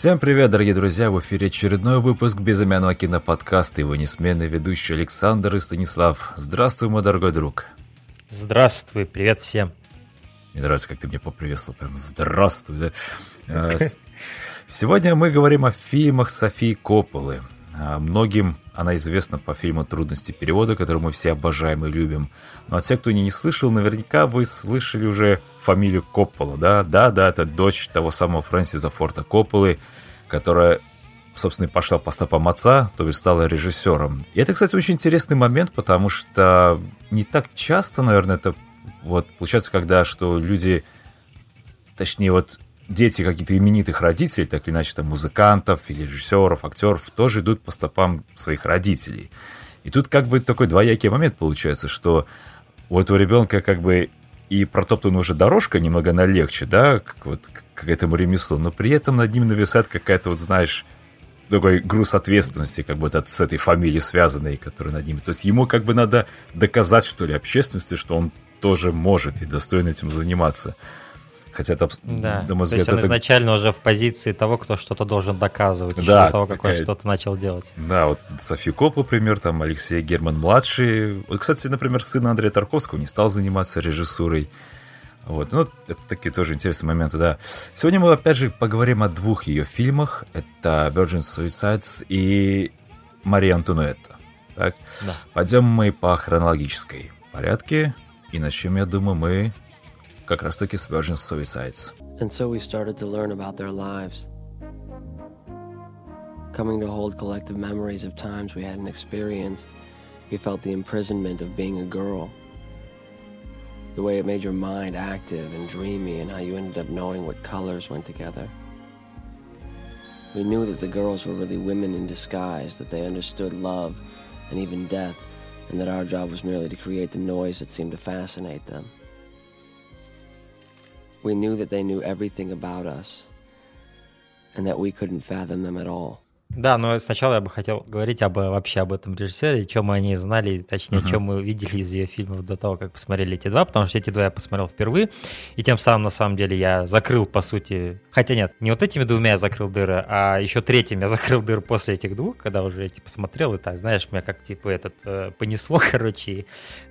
Всем привет, дорогие друзья! В эфире очередной выпуск безымянного киноподкаста. Его несменный ведущий Александр и Станислав. Здравствуй, мой дорогой друг. Здравствуй, привет всем. Мне нравится, как ты меня поприветствовал. Прям здравствуй, да? А, сегодня мы говорим о фильмах Софии Копполы. А, многим она известна по фильму «Трудности перевода», который мы все обожаем и любим. Ну а те, кто не слышал, наверняка вы слышали уже фамилию Коппола, да? Да, да, это дочь того самого Фрэнсиса Форта Копполы, которая собственно, и пошла по стопам отца, то есть стала режиссером. И это, кстати, очень интересный момент, потому что не так часто, наверное, это вот получается, когда что люди, точнее, вот дети каких-то именитых родителей, так или иначе, там, музыкантов или режиссеров, актеров, тоже идут по стопам своих родителей. И тут как бы такой двоякий момент получается, что у этого ребенка как бы и протоптана уже дорожка немного на легче, да, как вот к этому ремеслу, но при этом над ним нависает какая-то вот, знаешь, такой груз ответственности, как от, с этой фамилией связанной, которая над ним. То есть ему как бы надо доказать, что ли, общественности, что он тоже может и достоин этим заниматься. Хотя это, да. на мой взгляд, То есть он это... изначально уже в позиции того, кто что-то должен доказывать, да, того, как он что-то начал делать. Да, вот София Копла, например, там Алексей Герман-младший. Вот, кстати, например, сын Андрея Тарковского не стал заниматься режиссурой. Вот, ну, это такие тоже интересные моменты, да. Сегодня мы, опять же, поговорим о двух ее фильмах. Это Virgin Suicides и Мария Антуэнетта. Так? Да. Пойдем мы по хронологической порядке. И начнем, я думаю, мы как раз таки с Virgin Suicides. And so we started to learn about their lives. Coming to hold collective memories of times we hadn't experienced, we felt the imprisonment of being a girl. The way it made your mind active and dreamy, and how you ended up knowing what colors went together. We knew that the girls were really women in disguise, that they understood love and even death, and that our job was merely to create the noise that seemed to fascinate them. We knew that they knew everything about us and that we couldn't fathom them at all. Да, но сначала я бы хотел говорить об, вообще об этом режиссере, чем мы о ней знали, точнее, uh-huh. чем мы видели из ее фильмов до того, как посмотрели эти два, потому что эти два я посмотрел впервые, и тем самым, на самом деле, я закрыл, по сути, хотя нет, не вот этими двумя я закрыл дыры, а еще третьим я закрыл дыры после этих двух, когда уже эти посмотрел, и так, знаешь, меня как, типа, этот, э, понесло, короче, и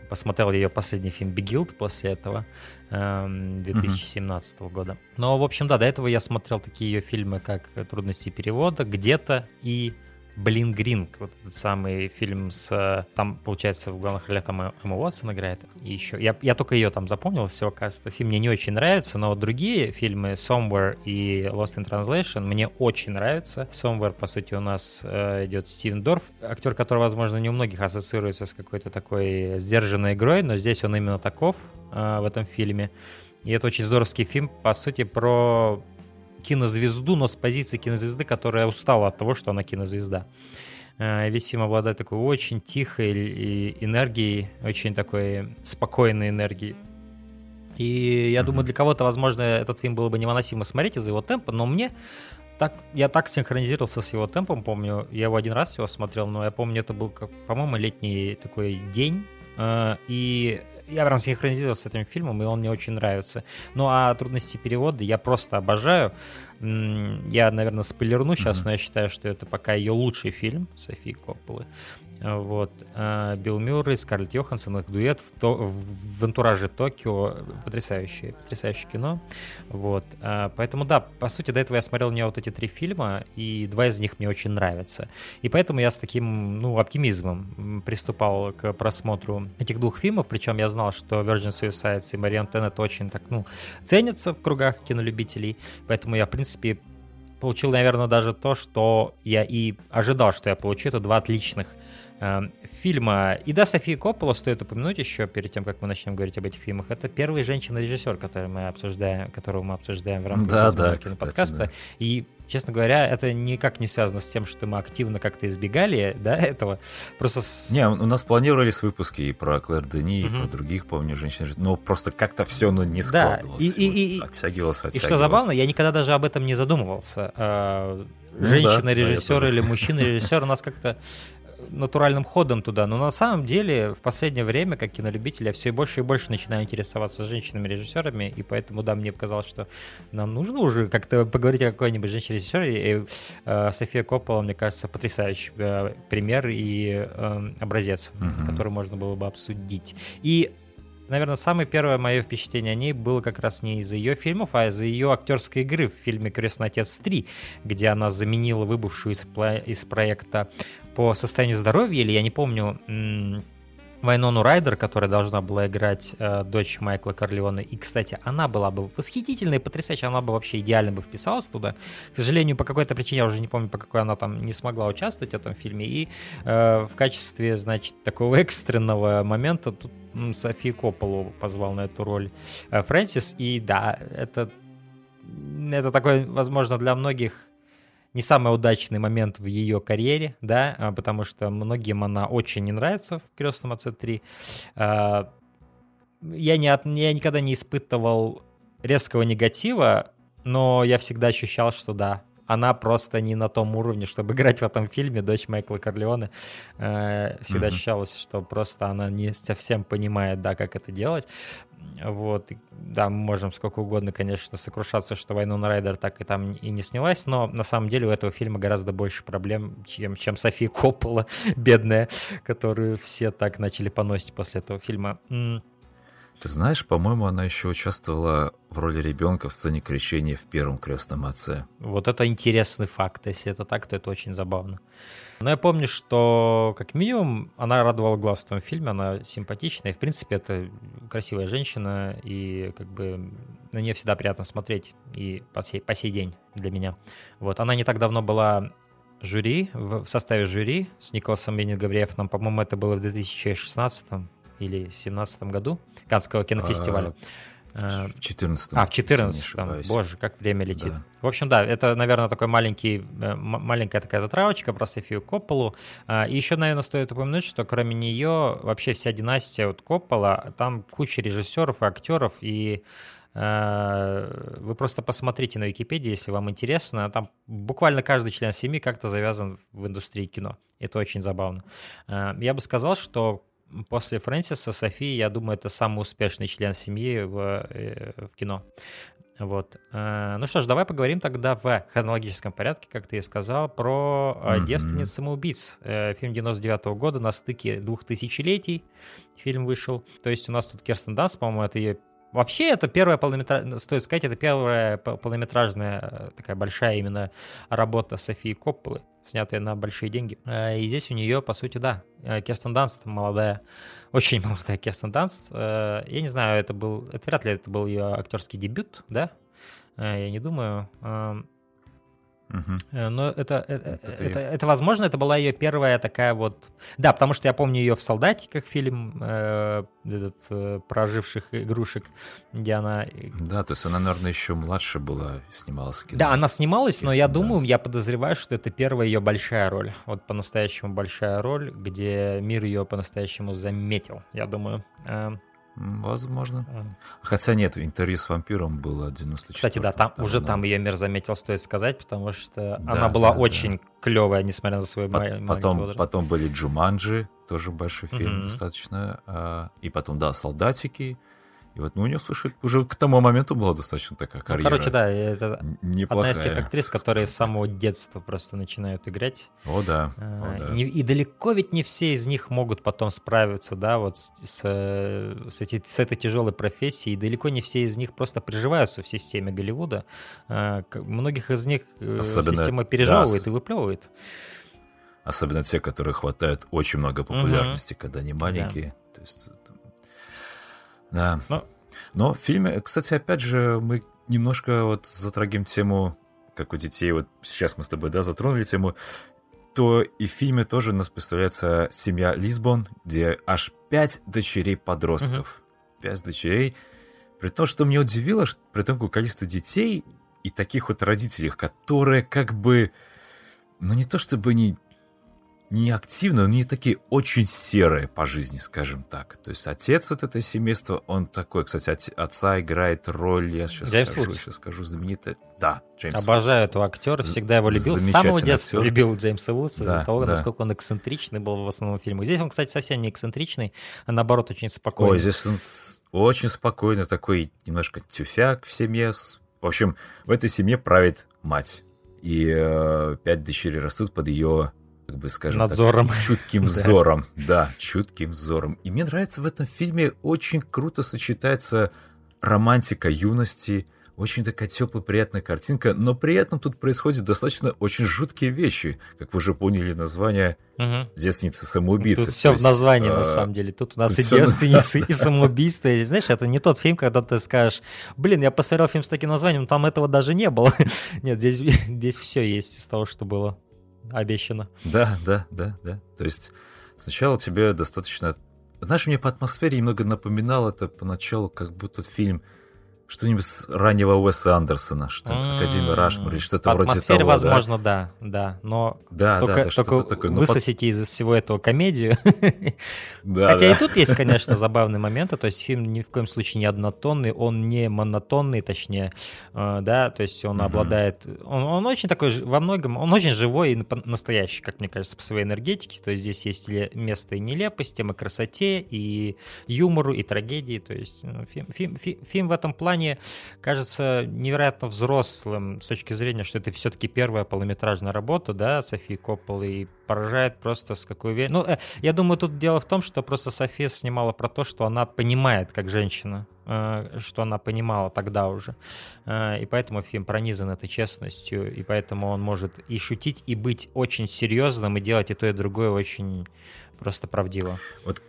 посмотрел ее последний фильм «Бигилд» после этого, 2017 uh-huh. года. Но, в общем, да, до этого я смотрел такие ее фильмы, как «Трудности перевода», «Где-то» и Блин Гринг, вот этот самый фильм с... Там, получается, в главных ролях там Эмма Уотсон играет. И еще... Я, я только ее там запомнил, всего, кажется. Фильм мне не очень нравится, но вот другие фильмы Somewhere и Lost in Translation мне очень нравятся. Somewhere, по сути, у нас э, идет Стивен Дорф, актер, который, возможно, не у многих ассоциируется с какой-то такой сдержанной игрой, но здесь он именно таков э, в этом фильме. И это очень здоровский фильм, по сути, про кинозвезду, но с позиции кинозвезды, которая устала от того, что она кинозвезда. Э, весь фильм обладает такой очень тихой энергией, очень такой спокойной энергией. И я думаю, для кого-то, возможно, этот фильм было бы невыносимо смотреть из-за его темпа, но мне так, я так синхронизировался с его темпом, помню, я его один раз его смотрел, но я помню, это был, по-моему, летний такой день, э, и я прям синхронизировался с этим фильмом, и он мне очень нравится. Ну а трудности перевода я просто обожаю. Я, наверное, спойлерну сейчас, mm-hmm. но я считаю, что это пока ее лучший фильм Софии Копполы. Вот. А, Билл Мюррей, Скарлетт Йоханссон, их дуэт в, то, в антураже Токио. Потрясающее, потрясающее кино. Вот. А, поэтому, да, по сути, до этого я смотрел у нее вот эти три фильма, и два из них мне очень нравятся. И поэтому я с таким, ну, оптимизмом приступал к просмотру этих двух фильмов, причем я знал, что Virgin Suicides и Мариан Теннет очень так, ну, ценятся в кругах кинолюбителей, поэтому я, в принципе, получил, наверное, даже то, что я и ожидал, что я получу. Это два отличных фильма. И да, София Коппола стоит упомянуть еще перед тем, как мы начнем говорить об этих фильмах. Это первый женщина-режиссер, который мы обсуждаем, которого мы обсуждаем в рамках да, да, подкаста. Да. И честно говоря, это никак не связано с тем, что мы активно как-то избегали да, этого. Просто с... Не, у нас планировались выпуски и про Клэр Дени, угу. и про других, помню, женщин. Но просто как-то все ну, не складывалось. Да, и, и, и, оттягивалось, оттягивалось. И что забавно, я никогда даже об этом не задумывался. Женщина-режиссер ну, да, или мужчина-режиссер у нас как-то натуральным ходом туда. Но на самом деле в последнее время, как кинолюбитель, я все больше и больше начинаю интересоваться женщинами-режиссерами, и поэтому, да, мне показалось, что нам нужно уже как-то поговорить о какой-нибудь женщине-режиссере. И э, София Коппола, мне кажется, потрясающий э, пример и э, образец, mm-hmm. который можно было бы обсудить. И наверное, самое первое мое впечатление о ней было как раз не из-за ее фильмов, а из-за ее актерской игры в фильме «Крестный отец 3», где она заменила выбывшую из, из проекта по состоянию здоровья, или я не помню, Вайнону Райдер, которая должна была играть э, дочь Майкла Корлеона. И, кстати, она была бы восхитительной, потрясающей, она бы вообще идеально бы вписалась туда. К сожалению, по какой-то причине, я уже не помню, по какой она там не смогла участвовать в этом фильме. И э, в качестве, значит, такого экстренного момента тут Софи Копполу позвал на эту роль э, Фрэнсис. И да, это, это такой, возможно, для многих не самый удачный момент в ее карьере, да, а, потому что многим она очень не нравится в «Крестном отце 3». А, я, не, я никогда не испытывал резкого негатива, но я всегда ощущал, что да, она просто не на том уровне, чтобы играть в этом фильме, дочь Майкла Корлеоне. Э, всегда mm-hmm. ощущалось, что просто она не совсем понимает, да, как это делать. Вот, да, мы можем сколько угодно, конечно, сокрушаться, что на Райдер так и там и не снялась, но на самом деле у этого фильма гораздо больше проблем, чем, чем София Коппола, бедная, которую все так начали поносить после этого фильма. Ты знаешь, по-моему, она еще участвовала в роли ребенка в сцене крещения в первом крестном отце. Вот это интересный факт. Если это так, то это очень забавно. Но я помню, что как минимум она радовала глаз в том фильме, она симпатичная. И, в принципе, это красивая женщина, и как бы на нее всегда приятно смотреть, и по сей, по сей день для меня. Вот. Она не так давно была жюри, в, составе жюри с Николасом Беннинг Гавриевым, по-моему, это было в 2016 или 2017 году Канского кинофестиваля. А, в 14 А, в 14 Боже, как время летит. Да. В общем, да, это, наверное, такой маленький, э, маленькая такая затравочка про Софию Копполу. А, и еще, наверное, стоит упомянуть, что кроме нее вообще вся династия вот Коппола, там куча режиссеров и актеров, и э, вы просто посмотрите на Википедии, если вам интересно. Там буквально каждый член семьи как-то завязан в индустрии кино. Это очень забавно. Э, я бы сказал, что после Фрэнсиса Софии, я думаю, это самый успешный член семьи в, э, в кино. Вот. Э, ну что ж, давай поговорим тогда в хронологическом порядке, как ты и сказал, про mm-hmm. «Девственниц самоубийц». Фильм 99 -го года на стыке двух тысячелетий фильм вышел. То есть у нас тут Керстен Данс, по-моему, это ее Вообще, это первая полнометражная, стоит сказать, это первая полнометражная такая большая именно работа Софии Копполы снятые на большие деньги. Э, и здесь у нее, по сути, да, э, Керстен Данст молодая, очень молодая Керстен Данст. Э, я не знаю, это был, это вряд ли это был ее актерский дебют, да? Я не думаю. Угу. Но это, это, это, это, это, возможно, это была ее первая такая вот... Да, потому что я помню ее в «Солдатиках» фильм э, этот, э, про оживших игрушек, где она... Да, то есть она, наверное, еще младше была, снималась в кино. Да, она снималась, но я думаю, я подозреваю, что это первая ее большая роль. Вот по-настоящему большая роль, где мир ее по-настоящему заметил, я думаю. Эм, Возможно. Хотя нет, интервью с вампиром было 94 Кстати, да, там, там уже там ее мир заметил, стоит сказать, потому что да, она была да, очень да. клевая, несмотря на свой По- маленький потом, возраст. Потом были Джуманджи, тоже большой фильм mm-hmm. достаточно. А, и потом, да, Солдатики. И вот, ну, у нее, слушай, уже к тому моменту была достаточно такая карьера. Ну, короче, да, это неплохая. одна из тех актрис, которые с самого детства просто начинают играть. О, да. О, да. И, и далеко ведь не все из них могут потом справиться, да, вот с, с, с, эти, с этой тяжелой профессией. И далеко не все из них просто приживаются в системе Голливуда. А, многих из них э, Особенно, система пережевывает да, и выплевывает. Особенно те, которые хватают очень много популярности, угу. когда они маленькие. Да. То есть да. Но... Но в фильме, кстати, опять же, мы немножко вот затрагиваем тему, как у детей, вот сейчас мы с тобой, да, затронули тему, то и в фильме тоже у нас представляется семья Лисбон, где аж пять дочерей-подростков. Угу. Пять дочерей. При том, что меня удивило, что при том, какое количество детей и таких вот родителей, которые как бы, ну не то чтобы они не активные, но они такие очень серые по жизни, скажем так. То есть отец вот это семейство, он такой, кстати, от, отца играет роль, я сейчас Джеймс скажу, Вудс. сейчас скажу, знаменитый. Да, Джеймс Обожаю Вудс. этого актера, всегда его любил. С самого детства актер. любил Джеймса Вудса да, из-за того, да. насколько он эксцентричный был в основном фильме. Здесь он, кстати, совсем не эксцентричный, а наоборот очень спокойный. Ой, здесь он очень спокойный, такой немножко тюфяк в семье. В общем, в этой семье правит мать. И э, пять дочерей растут под ее как бы, скажем Надзором. так, чутким взором. Да, чутким взором. И мне нравится в этом фильме очень круто сочетается романтика юности, очень такая теплая, приятная картинка, но при этом тут происходят достаточно очень жуткие вещи, как вы уже поняли название угу. «Девственницы самоубийцы». Тут все есть, в названии, а... на самом деле. Тут у нас тут и девственницы, и самоубийства. И, знаешь, это не тот фильм, когда ты скажешь, блин, я посмотрел фильм с таким названием, там этого даже не было. Нет, здесь, здесь все есть из того, что было обещано. Да, да, да, да. То есть сначала тебе достаточно... Знаешь, мне по атмосфере немного напоминал это поначалу, как будто фильм что-нибудь с раннего Уэса Андерсона, что mm-hmm. Академия Рашмар или что-то вроде того. возможно, да, да, но да, только, да, да, только такое. Но высосите под... из всего этого комедию. Да, Хотя да. и тут есть, конечно, забавные моменты, то есть фильм ни в коем случае не однотонный, он не монотонный, точнее, э, да, то есть он mm-hmm. обладает, он, он очень такой, во многом, он очень живой и настоящий, как мне кажется, по своей энергетике, то есть здесь есть место и нелепостям, и красоте, и юмору, и трагедии, то есть ну, фильм, фильм, фильм в этом плане плане кажется невероятно взрослым с точки зрения, что это все-таки первая полнометражная работа, да, Софии Копполы, и поражает просто с какой... Ну, э, я думаю, тут дело в том, что просто София снимала про то, что она понимает, как женщина, э, что она понимала тогда уже. Э, и поэтому фильм пронизан этой честностью, и поэтому он может и шутить, и быть очень серьезным, и делать и то, и другое очень просто правдиво. Вот,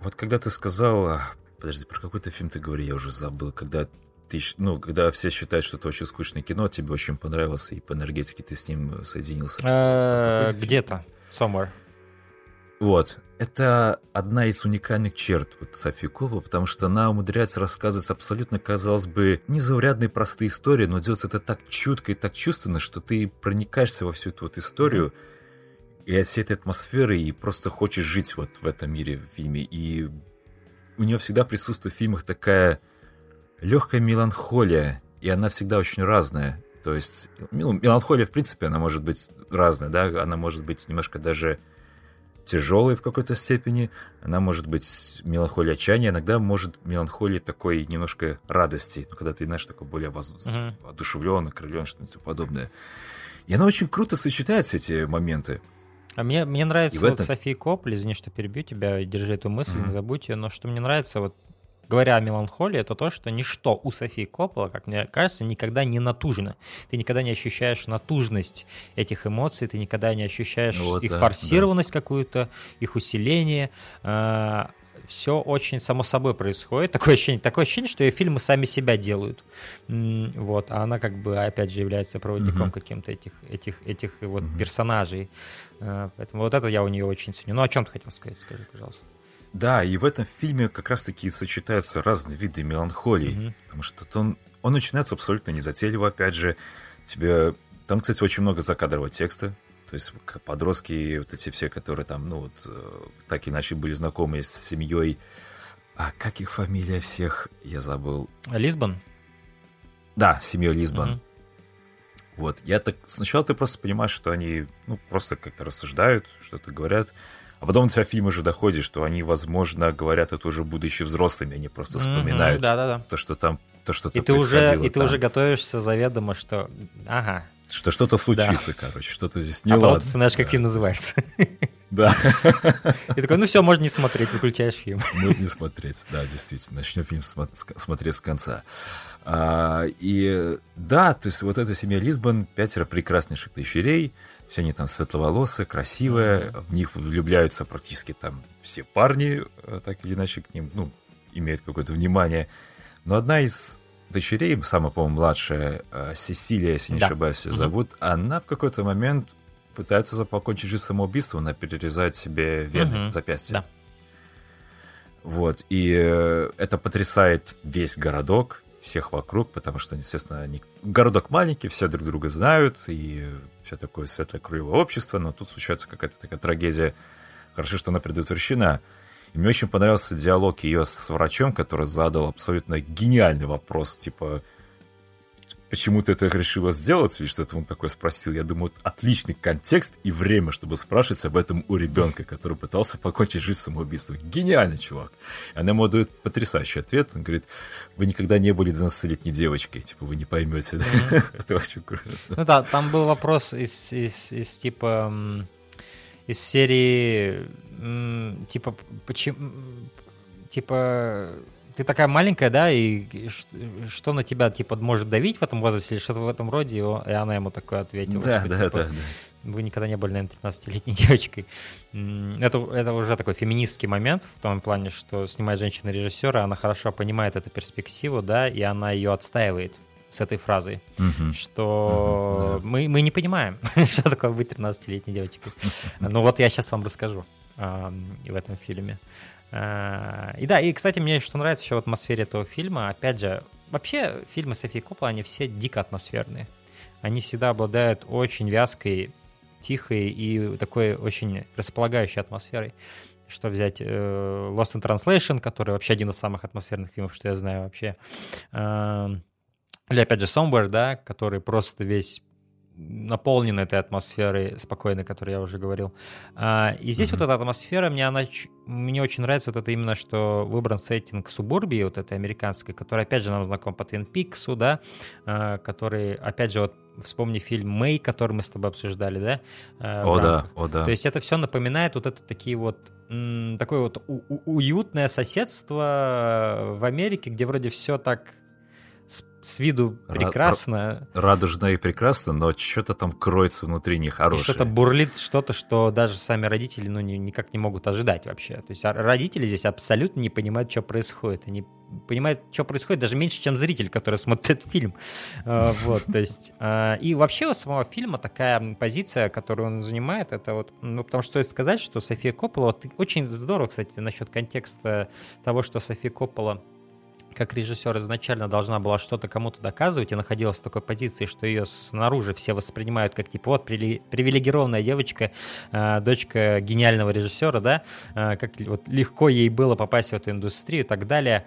вот когда ты сказала Подожди, про какой-то фильм ты говори, я уже забыл. Когда ты, ну, когда все считают, что это очень скучное кино, тебе очень понравилось, и по энергетике ты с ним соединился. Э, где-то, somewhere. Вот. Это одна из уникальных черт вот Софии Коппола, потому что она умудряется рассказывать абсолютно, казалось бы, незаурядные простые истории, но делается это так чутко и так чувственно, что ты проникаешься во всю эту вот историю и от всей этой атмосферы, и просто хочешь жить вот в этом мире в фильме. И у нее всегда присутствует в фильмах такая легкая меланхолия, и она всегда очень разная. То есть, ну, меланхолия, в принципе, она может быть разная, да, она может быть немножко даже тяжелой в какой-то степени, она может быть меланхолия отчаяния, иногда может меланхолия такой немножко радости, ну, когда ты, знаешь, такой более воз... uh-huh. воодушевлен, окрылен, что-нибудь подобное. И она очень круто сочетает все эти моменты. А мне, мне нравится вот этом... София Копполи, извини, что перебью тебя, держи эту мысль, mm-hmm. не забудь ее, но что мне нравится, вот говоря о меланхолии, это то, что ничто у Софии Коппола, как мне кажется, никогда не натужно. Ты никогда не ощущаешь натужность этих эмоций, ты никогда не ощущаешь ну вот, их да, форсированность да. какую-то, их усиление. Все очень само собой происходит. Такое ощущение, такое ощущение, что ее фильмы сами себя делают. Вот, а она как бы, опять же, является проводником угу. каким-то этих, этих, этих вот угу. персонажей. А, поэтому вот это я у нее очень ценю. Ну, о чем ты хотел сказать? Скажи, пожалуйста. Да, и в этом фильме как раз-таки сочетаются разные виды меланхолии, угу. потому что он, он начинается абсолютно незатейливо, опять же, тебе... Там, кстати, очень много закадрового текста, то есть подростки, вот эти все, которые там, ну вот, э, так иначе были знакомы с семьей. А как их фамилия всех? Я забыл. Лисбон? Да, семьей Лисбон. Угу. Вот, я так... Сначала ты просто понимаешь, что они, ну, просто как-то рассуждают, что-то говорят. А потом у тебя фильм уже доходит, что они, возможно, говорят это уже будучи взрослыми, они просто вспоминают mm-hmm, да, да, да. то, что там, то, что и ты уже И ты уже готовишься заведомо, что, ага, что что-то случится, да. короче, что-то здесь не а ладно. Потом вспоминаешь, как фильм называется. Да. И такой, ну все, можно не смотреть, выключаешь фильм. Можно не смотреть, да, действительно. Начнем фильм смотреть с конца. А, и да, то есть вот эта семья Лисбон, пятеро прекраснейших дочерей, все они там светловолосые, красивые, в них влюбляются практически там все парни, э, так или иначе к ним, ну, имеют какое-то внимание. Но одна из дочерей, самая, по-моему, младшая, э, Сесилия, если не да. ошибаюсь, ее зовут, она в какой-то момент пытается покончить жизнь самоубийством, она перерезает себе вены, угу. запястья. Да. Вот, и э, это потрясает весь городок, всех вокруг, потому что, естественно, они... городок маленький, все друг друга знают, и все такое светлое круевое общество, но тут случается какая-то такая трагедия. Хорошо, что она предотвращена. И мне очень понравился диалог ее с врачом, который задал абсолютно гениальный вопрос, типа, почему ты это решила сделать, или что-то он такое спросил. Я думаю, отличный контекст и время, чтобы спрашивать об этом у ребенка, который пытался покончить жизнь самоубийством. Гениальный чувак. Она ему дает потрясающий ответ. Он говорит, вы никогда не были 12-летней девочкой, типа, вы не поймете. Это очень круто. Ну да, там был вопрос из типа из серии типа почему типа ты такая маленькая, да, и что на тебя, типа, может давить в этом возрасте или что-то в этом роде, и она ему такое ответила. Да, типа, да, типа, да, да. Вы никогда не были, наверное, 13-летней девочкой. Это, это уже такой феминистский момент в том плане, что снимает женщина-режиссера, она хорошо понимает эту перспективу, да, и она ее отстаивает с этой фразой, угу. что угу, да. мы, мы не понимаем, что такое быть 13-летней девочкой. Ну вот я сейчас вам расскажу и в этом фильме. А, и да, и, кстати, мне что нравится еще в атмосфере этого фильма, опять же, вообще фильмы Софии Коппола, они все дико атмосферные. Они всегда обладают очень вязкой, тихой и такой очень располагающей атмосферой. Что взять? Э, Lost in Translation, который вообще один из самых атмосферных фильмов, что я знаю вообще. Или опять же Somewhere, да, который просто весь наполнен этой атмосферой спокойной, о которой я уже говорил. А, и здесь mm-hmm. вот эта атмосфера, мне она мне очень нравится вот это именно, что выбран сеттинг субурбии, вот этой американской, который, опять же, нам знаком по Твин Пиксу, да, а, который, опять же, вот вспомни фильм «Мэй», который мы с тобой обсуждали, да? А, о, да, о, да. То есть это все напоминает вот это такие вот, такое вот уютное соседство в Америке, где вроде все так с виду прекрасно. Радужно и прекрасно, но что-то там кроется внутри нехорошее. Что-то бурлит, что-то, что даже сами родители ну, никак не могут ожидать вообще. То есть родители здесь абсолютно не понимают, что происходит. Они понимают, что происходит даже меньше, чем зритель, который смотрит фильм. А, вот, то есть... А, и вообще у самого фильма такая позиция, которую он занимает, это вот... Ну, потому что стоит сказать, что София Коппола... Вот, очень здорово, кстати, насчет контекста того, что София Коппола как режиссер изначально должна была что-то кому-то доказывать и находилась в такой позиции, что ее снаружи все воспринимают как типа вот привилегированная девочка, э, дочка гениального режиссера, да, э, как вот легко ей было попасть в эту индустрию и так далее.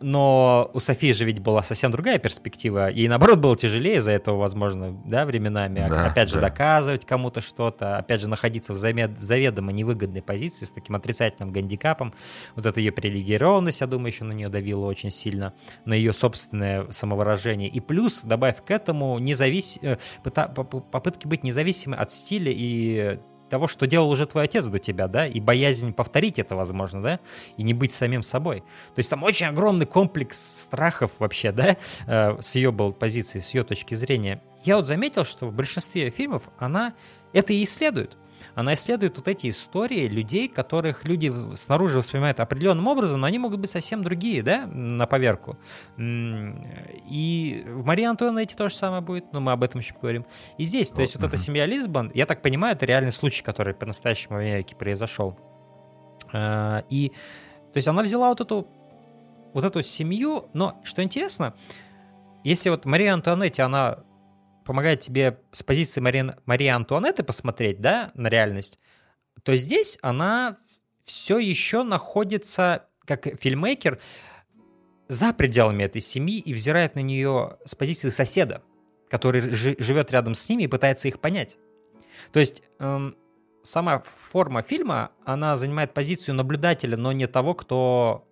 Но у Софии же ведь была совсем другая перспектива. Ей, наоборот, было тяжелее из-за этого, возможно, да, временами. Да, опять же, да. доказывать кому-то что-то, опять же, находиться в, замед... в заведомо невыгодной позиции с таким отрицательным гандикапом. Вот эта ее привилегированность, я думаю, еще на нее давила очень сильно, на ее собственное самовыражение. И плюс, добавив к этому, независ... Э, попытки быть независимой от стиля и того, что делал уже твой отец до тебя, да, и боязнь повторить это, возможно, да, и не быть самим собой. То есть там очень огромный комплекс страхов вообще, да, э, с ее был позиции, с ее точки зрения. Я вот заметил, что в большинстве фильмов она это и исследует. Она исследует вот эти истории людей, которых люди снаружи воспринимают определенным образом, но они могут быть совсем другие, да, на поверку. И в Марии Антуанетте то же самое будет, но мы об этом еще поговорим. И здесь, то есть вот эта семья Лисбон, я так понимаю, это реальный случай, который по-настоящему в Америке произошел. А, и, то есть она взяла вот эту, вот эту семью, но, что интересно, если вот Мария Антуанетте, она помогает тебе с позиции Мари, Марии Антуанетты посмотреть, да, на реальность, то здесь она все еще находится как фильмейкер за пределами этой семьи и взирает на нее с позиции соседа, который живет рядом с ними и пытается их понять. То есть эм, сама форма фильма, она занимает позицию наблюдателя, но не того, кто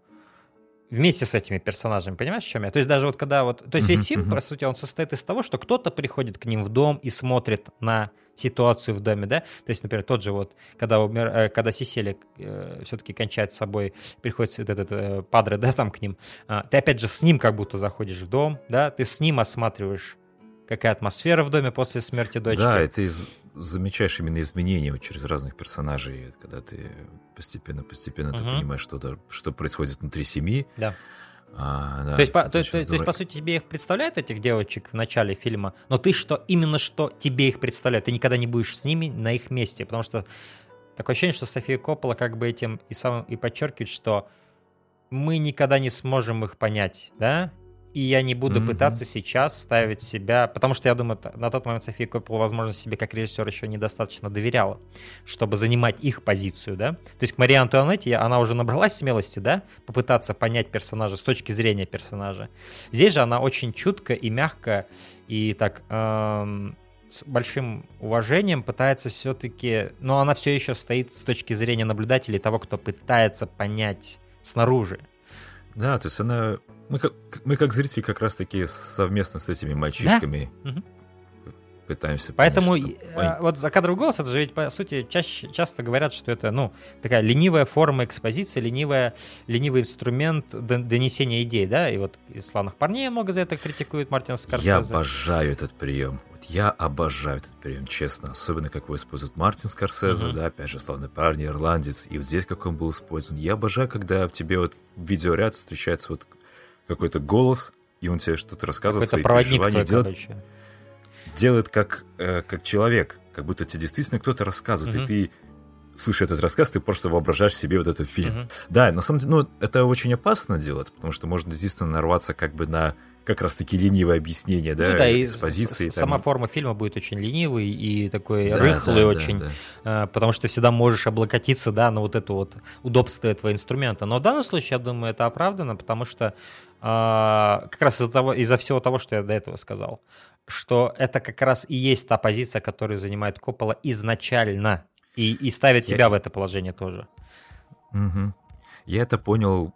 вместе с этими персонажами, понимаешь, в чем я? То есть даже вот когда вот... То есть весь фильм, по сути, он состоит из того, что кто-то приходит к ним в дом и смотрит на ситуацию в доме, да? То есть, например, тот же вот, когда, умер, э, когда Сисели э, все-таки кончает с собой, приходит вот этот э, падре, да, там к ним, э, ты опять же с ним как будто заходишь в дом, да? Ты с ним осматриваешь какая атмосфера в доме после смерти дочки. Да, это из замечаешь именно изменения через разных персонажей, когда ты постепенно-постепенно угу. ты понимаешь, что, что происходит внутри семьи. Да. А, да, то, есть, по, то, есть, то, есть, по сути, тебе их представляют, этих девочек, в начале фильма, но ты что, именно что тебе их представляют, ты никогда не будешь с ними на их месте, потому что такое ощущение, что София Коппола как бы этим и, сам, и подчеркивает, что мы никогда не сможем их понять, да, и я не буду mm-hmm. пытаться сейчас ставить себя, потому что я думаю, на тот момент София Коппола, возможно, себе как режиссер еще недостаточно доверяла, чтобы занимать их позицию, да. То есть к Марии Антуанетте она уже набралась смелости, да, попытаться понять персонажа с точки зрения персонажа. Здесь же она очень чутко и мягко и так эм, с большим уважением пытается все-таки, но она все еще стоит с точки зрения наблюдателей того, кто пытается понять снаружи. Да, то есть она... Мы как, мы как зрители как раз-таки совместно с этими мальчишками да? пытаемся Поэтому понять, что... Э, вот закадровый голос, это же ведь, по сути, чаще, часто говорят, что это, ну, такая ленивая форма экспозиции, ленивая, ленивый инструмент донесения идей, да, и вот из «Славных парней» много за это критикует Мартин Скорсезе. Я обожаю этот прием. Вот я обожаю этот прием, честно. Особенно, как его использует Мартин Скорсезе, uh-huh. да, опять же, «Славные парни», «Ирландец», и вот здесь как он был использован. Я обожаю, когда в тебе вот видеоряд встречается вот какой-то голос, и он тебе что-то рассказывает, свои переживания, делает... Короче делает как, э, как человек, как будто тебе действительно кто-то рассказывает, mm-hmm. и ты слушая этот рассказ, ты просто воображаешь себе вот этот фильм. Mm-hmm. Да, на самом деле, ну, это очень опасно делать, потому что можно действительно нарваться как бы на как раз-таки ленивое объяснение, да, ну, да экспозиции. И сама там... форма фильма будет очень ленивый и такой да, рыхлый да, очень, да, да. потому что ты всегда можешь облокотиться, да, на вот это вот удобство этого инструмента. Но в данном случае, я думаю, это оправдано, потому что как раз из-за того, из-за всего того, что я до этого сказал что это как раз и есть та позиция, которую занимает Коппола изначально, и, и ставит я... тебя в это положение тоже. Угу. Я это понял,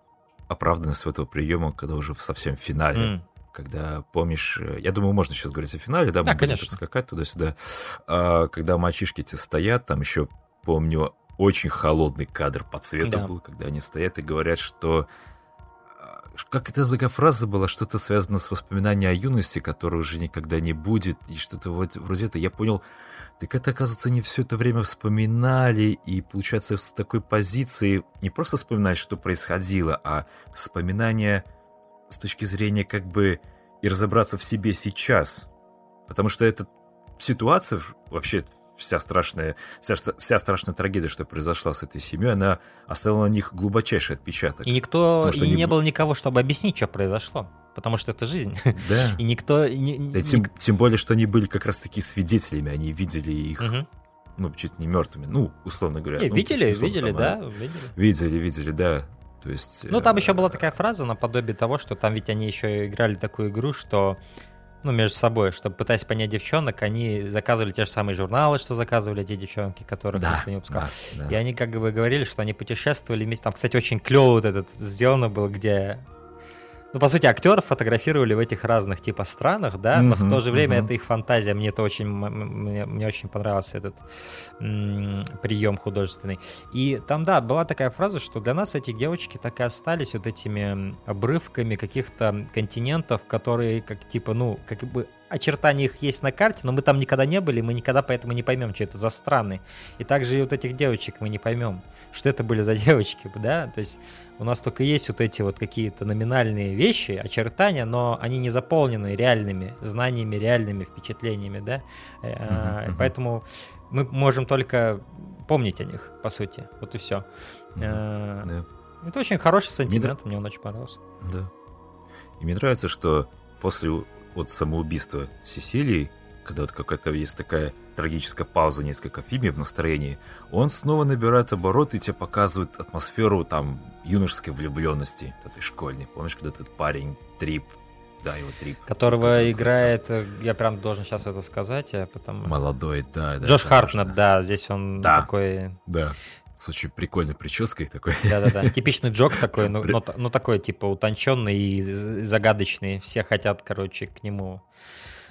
оправданность этого приема, когда уже в совсем финале. Mm. Когда, помнишь, э, я думаю, можно сейчас говорить о финале, да, мы да, будем скакать туда-сюда. А, когда мальчишки эти стоят, там еще, помню, очень холодный кадр по цвету да. был, когда они стоят и говорят, что как это такая фраза была, что-то связано с воспоминанием о юности, которой уже никогда не будет, и что-то вот вроде это. Я понял, так это, оказывается, не все это время вспоминали, и получается с такой позиции не просто вспоминать, что происходило, а вспоминание с точки зрения как бы и разобраться в себе сейчас. Потому что эта ситуация вообще вся страшная, вся, вся страшная трагедия, что произошла с этой семьей, она оставила на них глубочайший отпечаток. И никто, и не, не было никого, чтобы объяснить, что произошло. Потому что это жизнь. Да. И никто... Не, да, тем, ник... тем более, что они были как раз-таки свидетелями, они видели их, угу. ну, чуть не мертвыми, ну, условно говоря. Не, ну, видели, условно, видели, там, да, а, видели. Видели, видели, да. То есть... Ну, там э, еще была такая фраза наподобие того, что там ведь они еще играли такую игру, что ну, между собой, чтобы пытаясь понять девчонок, они заказывали те же самые журналы, что заказывали эти девчонки, которых да, никто не выпускал. Да, да. И они как бы говорили, что они путешествовали вместе. Там, кстати, очень клево вот этот сделано было, где ну, по сути, актеров фотографировали в этих разных типа странах, да, mm-hmm, но в то же время mm-hmm. это их фантазия. Мне это очень, мне, мне очень понравился этот м- прием художественный. И там, да, была такая фраза, что для нас эти девочки так и остались вот этими обрывками каких-то континентов, которые как типа, ну, как бы очертания их есть на карте, но мы там никогда не были, мы никогда поэтому не поймем, что это за страны. И также и вот этих девочек мы не поймем, что это были за девочки, да, то есть у нас только есть вот эти вот какие-то номинальные вещи, очертания, но они не заполнены реальными знаниями, реальными впечатлениями, да, uh-huh, uh-huh. поэтому мы можем только помнить о них, по сути, вот и все. Uh-huh, yeah. Это очень хороший сантимент, мне, мне он очень понравился. Да. И мне нравится, что после от самоубийства Сесилии, когда вот какая-то есть такая трагическая пауза несколько в фильме в настроении, он снова набирает обороты и тебе показывает атмосферу там юношеской влюбленности этой школьной. Помнишь, когда этот парень Трип да, его трип. Которого играет, э, я прям должен сейчас это сказать, а потом... Молодой, да. да Джош Хартнет, да, здесь он да, такой... Да, с очень прикольной прической такой. Да-да-да, типичный джок такой, ну, ну, ну такой типа утонченный и загадочный. Все хотят, короче, к нему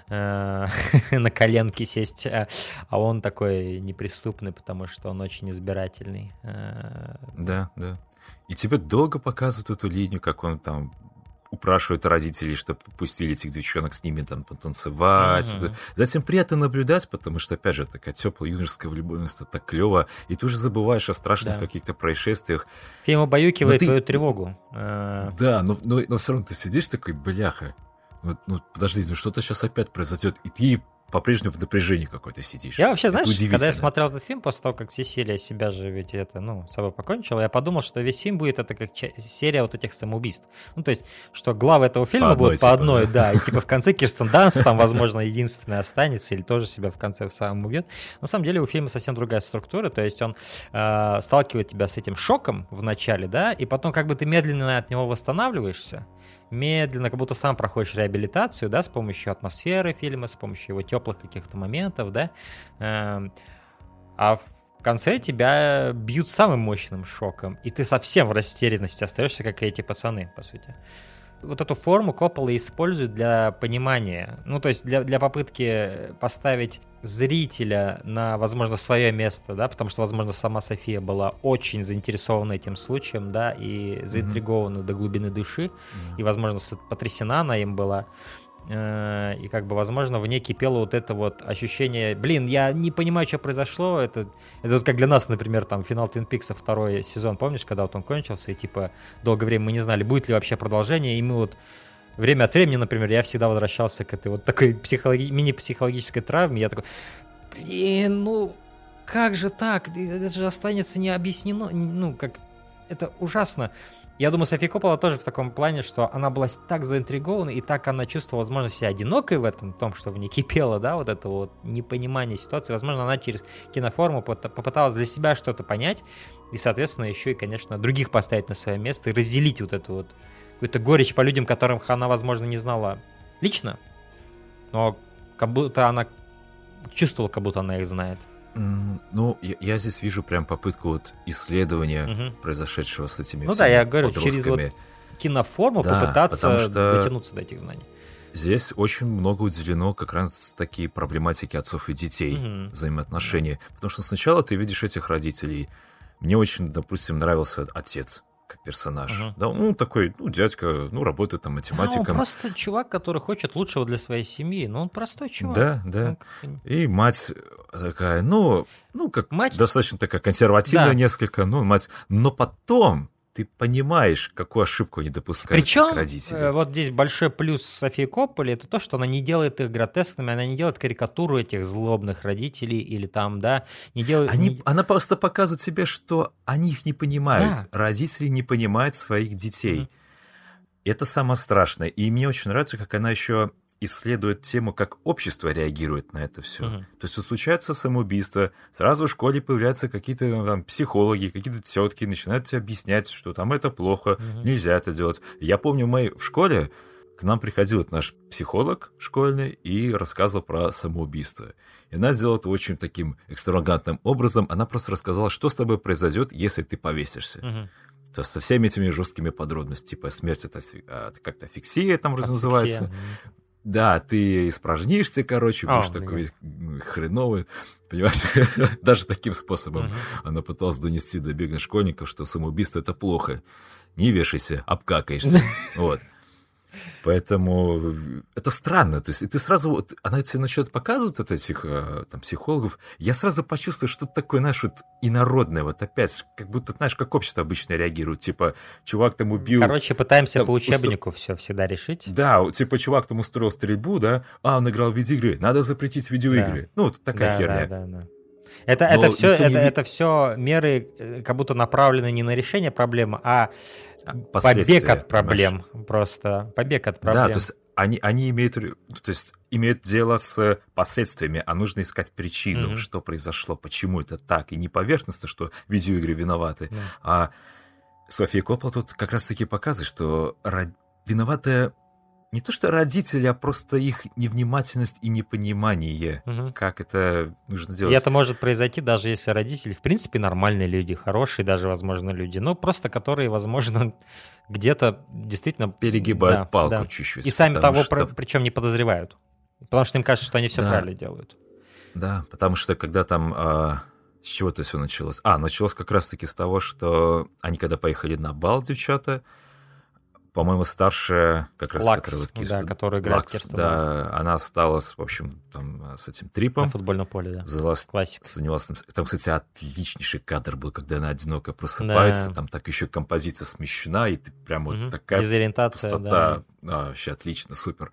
э, на коленки сесть, а, а он такой неприступный, потому что он очень избирательный. Э. Да, да. И тебе долго показывают эту линию, как он там упрашивают родителей, чтобы пустили этих девчонок с ними там потанцевать. Mm-hmm. Затем приятно наблюдать, потому что, опять же, такая теплая юношеская влюбленность, это так клево, и ты уже забываешь о страшных да. каких-то происшествиях. Фильм обаюкивает ты... твою тревогу. Э. Да, но, но, но все равно ты сидишь такой, бляха, ну, ну подожди, ну что-то сейчас опять произойдет, и ты по-прежнему в напряжении какой-то сидишь. Я вообще, знаешь, когда я смотрел этот фильм, после того, как Сесилия себя же ведь это, ну, с собой покончила, я подумал, что весь фильм будет это как серия вот этих самоубийств. Ну, то есть, что главы этого фильма по будут типа, по одной, да. да, и типа в конце Кирстен Данс там, возможно, единственная останется или тоже себя в конце сам убьет. На самом деле у фильма совсем другая структура, то есть он э, сталкивает тебя с этим шоком в начале, да, и потом как бы ты медленно от него восстанавливаешься, медленно, как будто сам проходишь реабилитацию, да, с помощью атмосферы фильма, с помощью его теплых каких-то моментов, да, эм, а в конце тебя бьют самым мощным шоком, и ты совсем в растерянности остаешься, как и эти пацаны, по сути вот эту форму Коппола используют для понимания, ну, то есть для, для попытки поставить зрителя на, возможно, свое место, да, потому что, возможно, сама София была очень заинтересована этим случаем, да, и заинтригована mm-hmm. до глубины души, mm-hmm. и, возможно, потрясена она им была. Э, и как бы, возможно, в ней кипело вот это вот ощущение, блин, я не понимаю, что произошло, это, это вот как для нас, например, там, финал Твин Пикса второй сезон, помнишь, когда вот он кончился, и, типа, долгое время мы не знали, будет ли вообще продолжение, и мы вот время от времени, например, я всегда возвращался к этой вот такой психологи- мини-психологической травме, я такой, блин, ну, как же так, это же останется не объяснено, ну, как, это ужасно. Я думаю, София Коппола тоже в таком плане, что она была так заинтригована, и так она чувствовала, возможно, себя одинокой в этом, в том, что в ней кипело, да, вот это вот непонимание ситуации. Возможно, она через киноформу попыталась для себя что-то понять, и, соответственно, еще и, конечно, других поставить на свое место и разделить вот эту вот какую-то горечь по людям, которых она, возможно, не знала лично, но как будто она чувствовала, как будто она их знает. Ну, я, я здесь вижу прям попытку вот исследования угу. произошедшего с этими Ну да, я говорю, через вот киноформу да, попытаться что дотянуться до этих знаний. Здесь очень много уделено как раз такие проблематики отцов и детей, угу. взаимоотношения. Потому что сначала ты видишь этих родителей. Мне очень, допустим, нравился отец как персонаж. Угу. Да, ну, такой, ну, дядька, ну, работает там математиком. Да, он просто чувак, который хочет лучшего для своей семьи. Ну, он простой чувак. Да, да. Ну, И мать такая, ну, ну, как мать... достаточно такая консервативная да. несколько, ну, мать. Но потом ты понимаешь, какую ошибку они допускают Причем, родители. Э, вот здесь большой плюс Софии Копполи, это то, что она не делает их гротескными, она не делает карикатуру этих злобных родителей или там, да, не делает... Они, не... Она просто показывает себе, что они их не понимают. Да. Родители не понимают своих детей. Mm-hmm. Это самое страшное. И мне очень нравится, как она еще исследует тему, как общество реагирует на это все. Uh-huh. То есть случается самоубийство, сразу в школе появляются какие-то ну, там психологи, какие-то тетки, начинают тебе объяснять, что там это плохо, uh-huh. нельзя это делать. Я помню, мы в школе к нам приходил наш психолог школьный и рассказывал про самоубийство. И она сделала это очень таким экстравагантным образом. Она просто рассказала, что с тобой произойдет, если ты повесишься. Uh-huh. То есть со всеми этими жесткими подробностями, типа смерть это, это как-то фиксия там Асфиксия. называется, да, ты испражнишься, короче, будешь oh, такой хреновый, понимаешь? Даже таким способом она пыталась донести до бедных школьников, что самоубийство — это плохо. Не вешайся, обкакаешься. Вот. Поэтому это странно. То есть, и ты сразу, вот, она тебе начнет показывать от этих э, там, психологов, я сразу почувствую, что это такое, знаешь, вот инородное, вот опять, как будто, знаешь, как общество обычно реагирует, типа, чувак там убил... Короче, пытаемся там, по учебнику устро... все всегда решить. Да, типа, чувак там устроил стрельбу, да, а, он играл в видеоигры, надо запретить видеоигры. Да. Ну, вот такая да, херня. Да, да, да. Это, это, все, это, не... это все меры э, как будто направлены не на решение проблемы, а побег от проблем. Понимаешь? Просто побег от проблем. Да, то есть они, они имеют, то есть имеют дело с последствиями, а нужно искать причину, mm-hmm. что произошло, почему это так. И не поверхностно, что видеоигры виноваты, mm-hmm. а София Коппола тут как раз-таки показывает, что виноватая не то что родители, а просто их невнимательность и непонимание, угу. как это нужно делать. И это может произойти даже если родители, в принципе, нормальные люди, хорошие даже, возможно, люди, но просто которые, возможно, где-то действительно... Перегибают да, палку да. чуть-чуть. И сами того, что... причем не подозревают. Потому что им кажется, что они все да. правильно делают. Да, потому что когда там... А... С чего это все началось? А, началось как раз-таки с того, что они когда поехали на бал, девчата, по-моему, старшая, как раз, Лакс, которая вот да, которая играет Лакс, да, она осталась, в общем, там, с этим трипом. На футбольном поле, да. Залаз... Классика. Занялась... Там, кстати, отличнейший кадр был, когда она одиноко просыпается, да. там так еще композиция смещена, и ты прям угу. вот такая Дезориентация, пустота. Да. А, вообще отлично, супер.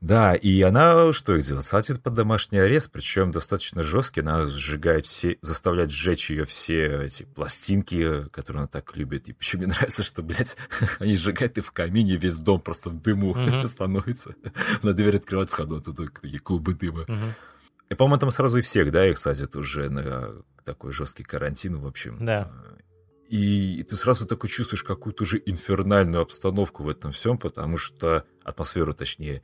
Да, и она что сделает? Садит под домашний арест, причем достаточно жесткий. Она сжигает все, заставляет сжечь ее все эти пластинки, которые она так любит. И почему мне нравится, что, блядь, они сжигают и в камине, весь дом просто в дыму uh-huh. становится. Она дверь открывает входу, а тут такие клубы дыма. Uh-huh. И, по-моему, там сразу и всех, да, их садят уже на такой жесткий карантин, в общем. Да. И ты сразу такой чувствуешь какую-то уже инфернальную обстановку в этом всем, потому что... Атмосферу, точнее.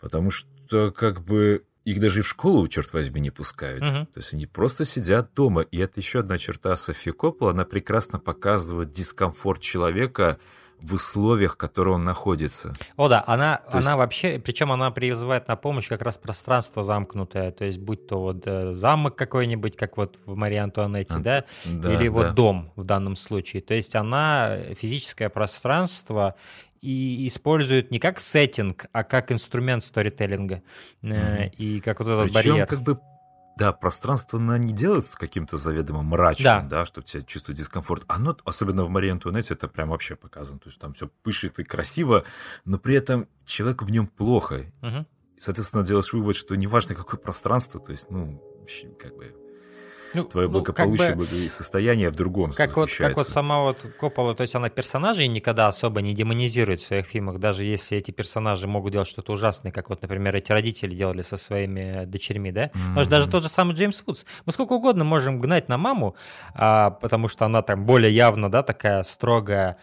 Потому что, как бы, их даже и в школу, черт возьми, не пускают. Uh-huh. То есть они просто сидят дома. И это еще одна черта Софи Коппола. Она прекрасно показывает дискомфорт человека, в условиях, в которых он находится. О да, она, то она есть... вообще, причем она призывает на помощь как раз пространство замкнутое, то есть будь то вот э, замок какой-нибудь, как вот в Марии Антуанетте, а, да, да, или да. вот дом в данном случае. То есть она физическое пространство и используют не как сеттинг, а как инструмент сторителлинга. Mm-hmm. И как вот этот Причем, барьер. как бы да, пространство она не делается каким-то заведомо мрачным, да, да чтобы тебя чувствовать дискомфорт. Оно, особенно в Марии Антуанетте, это прям вообще показано. То есть там все пышет и красиво, но при этом человеку в нем плохо. Угу. Соответственно, делаешь вывод, что неважно, какое пространство, то есть, ну, как бы ну, Твое ну, благополучие, как бы, состояние в другом как вот, как вот сама вот Коппола, то есть она персонажей никогда особо не демонизирует в своих фильмах, даже если эти персонажи могут делать что-то ужасное, как вот, например, эти родители делали со своими дочерьми, да? Mm-hmm. Потому что даже тот же самый Джеймс Вудс, мы сколько угодно можем гнать на маму, а, потому что она там более явно, да, такая строгая,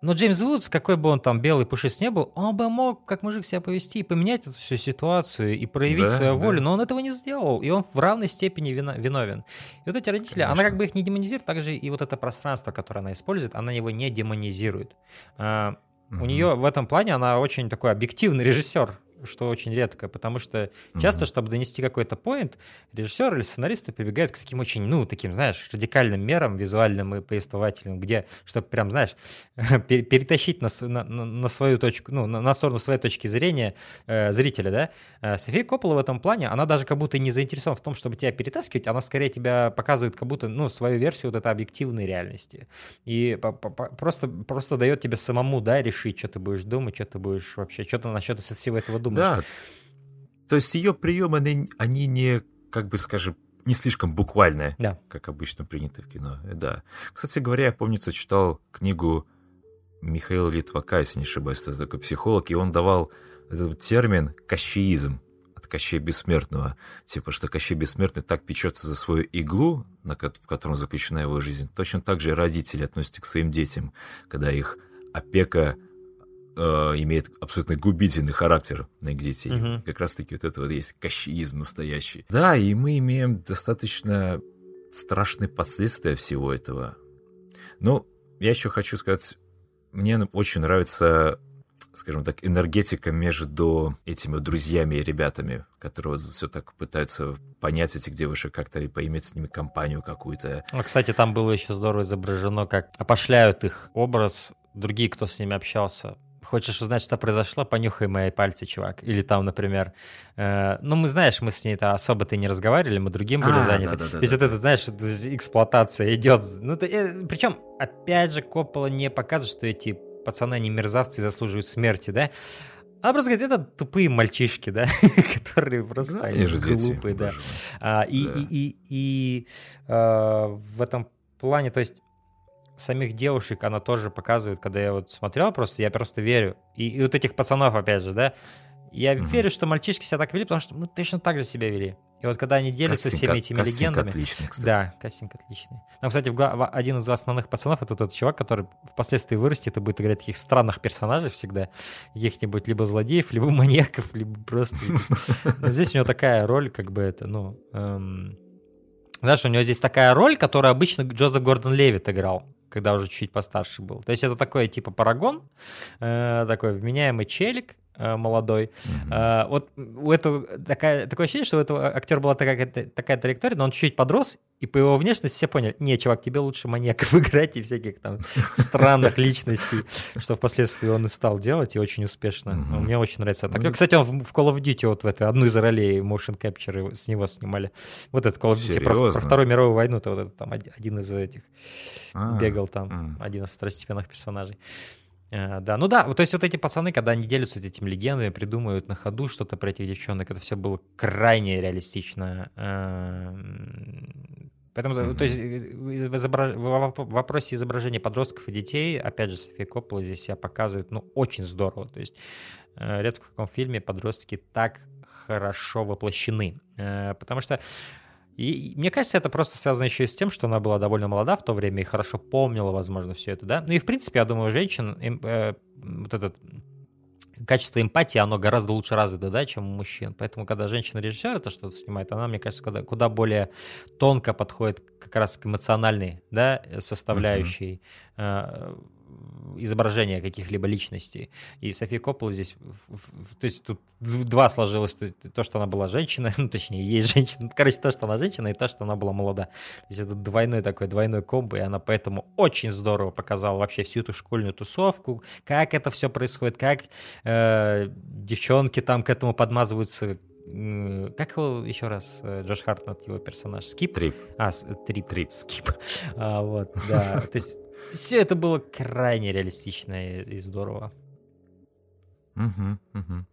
но Джеймс Вудс, какой бы он там белый пушист не был, он бы мог как мужик себя повести и поменять эту всю ситуацию и проявить да, свою волю, да. но он этого не сделал, и он в равной степени вино, виновен. И вот эти родители, Конечно. она как бы их не демонизирует, также и вот это пространство, которое она использует, она его не демонизирует. А. У нее в этом плане она очень такой объективный режиссер, что очень редко, потому что часто, mm-hmm. чтобы донести какой-то поинт, режиссер или сценаристы прибегают к таким очень, ну, таким, знаешь, радикальным мерам, визуальным и повествовательным, где, чтобы прям, знаешь, перетащить на, на, на свою точку, ну, на, на сторону своей точки зрения э, зрителя, да. Э, София Коппола в этом плане, она даже как будто не заинтересована в том, чтобы тебя перетаскивать, она скорее тебя показывает как будто, ну, свою версию вот этой объективной реальности. И просто, просто дает тебе самому, да, решить, что ты будешь думать, что ты будешь вообще, что ты насчет всего этого думаешь. Да. То есть ее приемы, они, они не, как бы скажем, не слишком буквальные, да. как обычно принято в кино. Да. Кстати говоря, я, помнится, читал книгу Михаила Литвака, если не ошибаюсь, это такой психолог, и он давал этот термин «кощеизм» от Кощея Бессмертного. Типа, что Кощей Бессмертный так печется за свою иглу, в котором заключена его жизнь. Точно так же и родители относятся к своим детям, когда их опека имеет абсолютно губительный характер на их детей. Угу. Как раз-таки вот это вот есть кощеизм настоящий. Да, и мы имеем достаточно страшные последствия всего этого. Но я еще хочу сказать, мне очень нравится скажем так, энергетика между этими друзьями и ребятами, которые все так пытаются понять этих девушек, как-то и поиметь с ними компанию какую-то. А, кстати, там было еще здорово изображено, как опошляют их образ другие, кто с ними общался. Хочешь узнать, что произошло? Понюхай мои пальцы, чувак. Или там, например, э, ну, мы, знаешь, мы с ней-то особо-то не разговаривали, мы другим были а, заняты. Да, да, да, То есть да, вот да. это, знаешь, эксплуатация идет. Ну, то, э, причем, опять же, Коппола не показывает, что эти пацаны, они мерзавцы и заслуживают смерти, да? Она просто говорит, это тупые мальчишки, да, которые просто да, они глупые, да. А, и, да. и, и, и а, в этом плане, то есть самих девушек она тоже показывает, когда я вот смотрел просто, я просто верю. И, и вот этих пацанов, опять же, да, я угу. верю, что мальчишки себя так вели, потому что мы точно так же себя вели. И вот когда они делятся кастинг, всеми этими кастинг легендами... отличный, кстати. Да, кастинг отличный. Там, кстати, один из основных пацанов — это тот чувак, который впоследствии вырастет и будет играть таких странных персонажей всегда. Каких-нибудь либо злодеев, либо маньяков, либо просто... Здесь у него такая роль, как бы это, ну... Эм, знаешь, у него здесь такая роль, которую обычно Джозеф Гордон Левит играл когда уже чуть постарше был. То есть это такой типа парагон, э, такой вменяемый челик, молодой. Mm-hmm. Вот у этого такая, такое ощущение, что у этого актера была такая, такая траектория, но он чуть подрос, и по его внешности все поняли, не, чувак, тебе лучше маньяков играть и всяких там странных личностей, что впоследствии он и стал делать, и очень успешно. Mm-hmm. Мне очень нравится. Ну, кстати, он в Call of Duty вот в этой, одну из ролей motion capture с него снимали. Вот это Call of Duty про, про Вторую мировую войну, то вот это там один из этих а, бегал там, один из второстепенных персонажей. Э, да, ну да, то есть вот эти пацаны, когда они делятся этими легендами, придумывают на ходу что-то про этих девчонок, это все было крайне реалистично. Эм, поэтому, mm-hmm. то есть в, изображ... в вопросе изображения подростков и детей, опять же, София Коппола здесь себя показывает, ну, очень здорово. То есть э, редко в каком фильме подростки так хорошо воплощены. Э, потому что и мне кажется, это просто связано еще и с тем, что она была довольно молода в то время и хорошо помнила, возможно, все это, да. Ну и, в принципе, я думаю, у женщин э, вот этот качество эмпатии, оно гораздо лучше развито, да, чем у мужчин. Поэтому, когда женщина-режиссер это что-то снимает, она, мне кажется, куда, куда более тонко подходит как раз к эмоциональной, да, составляющей. Uh-huh изображения каких-либо личностей. И София Коппола здесь, то есть тут два сложилось, то, то, что она была женщина, ну, точнее, есть женщина, короче, то, что она женщина, и то, что она была молода. То есть это двойной такой, двойной комбо, и она поэтому очень здорово показала вообще всю эту школьную тусовку, как это все происходит, как э, девчонки там к этому подмазываются, как его еще раз э, Джош Хартнет, его персонаж? Скип? Трип. А, Трип. Трип. Скип. А, вот, да. То есть все это было крайне реалистично и, здорово. Угу, угу.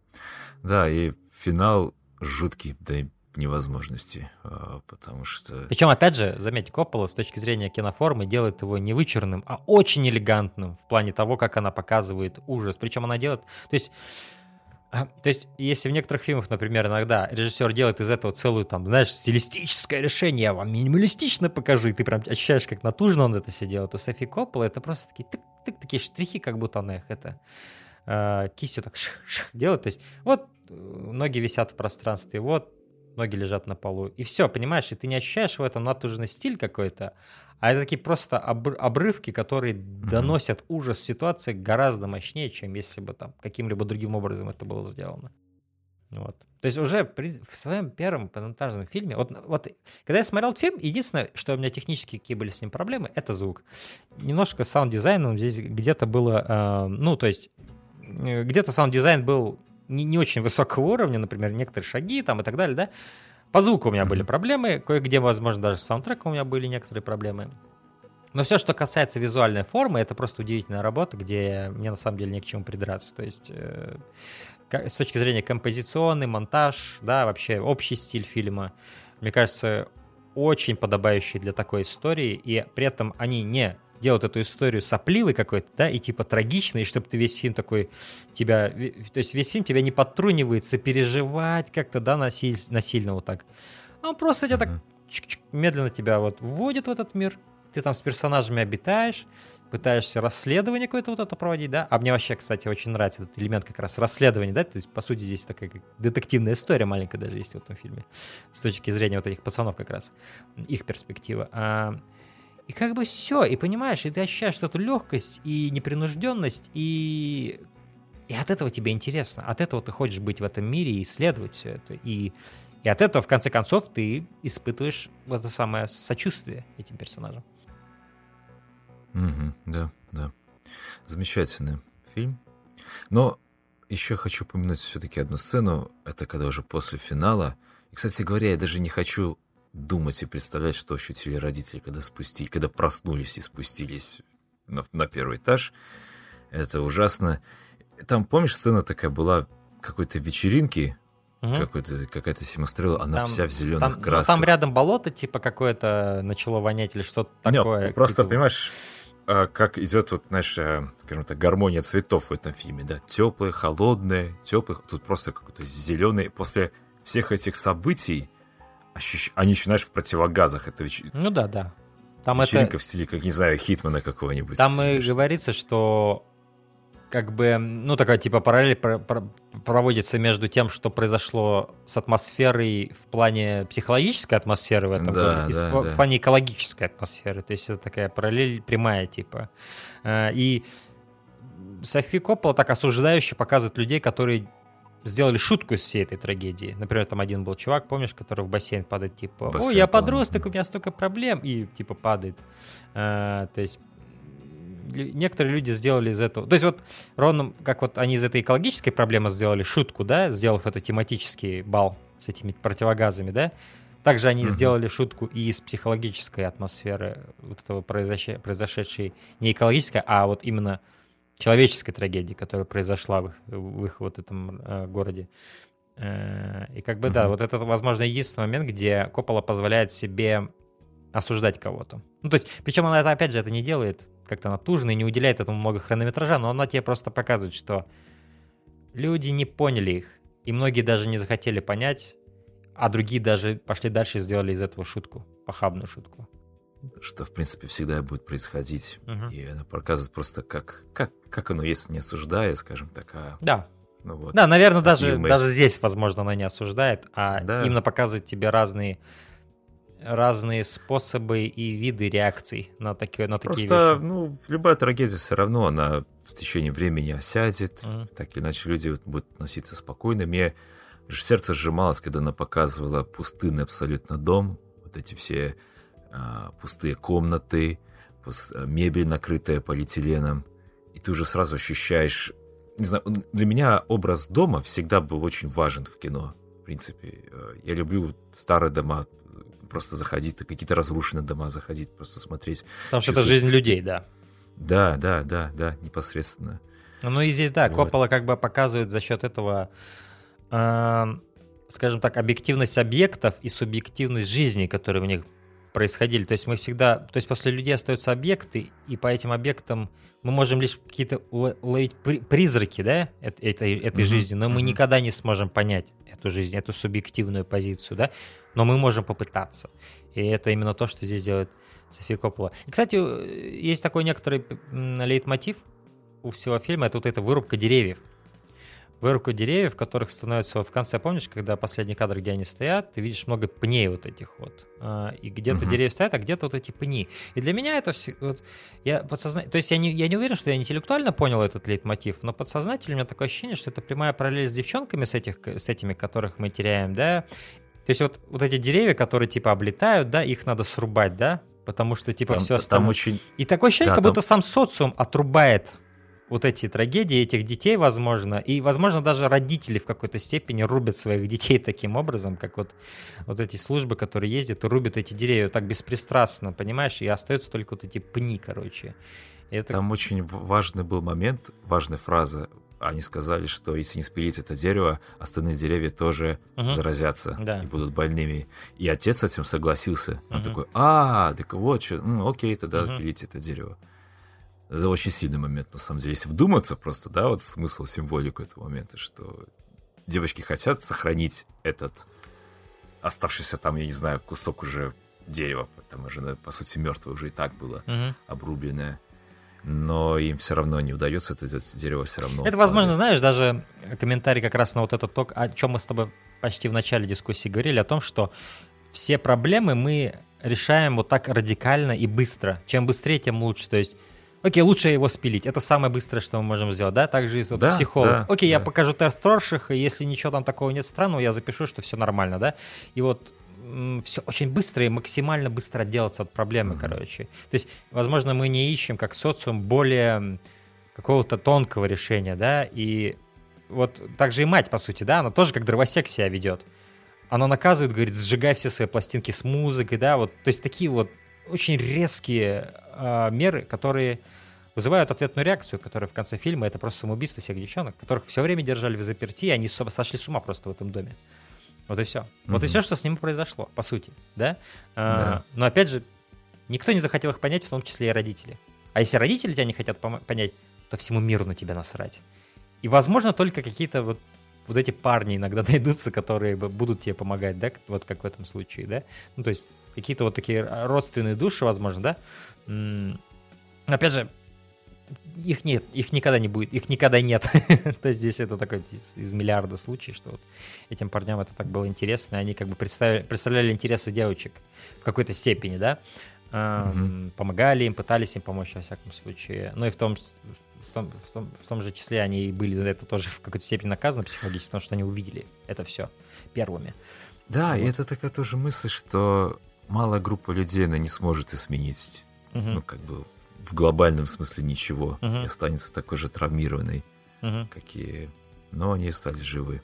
Да, и финал жуткий до невозможности, а, потому что... Причем, опять же, заметьте, Коппола с точки зрения киноформы делает его не вычурным, а очень элегантным в плане того, как она показывает ужас. Причем она делает... То есть то есть, если в некоторых фильмах, например, иногда режиссер делает из этого целую, там, знаешь, стилистическое решение, я вам минималистично покажу, и ты прям ощущаешь, как натужно он это все делает, то Софи Коппола это просто такие тык-тык, такие штрихи, как будто она их это э, кистью так ших, ших, делает. То есть, вот э, ноги висят в пространстве, вот ноги лежат на полу, и все, понимаешь, и ты не ощущаешь в этом натужный стиль какой-то, а это такие просто обрывки, которые mm-hmm. доносят ужас ситуации гораздо мощнее, чем если бы там каким-либо другим образом это было сделано. Вот. То есть уже при, в своем первом монтажном фильме, вот, вот когда я смотрел этот фильм, единственное, что у меня технически какие были с ним проблемы, это звук. Немножко саунд-дизайном здесь где-то было, э, ну, то есть э, где-то саунд-дизайн был не, не очень высокого уровня, например, некоторые шаги там и так далее, да, по звуку у меня были проблемы, кое-где, возможно, даже с саундтреком у меня были некоторые проблемы. Но все, что касается визуальной формы, это просто удивительная работа, где мне на самом деле не к чему придраться. То есть э, с точки зрения композиционный, монтаж, да, вообще общий стиль фильма, мне кажется, очень подобающий для такой истории, и при этом они не делают эту историю сопливой какой-то, да, и типа трагичной, и чтобы ты весь фильм такой тебя, то есть весь фильм тебя не подтрунивается переживать как-то, да, насиль, насильно вот так. А он просто тебя так медленно тебя вот вводит в этот мир, ты там с персонажами обитаешь, пытаешься расследование какое-то вот это проводить, да, а мне вообще, кстати, очень нравится этот элемент как раз расследования, да, то есть, по сути, здесь такая детективная история маленькая даже есть в этом фильме, с точки зрения вот этих пацанов как раз, их перспектива. А, и как бы все, и понимаешь, и ты ощущаешь эту легкость и непринужденность, и... и от этого тебе интересно. От этого ты хочешь быть в этом мире и исследовать все это. И, и от этого, в конце концов, ты испытываешь вот это самое сочувствие этим персонажам. Угу, да, да. Замечательный фильм. Но еще хочу упомянуть все-таки одну сцену. Это когда уже после финала. И, кстати говоря, я даже не хочу думать и представлять, что ощутили родители, когда спустили, когда проснулись и спустились на, на первый этаж. Это ужасно. Там, помнишь, сцена такая была какой-то вечеринки, угу. какой-то, какая-то семастрела, она там, вся в зеленых там, ну, красках. Там рядом болото, типа какое-то начало вонять или что-то такое. Нет, просто, понимаешь, а, как идет, вот, знаешь, э, скажем так, гармония цветов в этом фильме, да, теплые, холодные, теплые, тут просто какой-то зеленый. После всех этих событий ощущ... они еще, знаешь, в противогазах. Это веч... Ну да, да. Там Вечеринка это... в стиле, как, не знаю, Хитмана какого-нибудь. Там и говорится, что как бы, ну, такая типа параллель про- про- проводится между тем, что произошло с атмосферой в плане психологической атмосферы в этом да, году, да, и в, да. в плане экологической атмосферы. То есть это такая параллель прямая, типа. Э, и Софи Коппола так осуждающе показывает людей, которые сделали шутку из всей этой трагедии. Например, там один был чувак, помнишь, который в бассейн падает, типа, бассейн, «Ой, я подросток, у меня столько проблем», и, типа, падает. А, то есть некоторые люди сделали из этого... То есть вот ровно как вот они из этой экологической проблемы сделали шутку, да, сделав это тематический бал с этими противогазами, да, также они uh-huh. сделали шутку и из психологической атмосферы вот этого произош... произошедшей не экологической, а вот именно человеческой трагедии, которая произошла в их, в их вот этом э, городе. Э, и как бы, uh-huh. да, вот это, возможно, единственный момент, где Коппола позволяет себе осуждать кого-то. Ну, то есть, причем она это, опять же, это не делает как-то натужно и не уделяет этому много хронометража, но она тебе просто показывает, что люди не поняли их, и многие даже не захотели понять, а другие даже пошли дальше и сделали из этого шутку, похабную шутку. Что, в принципе, всегда будет происходить. Угу. И она показывает просто, как, как, как оно есть, не осуждая, скажем так, а... Да. Ну, вот, да, наверное, даже, мы... даже здесь, возможно, она не осуждает, а да. именно показывает тебе разные разные способы и виды реакций на такие, на такие Просто, вещи. ну, любая трагедия все равно, она в течение времени осядет, mm так или иначе люди будут относиться спокойно. Мне сердце сжималось, когда она показывала пустынный абсолютно дом, вот эти все пустые комнаты, пуст... мебель, накрытая полиэтиленом, и ты уже сразу ощущаешь... Не знаю, для меня образ дома всегда был очень важен в кино, в принципе. Э, я люблю старые дома, просто заходить, какие-то разрушенные дома заходить, просто смотреть. Потому что это жизнь людей, да. Да, да, да, да, непосредственно. Ну и здесь, да, вот. Коппола как бы показывает за счет этого, э, скажем так, объективность объектов и субъективность жизни, которые в них происходили. То есть мы всегда, то есть после людей остаются объекты, и по этим объектам мы можем лишь какие-то уловить призраки, да, этой, этой mm-hmm. жизни, но мы mm-hmm. никогда не сможем понять эту жизнь, эту субъективную позицию, да но мы можем попытаться. И это именно то, что здесь делает София Коппола. И, кстати, есть такой некоторый лейтмотив у всего фильма, это вот эта вырубка деревьев. Вырубка деревьев, которых становится вот в конце, помнишь, когда последний кадр, где они стоят, ты видишь много пней вот этих вот. А, и где-то uh-huh. деревья стоят, а где-то вот эти пни. И для меня это все... Вот, я подсозна... То есть я не, я не уверен, что я интеллектуально понял этот лейтмотив, но подсознательно у меня такое ощущение, что это прямая параллель с девчонками, с, этих, с этими, которых мы теряем, да, то есть вот, вот эти деревья, которые типа облетают, да, их надо срубать, да? Потому что типа там, все там очень... И такое ощущение, да, как там... будто сам социум отрубает вот эти трагедии этих детей, возможно, и, возможно, даже родители в какой-то степени рубят своих детей таким образом, как вот, вот эти службы, которые ездят и рубят эти деревья так беспристрастно, понимаешь, и остаются только вот эти пни, короче. это... Там очень важный был момент, важная фраза они сказали, что если не спилить это дерево, остальные деревья тоже угу. заразятся да. и будут больными. И отец с этим согласился. Он угу. такой, а, так вот что, ну, окей, тогда угу. пилите это дерево. Это очень сильный момент, на самом деле. Если вдуматься просто, да, вот смысл, символику этого момента, что девочки хотят сохранить этот оставшийся там, я не знаю, кусок уже дерева, там уже, по сути, мертвое уже и так было угу. обрубленное но им все равно не удается это дерево все равно. Это, возможно, знаешь, даже комментарий как раз на вот этот ток, о чем мы с тобой почти в начале дискуссии говорили, о том, что все проблемы мы решаем вот так радикально и быстро. Чем быстрее, тем лучше. То есть, окей, лучше его спилить. Это самое быстрое, что мы можем сделать, да? Также и вот да, психолог. Да, окей, да. я покажу тест Роршиха, и если ничего там такого нет странного, я запишу, что все нормально, да? И вот все очень быстро и максимально быстро отделаться от проблемы, mm-hmm. короче. То есть, возможно, мы не ищем как социум более какого-то тонкого решения, да, и вот так же и мать, по сути, да, она тоже как дровосек себя ведет. Она наказывает, говорит, сжигай все свои пластинки с музыкой, да, вот, то есть такие вот очень резкие э, меры, которые вызывают ответную реакцию, которая в конце фильма это просто самоубийство всех девчонок, которых все время держали в заперти, и они сошли с ума просто в этом доме. Вот и все. Mm-hmm. Вот и все, что с ним произошло, по сути, да? А, да. А, но опять же, никто не захотел их понять, в том числе и родители. А если родители тебя не хотят понять, то всему миру на тебя насрать. И, возможно, только какие-то вот, вот эти парни иногда найдутся, которые будут тебе помогать, да, вот как в этом случае, да? Ну, то есть какие-то вот такие родственные души, возможно, да? Опять же, их нет, их никогда не будет, их никогда нет. То есть здесь это такой из, из миллиарда случаев, что вот этим парням это так было интересно, и они как бы представляли, представляли интересы девочек в какой-то степени, да, mm-hmm. помогали им, пытались им помочь во всяком случае. Ну и в том, в том, в том, в том же числе они были за это тоже в какой-то степени наказаны психологически, потому что они увидели это все первыми. Да, вот. и это такая тоже мысль, что малая группа людей, она не сможет изменить, угу. ну, как бы в глобальном смысле ничего uh-huh. и останется такой же травмированной, uh-huh. какие... Но они стали живы.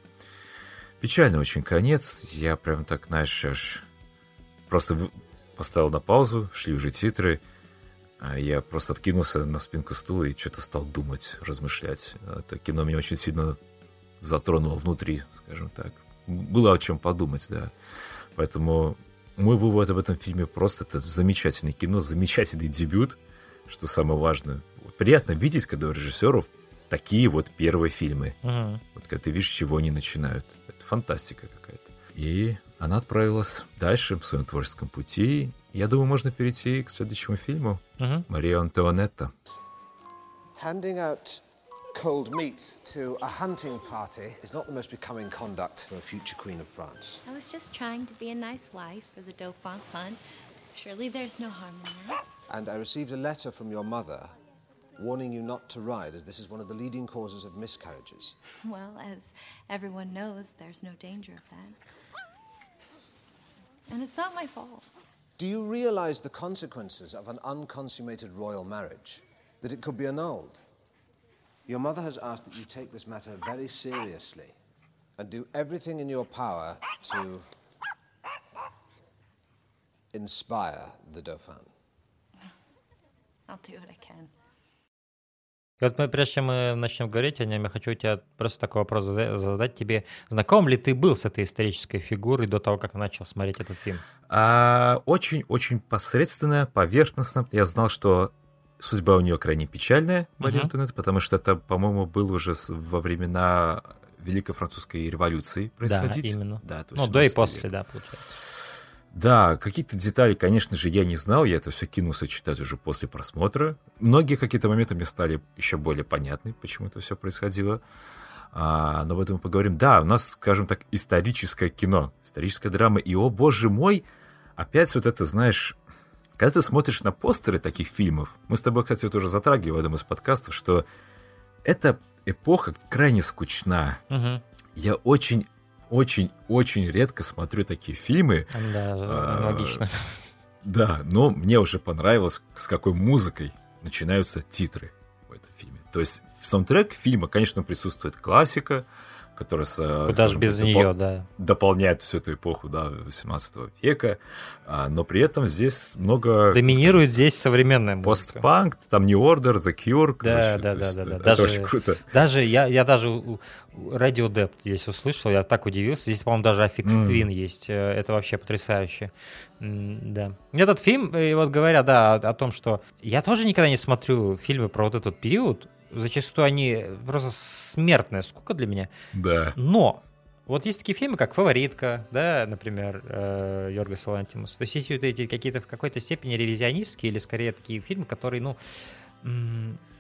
Печальный очень конец. Я прям так, знаешь, аж просто поставил на паузу, шли уже титры. А я просто откинулся на спинку стула и что-то стал думать, размышлять. Это кино меня очень сильно затронуло внутри, скажем так. Было о чем подумать, да. Поэтому мой вывод об этом фильме просто это замечательное кино, замечательный дебют, что самое важное. Приятно видеть, когда у режиссеров такие вот первые фильмы. Мгм. Вот когда ты видишь, чего они начинают. Это фантастика какая-то. И она отправилась дальше в своем творческом пути. Я думаю, можно перейти к следующему фильму. Мгм. Мария Антуанетта. Handing out cold meat to a hunting party is not the most becoming conduct for a future Queen of France. I was just trying to be a nice wife for the Dauphin's son. Surely there's no harm in that. And I received a letter from your mother warning you not to ride, as this is one of the leading causes of miscarriages. Well, as everyone knows, there's no danger of that. And it's not my fault. Do you realize the consequences of an unconsummated royal marriage? That it could be annulled? Your mother has asked that you take this matter very seriously and do everything in your power to inspire the Dauphin. I'll do what I can. И вот мы, прежде чем мы начнем говорить о нем, я хочу тебя просто такой вопрос зада- задать тебе. Знаком ли ты был с этой исторической фигурой до того, как начал смотреть этот фильм? А, Очень-очень посредственно, поверхностно. Я знал, что судьба у нее крайне печальная, Мария Мгм. Антуанетта, потому что это, по-моему, был уже во времена Великой Французской революции происходить. именно. Да, Ну, до и 18 после, век. да, получается. Да, какие-то детали, конечно же, я не знал, я это все кинулся читать уже после просмотра. Многие какие-то моменты мне стали еще более понятны, почему это все происходило. А, но об этом мы поговорим. Да, у нас, скажем так, историческое кино, историческая драма. И, о боже мой, опять вот это, знаешь, когда ты смотришь на постеры таких фильмов, мы с тобой, кстати, вот уже затрагивали в одном из подкастов, что эта эпоха крайне скучна. Мгм. Я очень, очень, очень редко смотрю такие фильмы, Да, А, аналогично. да, но мне уже понравилось, с какой музыкой начинаются титры в этом фильме. То есть в саундтрек фильма, конечно, присутствует классика, которая с, Куда же скажем, без допол- нее, да. дополняет всю эту эпоху да, 18 века, а, но при этом здесь много Доминирует здесь современная скажем, музыка. постпанк, там New Order, The Cure, Да, короче, да, да, есть да, да. это Даже- очень круто. Даже я, я даже Radio Dept здесь услышал, я так удивился. Здесь, по-моему, даже Affix М. Twin есть. Э, Это вообще потрясающе. Да. Этот фильм, и вот говоря, да, о, о том, что я тоже никогда не смотрю фильмы про вот этот период. Зачастую они просто смертная скука для меня. Да. Но вот есть такие фильмы, как «Фаворитка», да, например, э, Йоргас Лантимус. То есть есть вот эти какие-то в какой-то степени ревизионистские или скорее такие фильмы, которые, ну,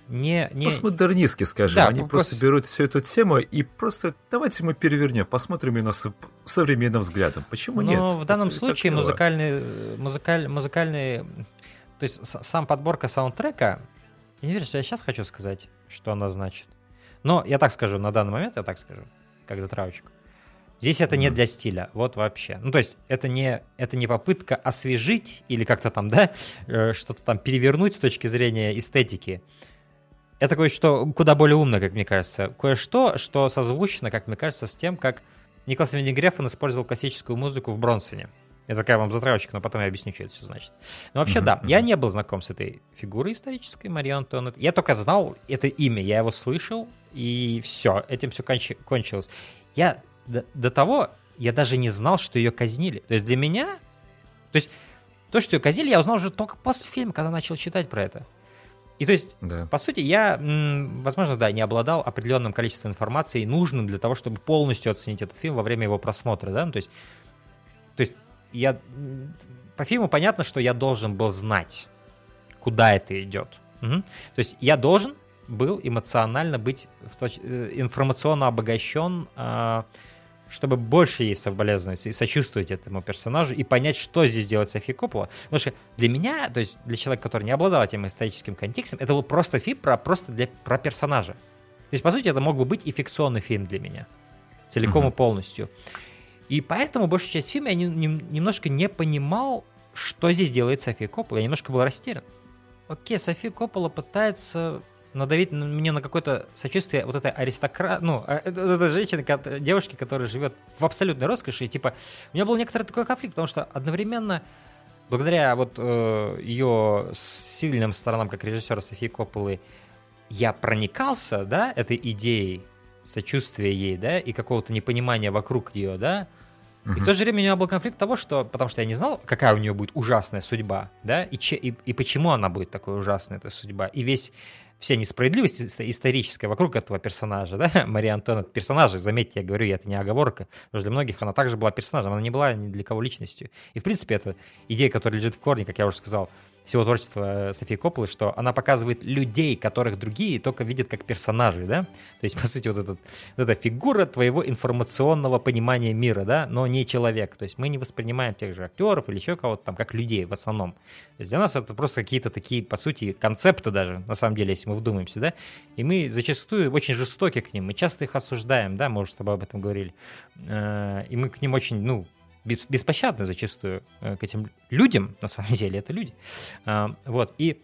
не... не... Постмодернистски, скажем. Да, Они пос- просто берут всю эту тему и просто давайте мы перевернем, посмотрим ее на сов- современным взглядом. Почему Но нет? в данном Это- это случае клево. музыкальные, музыкаль, музыкальные, то есть сам подборка саундтрека, я не верю, что я сейчас хочу сказать, что она значит. Но я так скажу, на данный момент я так скажу, как затравочку. Здесь это не Мгм. для стиля, вот вообще. Ну, то есть это не, это не попытка освежить или как-то там, да, э, что-то там перевернуть с точки зрения эстетики. Это кое-что куда более умно, как мне кажется. Кое-что, что созвучно, как мне кажется, с тем, как Николас Винни Греффен использовал классическую музыку в Бронсоне. Это такая вам затравочка, но потом я объясню, что это все значит. Но вообще, Мгм, да, я не был знаком с этой фигурой исторической Марии Антуанетты. Я только знал это имя, я его слышал, и все, этим все кончилось. Я до, до того, я даже не знал, что ее казнили. То есть для меня, то есть то, что ее казнили, я узнал уже только после фильма, когда начал читать про это. И то есть Да. по сути, я, возможно, да, не обладал определенным количеством информации, нужным для того, чтобы полностью оценить этот фильм во время его просмотра, да, ну, то есть, то есть я, по фильму понятно, что я должен был знать, куда это идет. Мгм. То есть я должен был эмоционально быть точ- э, информационно обогащен, а, чтобы больше ей соболезновать и сочувствовать этому персонажу и понять, что здесь делает София Коппола. Потому что для меня, то есть для человека, который не обладал этим историческим контекстом, это был просто фильм про, просто для, про персонажа. То есть, по сути, это мог бы быть и фикционный фильм для меня. Целиком и Мгм. полностью. И поэтому большую часть фильма я не- не- немножко не понимал, что здесь делает София Коппола. Я немножко был растерян. Окей, София Коппола пытается надавить на- мне на какое-то сочувствие вот этой аристократ... Ну, а, это, это женщина, ко- девушки, которая живет в абсолютной роскоши. И, типа, у меня был некоторый такой конфликт, потому что одновременно благодаря вот э, ее сильным сторонам как режиссера Софии Копполы я проникался, да, этой идеей, сочувствия ей, да, и какого-то непонимания вокруг нее, да, и в то же время у меня был конфликт того, что, потому что я не знал, какая у нее будет ужасная судьба, да, и, че, и, и почему она будет такой ужасной, эта судьба. И весь вся несправедливость историческая вокруг этого персонажа, да, Мария Антуанетта, персонажа, заметьте, я говорю, это не оговорка, потому что для многих она также была персонажем, она не была ни для кого личностью. И, в принципе, это идея, которая лежит в корне, как я уже сказал, всего творчества Софии Копполы, что она показывает людей, которых другие только видят как персонажей, да? То есть, по сути, вот, этот, вот эта фигура твоего информационного понимания мира, да, но не человек. То есть мы не воспринимаем тех же актеров или еще кого-то там как людей в основном. То есть для нас это просто какие-то такие, по сути, концепты даже, на самом деле, если мы вдумаемся, да? И мы зачастую очень жестоки к ним, мы часто их осуждаем, да, мы уже с тобой об этом говорили. Э, и мы к ним очень, ну, беспощадны зачастую э, к этим людям, на самом деле, это люди. А, вот, и,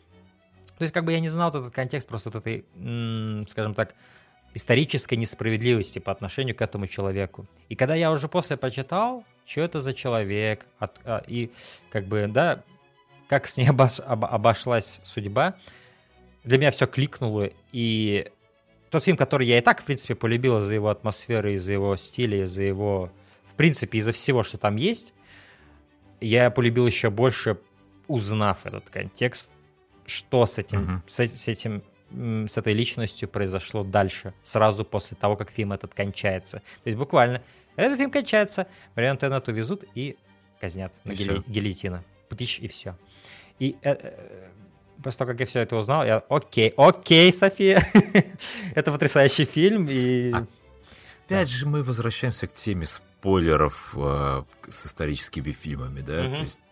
то есть, как бы я не знал вот этот контекст просто вот этой, скажем так, исторической несправедливости по отношению к этому человеку. И когда я уже после почитал, что это за человек, а, и как бы, да, как с ней обош, об, обошлась судьба, для меня все кликнуло, и тот фильм, который я и так, в принципе, полюбил за его атмосферы, из-за его стиля, из-за его в принципе, из-за всего, что там есть, я полюбил еще больше, узнав этот контекст, что с этим, uh-huh. с, с этим с этой личностью произошло дальше, сразу после того, как фильм этот кончается. То есть буквально этот фильм кончается, Марию Антуанетту везут и казнят и на гили- гильотина. Птич, и все. И э, э, после того, как я все это узнал, я окей, окей, София, это потрясающий фильм. И... Опять да. же мы возвращаемся к теме спойлеров э, с историческими фильмами, да, угу. то есть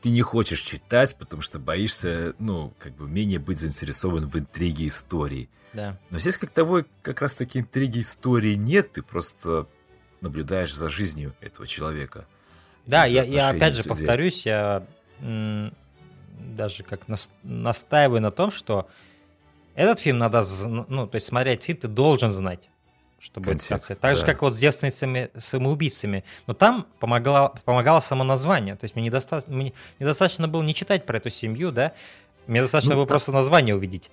ты не хочешь читать, потому что боишься, ну, как бы менее быть заинтересован в интриге истории. Да. Но здесь как того, как раз таки интриги истории нет, ты просто наблюдаешь за жизнью этого человека. Да, я, я опять же повторюсь, я м, даже как нас, настаиваю на том, что этот фильм надо, ну, то есть смотреть фильм ты должен знать чтобы Контекст, так, так же, как вот с девственницами самоубийцами. Но там помогало, помогало само название. То есть мне недостаточно, мне недостаточно было не читать про эту семью, да, мне достаточно ну, было там, просто название увидеть.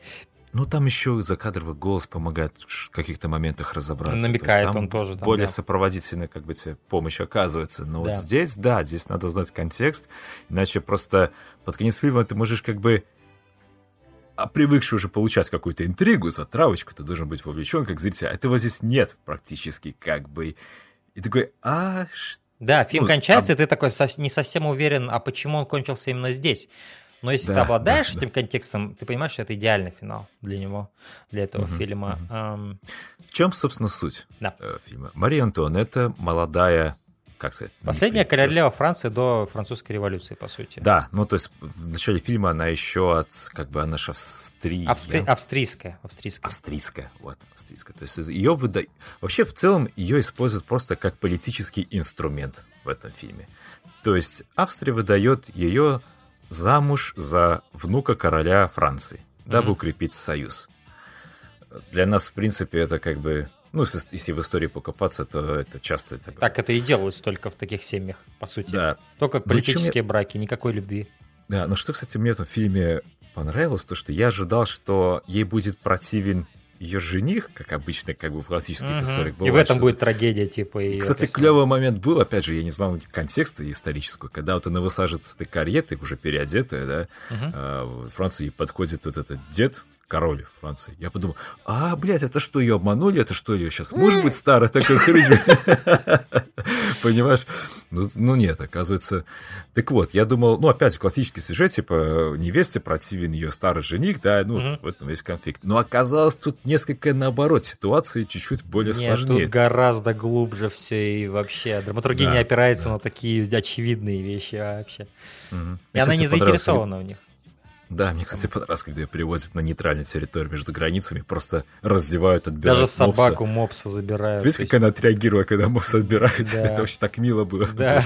Ну, там еще закадровый голос помогает в каких-то моментах разобраться. Намекает То там он тоже. Там, более да. сопроводительная как бы тебе помощь оказывается. Но да. вот здесь, да, здесь надо знать контекст, иначе просто под конец фильма ты можешь как бы а привыкший уже получать какую-то интригу, затравочку, ты должен быть вовлечен как зритель. А этого здесь нет практически как бы. И такой, а что? Да, фильм ну, кончается, а... и ты такой не совсем уверен, а почему он кончился именно здесь. Но если да, ты обладаешь да, этим да. контекстом, ты понимаешь, что это идеальный финал для него, для этого угу, фильма. Угу. Um... В чем, собственно, суть да. Э, фильма? Мария Антуанетта молодая как сказать? Последняя королева Франции до французской революции, по сути. Да, ну то есть в начале фильма она еще от, как бы она же австрия. Австри... Австрийская, австрийская. Австрийская, вот, австрийская. То есть ее выдают... Вообще в целом ее используют просто как политический инструмент в этом фильме. То есть Австрия выдает ее замуж за внука короля Франции, дабы mm-hmm. укрепить союз. Для нас, в принципе, это как бы ну, если в истории покопаться, то это часто... Так, так это и делалось только в таких семьях, по сути. Да. Только ну, политические мне... браки, никакой любви. Да, но что, кстати, мне в этом фильме понравилось, то, что я ожидал, что ей будет противен ее жених, как обычно, как бы в классических угу. историях бывает. И в этом будет трагедия, типа. И, кстати, клевый момент был, опять же, я не знал контекста исторического, когда вот она высаживается с этой кареты, уже переодетая, да, угу. а, в Францию подходит вот этот дед, король Франции. Я подумал, а, блядь, это что, ее обманули? Это что, ее сейчас муж будет старый такой хрыч? Понимаешь? Ну, ну нет, оказывается. Так вот, я думал, ну опять классический сюжет, типа невесте противен ее старый жених, да, ну в этом есть конфликт. Но оказалось тут несколько наоборот, ситуации чуть-чуть более нет, сложнее. тут гораздо глубже все и вообще. Драматургия не опирается на такие очевидные вещи вообще. И она не заинтересована в них. Да, мне, кстати, понравилось, когда ее перевозят на нейтральную территорию между границами, просто раздевают, отбирают Даже собаку мопса забирают. Видишь, как она отреагировала, когда мопс отбирает? Да. Это вообще так мило было. Да.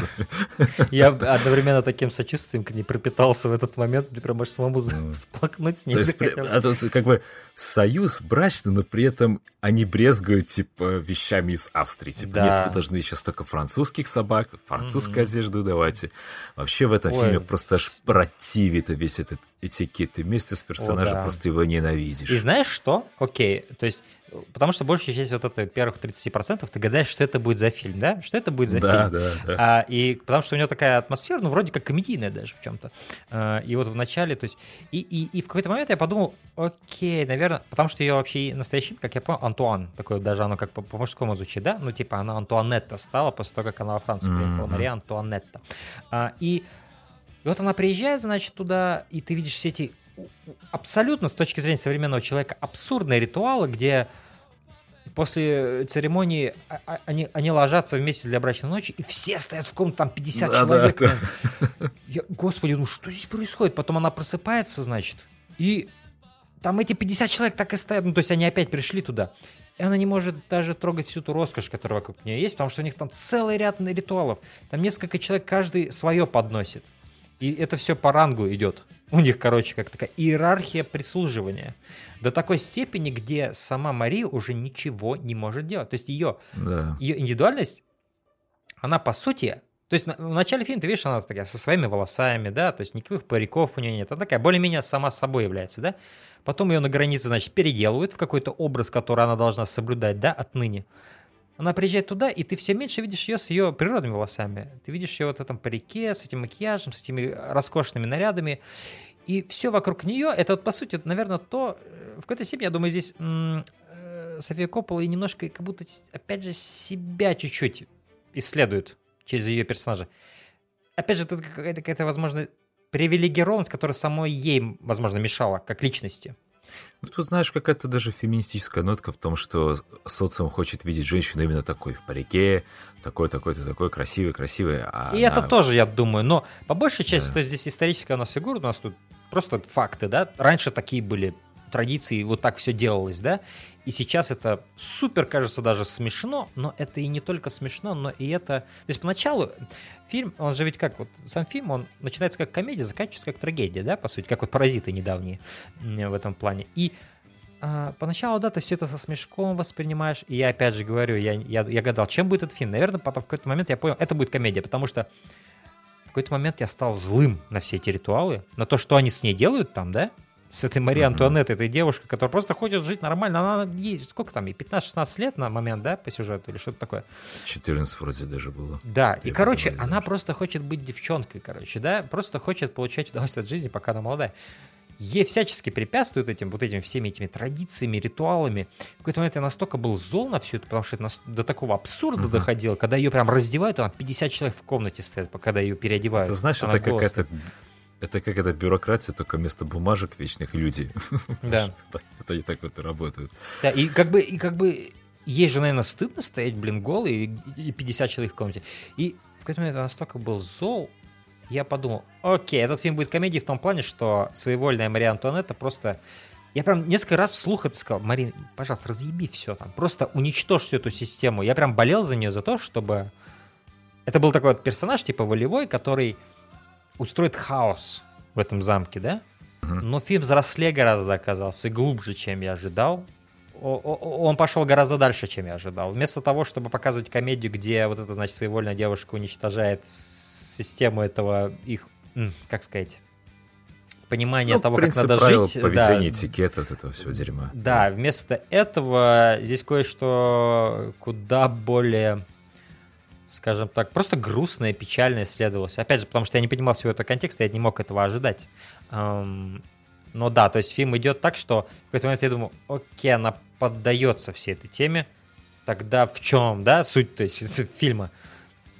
Я одновременно таким сочувствием к ней пропитался в этот момент, мне прям аж самому всплакнуть с ней То есть, а как бы союз брачный, но при этом они брезгуют, типа, вещами из Австрии. Типа, нет, вы должны сейчас только французских собак, французскую одежду давайте. Вообще в этом фильме просто аж противит весь этот этикет. Ты вместе с персонажем да. просто его ненавидишь. И знаешь что? Окей, то есть, потому что большая часть вот это первых 30% ты гадаешь, что это будет за фильм, да? Что это будет за Да, фильм? да, да. А, и потому что у него такая атмосфера, ну, вроде как комедийная даже в чем-то. А, и вот в начале, то есть, и, и, и в какой-то момент я подумал, окей, наверное, потому что ее вообще настоящий, как я понял, Антуан, такое даже оно как по- по-мужскому звучит, да? Ну, типа, она Антуанетта стала после того, как она во Францию приехала, Мгм. Мария Антуанетта. А, и и вот она приезжает, значит, туда, и ты видишь все эти абсолютно с точки зрения современного человека абсурдные ритуалы, где после церемонии а- а- они, они ложатся вместе для брачной ночи, и все стоят в комнате, там 50 Да, человек. да, блин. Я, господи, ну что здесь происходит? Потом она просыпается, значит, и там эти 50 человек так и стоят, ну то есть они опять пришли туда. И она не может даже трогать всю ту роскошь, которая вокруг нее есть, потому что у них там целый ряд ритуалов. Там несколько человек, каждый свое подносит. И это все по рангу идет. У них, короче, как такая иерархия прислуживания. До такой степени, где сама Мария уже ничего не может делать. То есть ее, Да. ее индивидуальность, она по сути... То есть в начале фильма ты видишь, она такая со своими волосами, да, то есть никаких париков у нее нет. Она такая более-менее сама собой является, да. Потом ее на границе, значит, переделывают в какой-то образ, который она должна соблюдать, да, отныне. Она приезжает туда, и ты все меньше видишь ее с ее природными волосами. Ты видишь ее вот в этом парике, с этим макияжем, с этими роскошными нарядами. И все вокруг нее, это вот, по сути, наверное, то, э, в какой-то степени, я думаю, здесь э, София Коппола и немножко как будто, опять же, себя чуть-чуть исследует через ее персонажа. Опять же, тут какая-то, какая-то возможно, привилегированность, которая самой ей, возможно, мешала, как личности. Ну, Тут, знаешь, какая-то даже феминистическая нотка в том, что социум хочет видеть женщину именно такой, в парике, такой, такой-то, такой, красивый, красивый. А И она- это тоже, я думаю, но по большей части, Да. то есть здесь историческая у нас фигура, у нас тут просто факты, да, раньше такие были традиции, вот так все делалось, да, и сейчас это супер, кажется, даже смешно, но это и не только смешно, но и это... То есть поначалу фильм, он же ведь как, вот сам фильм, он начинается как комедия, заканчивается как трагедия, да, по сути, как вот «Паразиты» недавние в этом плане. И а, поначалу, да, ты все это со смешком воспринимаешь, и я опять же говорю, я, я, я гадал, чем будет этот фильм. Наверное, потом в какой-то момент я понял, это будет комедия, потому что в какой-то момент я стал злым на все эти ритуалы, на то, что они с ней делают там, да, с этой Марией. Антуанеттой, этой девушкой, которая просто хочет жить нормально. Она ей, сколько там, ей 15-16 лет на момент, да, по сюжету или что-то такое. 14 вроде даже было. Да, и, короче, она знаешь. просто хочет быть девчонкой, короче, да, просто хочет получать удовольствие от жизни, пока она молодая. Ей всячески препятствуют этим, вот этими всеми этими традициями, ритуалами. В какой-то момент я настолько был зол на все это, потому что это до такого абсурда Мгм. доходило, когда ее прям раздевают, а там 50 человек в комнате пока когда ее переодевают. Ты знаешь, Она это какая-то... Это как эта бюрократия, только вместо бумажек вечных люди. Да. Это и так вот и работают. Да, и как бы, и как бы ей же, наверное, стыдно стоять, блин, голый, и, и 50 человек в комнате. И в какой-то момент я настолько был зол, я подумал, окей, этот фильм будет комедией в том плане, что своевольная Мария Антуанетта просто... Я прям несколько раз вслух это сказал, Марин, пожалуйста, разъеби все там, просто уничтожь всю эту систему. Я прям болел за нее за то, чтобы... Это был такой вот персонаж, типа волевой, который устроит хаос в этом замке, да? Но фильм взрослее гораздо оказался и глубже, чем я ожидал. Он пошел гораздо дальше, чем я ожидал. Вместо того, чтобы показывать комедию, где вот эта, значит, своевольная девушка уничтожает систему этого их, как сказать, понимания Ну, того, принцип как надо правил жить. поведения, да, этикета, вот этого всего дерьма. да, вместо этого здесь кое-что куда более, скажем так, просто грустное, печальное исследовалось. Опять же, потому что я не понимал всего этого контекста, я не мог этого ожидать. Но да, то есть фильм идет так, что в какой-то момент я думаю, окей, она поддается всей этой теме, тогда в чем, да, суть то есть, фильма?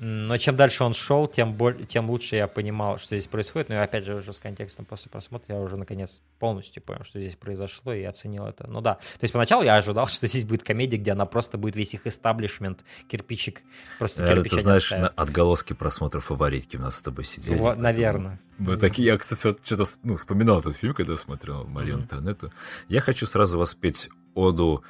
Но чем дальше он шел, тем, боль, тем лучше я понимал, что здесь происходит. Но опять же, уже с контекстом после просмотра я уже наконец полностью понял, что здесь произошло, и оценил это. Ну да. То есть поначалу я ожидал, что здесь будет комедия, где она просто будет весь их эстаблишмент, кирпичик, просто Наверное, кирпич ты знаешь, на отголоски просмотров фаворитки у нас с тобой сидели. Вот, наверное. Мы такие, я, кстати, вот что-то ну, вспоминал этот фильм, когда смотрел Марию Мгм. Антуанетту. Я хочу сразу воспеть оду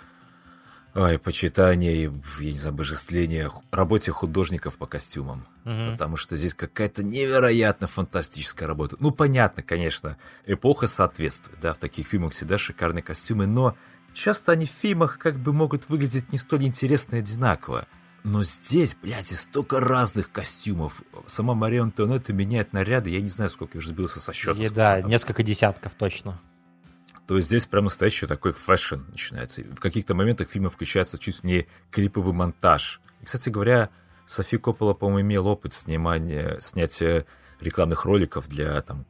Ой, почитание, я не знаю, обожествление ху- работе художников по костюмам. Мгм. Потому что здесь какая-то невероятно фантастическая работа. Ну, понятно, конечно, эпоха соответствует, да, в таких фильмах всегда шикарные костюмы, но часто они в фильмах как бы могут выглядеть не столь интересно и одинаково. Но здесь, блядь, и столько разных костюмов. Сама Мария Антуанетта меняет наряды, я не знаю, сколько я уже сбился со счета. И да, там. несколько десятков точно. То есть здесь прям настоящий такой fashion начинается. В каких-то моментах фильма включается чуть не клиповый монтаж. И, кстати говоря, София Коппола, по-моему, имел опыт снимания, снятия рекламных роликов для там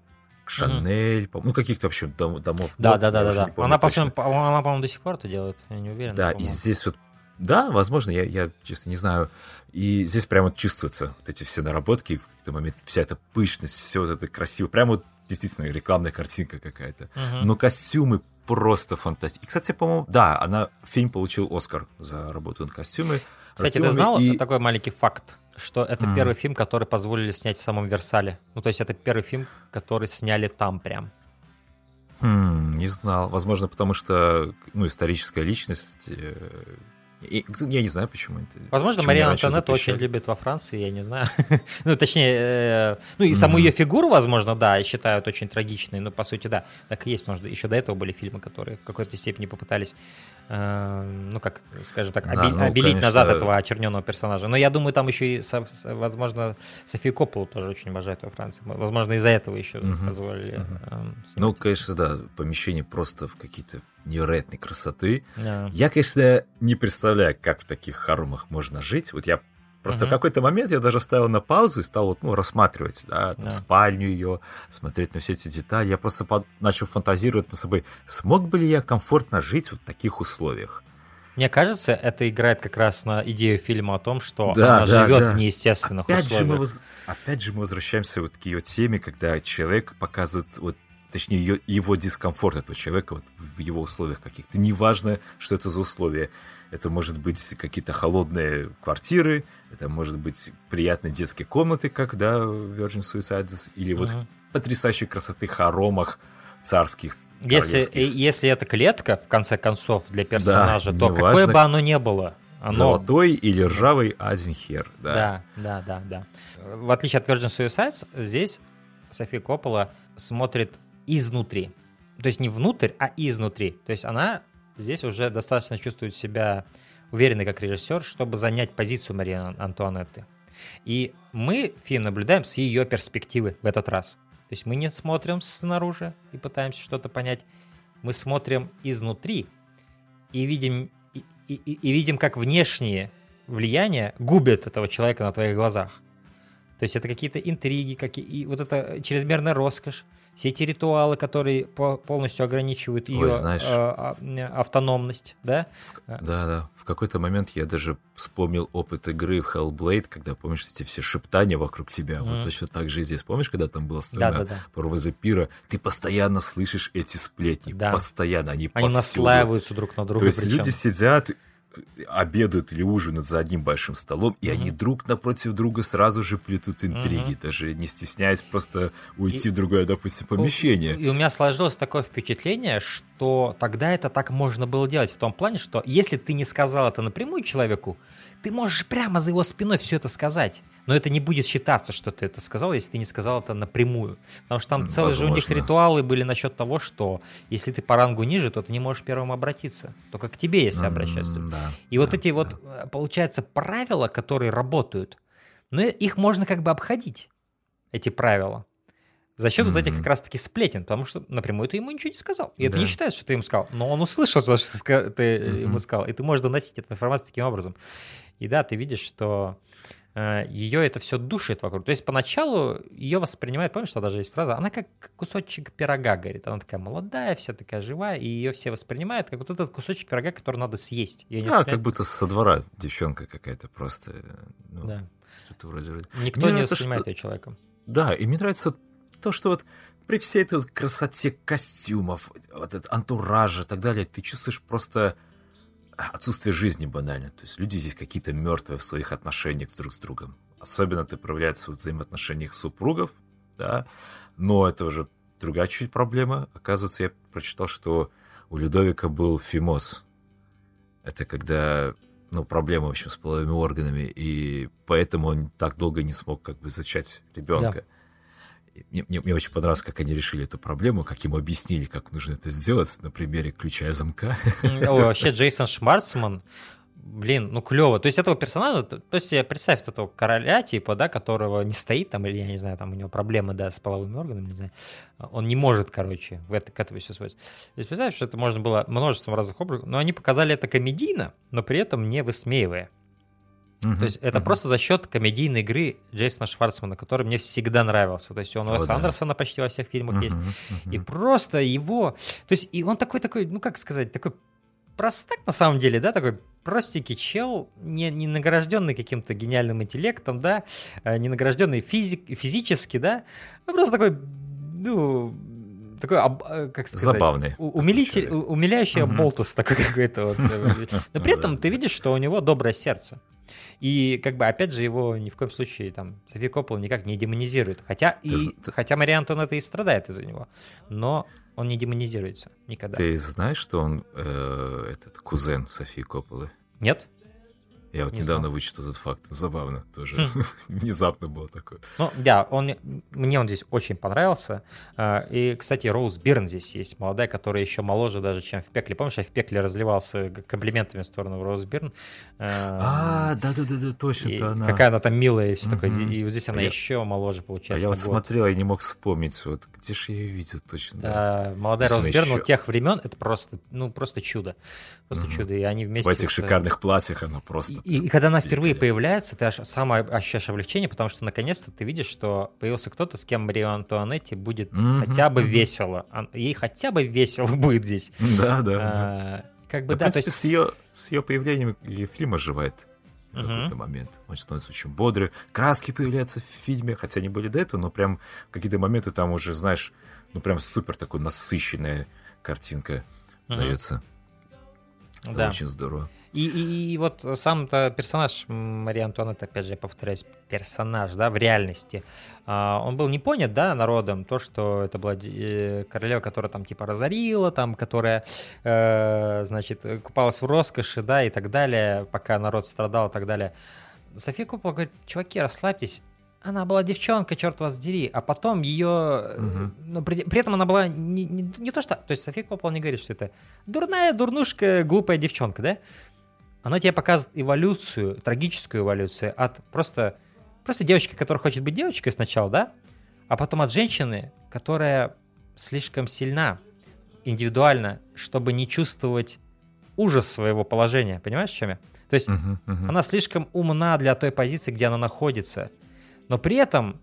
Шанель, по- ну каких-то вообще дом- домов. Да, да, да, да, да. помню Она, точно. по она, по-моему, до сих пор это делает, я не уверен. Да, и здесь вот, да, возможно, я, я честно не знаю. И здесь прямо чувствуются вот эти все наработки, в какой-то момент вся эта пышность, все вот это красиво. Прямо вот действительно рекламная картинка какая-то. Мгм. Но костюмы просто фантастические. И, кстати, по-моему, да, она фильм получил Оскар за работу над костюмами. Кстати, ты знал и- такой маленький факт, что это Мгм. первый фильм, который позволили снять в самом Версале? Ну, то есть это первый фильм, который сняли там прям. Хм, не знал. Возможно, потому что, ну, историческая личность... и- я не знаю, почему это. Возможно, Мария Антонетта очень любит во Франции, я не знаю. ну, точнее, э, ну и саму Мгм. ее фигуру, возможно, да, считают очень трагичной, но по сути, да, так и есть. Может, еще до этого были фильмы, которые в какой-то степени попытались, э, ну, как, скажем так, Да, оби- ну, обелить конечно. назад этого очерненного персонажа. Но я думаю, там еще и, возможно, Софию Копполу тоже очень обожают во Франции. Возможно, из-за этого еще Мгм. позволили эм, Ну, конечно, да, помещение просто в какие-то невероятной красоты. Да. Я, конечно, не представляю, как в таких хоромах можно жить. Вот я просто Мгм. в какой-то момент я даже ставил на паузу и стал вот, ну, рассматривать, да, там, Да. спальню ее, смотреть на все эти детали. Я просто под- начал фантазировать над собой, смог бы ли я комфортно жить вот в таких условиях. Мне кажется, это играет как раз на идею фильма о том, что Да, она да, живет да. в неестественных Опять же, мы условиях. воз- опять же мы возвращаемся вот к ее теме, когда человек показывает вот точнее, ее, его дискомфорт этого человека вот в его условиях каких-то. Неважно, что это за условия. Это может быть какие-то холодные квартиры, это может быть приятные детские комнаты, как да, Virgin Suicides, или вот Мгм. потрясающей красоты хоромах царских. Если, и- если это клетка, в конце концов, для персонажа, то неважно. какое бы оно ни было, оно... Золотой или ржавый один хер. Да. Да, да, да, да. В отличие от Virgin Suicides, здесь София Коппола смотрит изнутри. То есть не внутрь, а изнутри. То есть она здесь уже достаточно чувствует себя уверенной как режиссер, чтобы занять позицию Марии Ан- Антуанетты. И мы фильм наблюдаем с ее перспективы в этот раз. То есть мы не смотрим снаружи и пытаемся что-то понять. Мы смотрим изнутри и видим, и- и- и видим, как внешние влияния губят этого человека на твоих глазах. То есть это какие-то интриги, какие, и вот это чрезмерная роскошь, все эти ритуалы, которые по- полностью ограничивают ее знаешь- а, автономность, да? Да, да. В какой-то момент я даже вспомнил опыт игры в Hellblade, когда, помнишь, эти все шептания вокруг тебя. Вот Мгм. точно так же и здесь. Помнишь, когда там была сцена Да-да-да. про Вазапира? Ты постоянно слышишь эти сплетни. Да. Постоянно. Они, Они повсюду. наслаиваются друг на друга. То есть причем. люди сидят, обедают или ужинают за одним большим столом, и они Мгм. друг напротив друга сразу же плетут интриги, даже не стесняясь просто уйти И- в другое, допустим, помещение. И у меня сложилось такое впечатление, что тогда это так можно было делать в том плане, что если ты не сказал это напрямую человеку, ты можешь прямо за его спиной все это сказать. Но это не будет считаться, что ты это сказал, если ты не сказал это напрямую. Потому что там целые же у них ритуалы были насчет того, что если ты по рангу ниже, то ты не можешь первым обратиться. Только к тебе, если обращаться. М, да, И вот да, эти да. вот, э, получается, правила, которые работают, но их можно как бы обходить, эти правила. За счет вот этих как раз-таки сплетен, потому что напрямую ты ему ничего не сказал. И это не Да. считается, что ты ему сказал, но он услышал то, что ты Мгм. ему сказал, и ты можешь доносить эту информацию таким образом. И да, ты видишь, что э, ее это все душит вокруг. То есть поначалу ее воспринимают, помнишь, что даже есть фраза, она как кусочек пирога, говорит. Она такая молодая, вся такая живая, и ее все воспринимают как вот этот кусочек пирога, который надо съесть. Её не А, как будто со двора девчонка какая-то просто. ну, Да. что-то вроде... Никто Мне не нравится, воспринимает что- ее человеком. Да, и мне нравится то, что вот при всей этой вот красоте костюмов, вот этот антуража и так далее, ты чувствуешь просто отсутствие жизни банально. То есть люди здесь какие-то мертвые в своих отношениях друг с другом. Особенно это проявляется в взаимоотношениях супругов, да, но это уже другая чуть проблема. Оказывается, я прочитал, что у Людовика был фимоз. Это когда, ну, проблема, в общем, с половыми органами, и поэтому он так долго не смог как бы зачать ребенка. И Мне, мне- мне очень понравилось, как они решили эту проблему, как ему объяснили, как нужно это сделать на примере ключа замка. Ой, вообще Джейсон Шварцман, блин, ну клево. То есть этого персонажа, то есть представь этого короля, типа, да, которого не стоит там, или я не знаю, там у него проблемы, да, с половыми органами, не знаю. Он не может, короче, в это, к этому все сводится. То есть представь, что это можно было множеством разных образов, но они показали это комедийно, но при этом не высмеивая. То есть это просто за счет комедийной игры Джейсона Шварцмана, который мне всегда нравился. То есть он у Уэса да. Андерсона почти во всех фильмах есть. И просто его... То есть и он такой-такой, ну как сказать, такой простак на самом деле, да, такой простенький чел, не, не награжденный каким-то гениальным интеллектом, да, э, не награжденный физик, физически, да, ну просто такой, ну, такой, э, как сказать... Забавный умилитель, умиляющий Мгм. болтус такой какой-то вот. э, Но при этом ты видишь, что у него доброе сердце. И как бы опять же его ни в коем случае там София Коппола никак не демонизирует. Хотя, и, з- ты- хотя Мария Антонетта и страдает из-за него. Но он не демонизируется никогда. Ты знаешь, что он э, этот кузен Софии Копполы? Нет? Я вот Не недавно знал. вычитал этот факт. Забавно тоже. Внезапно было такое. Ну, да, он, мне- он здесь очень понравился. А, И, кстати, Роуз Бирн здесь есть, молодая, которая еще моложе даже, чем в «Пекле». Помнишь, я в «Пекле» разливался комплиментами в сторону Роуз Бирн? А, да-да-да, точно, И какая она там милая и все такое. И вот здесь она еще моложе А получается. я вот смотрел, я не мог вспомнить, вот где же я ее видел точно, да. Да, молодая Роуз Бирн вот тех времен, это просто, ну, просто чудо. Просто чудо. И они вместе В этих шикарных платьях она просто... И, и когда она впервые появляется, ты аж самое ощущаешь облегчение, потому что наконец-то ты видишь, что появился кто-то, с кем Марию Антуанетте будет Мгм, хотя бы весело. Ей хотя бы весело будет здесь. Да, да, да. А, Как бы, Да, да, в принципе, есть... с ее, с ее появлением и фильм оживает в Мгм. какой-то момент. Он становится очень бодрый. Краски появляются в фильме, хотя они были до этого, но прям какие-то моменты там уже, знаешь, ну прям супер такой насыщенная картинка Мгм. дается. Да. очень здорово. И, и- и вот сам-то персонаж Марии Антуанетты, опять же, я повторяюсь, персонаж, да, в реальности, а, он был не понят, да, народом, то, что это была э, королева, которая там типа разорила, там, которая, э, значит, купалась в роскоши, да, и так далее, пока народ страдал и так далее. София Коппола говорит, чуваки, расслабьтесь, она была девчонка, черт вас дери, а потом ее... Мгм. Но при, при этом она была не, не- не то что... То есть София Коппола не говорит, что это дурная, дурнушка, глупая девчонка, да? Она тебе показывает эволюцию, трагическую эволюцию от просто, просто девочки, которая хочет быть девочкой сначала, да? А потом от женщины, которая слишком сильна, индивидуально, чтобы не чувствовать ужас своего положения. Понимаешь, в чем я? То есть Мгм, мгм. она слишком умна для той позиции, где она находится. Но при этом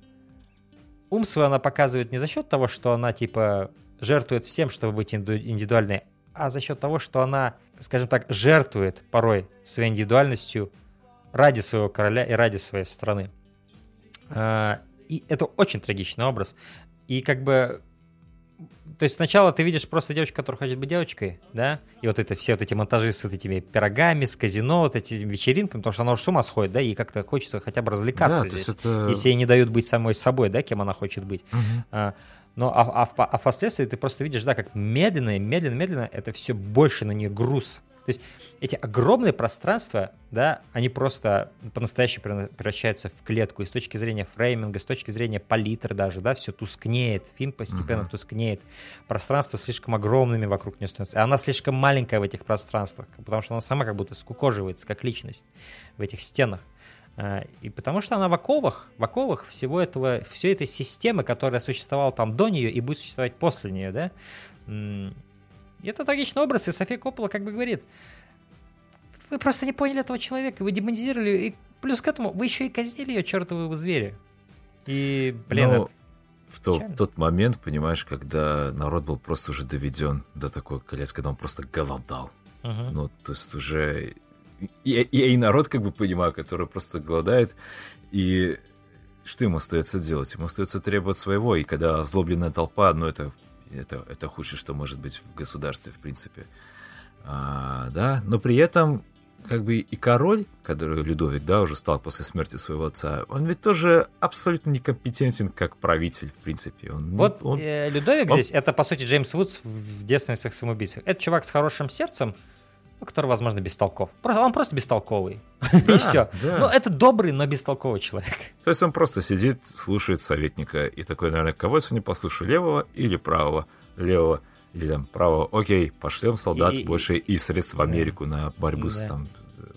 ум свой она показывает не за счет того, что она типа жертвует всем, чтобы быть инду- индивидуальной, а за счет того, что она, скажем так, жертвует порой своей индивидуальностью ради своего короля и ради своей страны. А, И это очень трагичный образ. И как бы то есть сначала ты видишь просто девочку, которая хочет быть девочкой, да, и вот это все вот эти монтажи с вот этими пирогами, с казино, вот эти вечеринками, потому что она уже с ума сходит, да, и как-то хочется хотя бы развлекаться Да, то здесь. есть это... Если ей не дают быть самой собой, да, кем она хочет быть. А, но а, а а впоследствии ты просто видишь, да, как медленно, медленно, медленно это все больше на нее груз. То есть эти огромные пространства, да, они просто по-настоящему превра- превращаются в клетку. И с точки зрения фрейминга, с точки зрения палитры даже, да, все тускнеет. Фильм постепенно Мгм. тускнеет. Пространства слишком огромными вокруг нее становятся. И она слишком маленькая в этих пространствах, потому что она сама как будто скукоживается, как личность в этих стенах. А, И потому что она в оковах, в оковах всего этого, всей этой системы, которая существовала там до нее и будет существовать после нее, да. И Это трагичный образ, и София Коппола как бы говорит, вы просто не поняли этого человека, вы демонизировали, и плюс к этому вы еще и казнили ее, чертовы вы звери. И, блин, Ну, это- В то- Печально. тот момент, понимаешь, когда народ был просто уже доведен до такой колец, когда он просто голодал. Мгм. Ну, то есть уже... Я, я и народ как бы понимаю, который просто голодает, и что ему остается делать? Ему остается требовать своего, и когда озлобленная толпа, ну, это, это, это худшее, что может быть в государстве, в принципе. А, да, но при этом как бы и король, который Людовик, да, уже стал после смерти своего отца, он ведь тоже абсолютно некомпетентен как правитель, в принципе. Он, не- Вот он- э, Людовик он- здесь, это, по сути, Джеймс Вудс в девственницах самоубийцах. Это чувак с хорошим сердцем, ну, который, возможно, бестолков. Просто, он просто бестолковый. И Да, все. да. Ну, это добрый, но бестолковый человек. То есть он просто сидит, слушает советника и такой, наверное, кого я сегодня послушаю, левого или правого? Левого или там правого. Окей, пошлем солдат И- больше и средств в Америку на борьбу с Да. там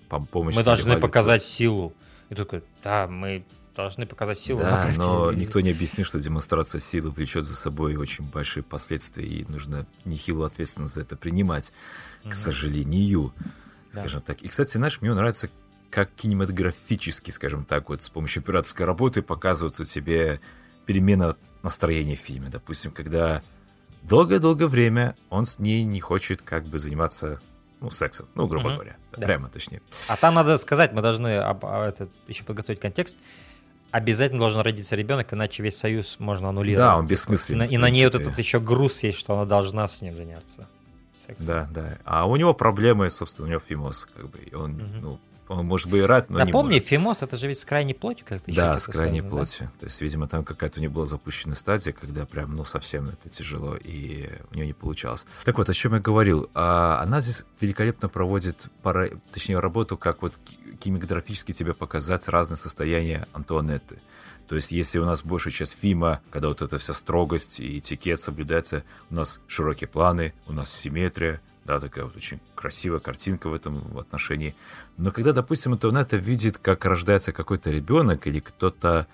пом- помощью. Мы должны революции. показать силу. И такой, да, мы должны показать силу. Да, но И- никто не объяснит, что демонстрация силы влечет за собой очень большие последствия, и нужно нехилую ответственность за это принимать, к сожалению, Да. скажем так. И, кстати, знаешь, мне нравится, как кинематографически, скажем так, вот с помощью операторской работы показывают тебе перемена настроения в фильме. Допустим, когда долгое-долгое время он с ней не хочет как бы заниматься ну, сексом, ну, грубо Мгм. говоря, Да. прямо точнее. А там надо сказать, мы должны об- а, этот, еще подготовить контекст. Обязательно должен родиться ребенок, иначе весь союз можно аннулировать. Да, он И бессмысленный. на, в и на ней вот этот еще груз есть, что она должна с ним заняться сексом. Да, да. А у него проблемы, собственно, у него фимоз, как бы. И он, Мгм. ну, он может быть и рад, но не Напомни, может. фимоз это же ведь с крайней плотью как-то Да, с крайней связано, да? плотью. То есть, видимо, там какая-то у нее была запущена стадия, когда прям, ну, совсем это тяжело, и у нее не получалось. Так вот, о чем я говорил. А, она здесь великолепно проводит, пара, точнее, работу, как вот ки- кинематографически тебе показать разные состояния Антуанетты. То есть, если у нас большая часть фильма, когда вот эта вся строгость и этикет соблюдается, у нас широкие планы, у нас симметрия, да, такая вот очень красивая картинка в этом отношении. Но когда, допустим, Антуанетта видит, как рождается какой-то ребенок или кто-то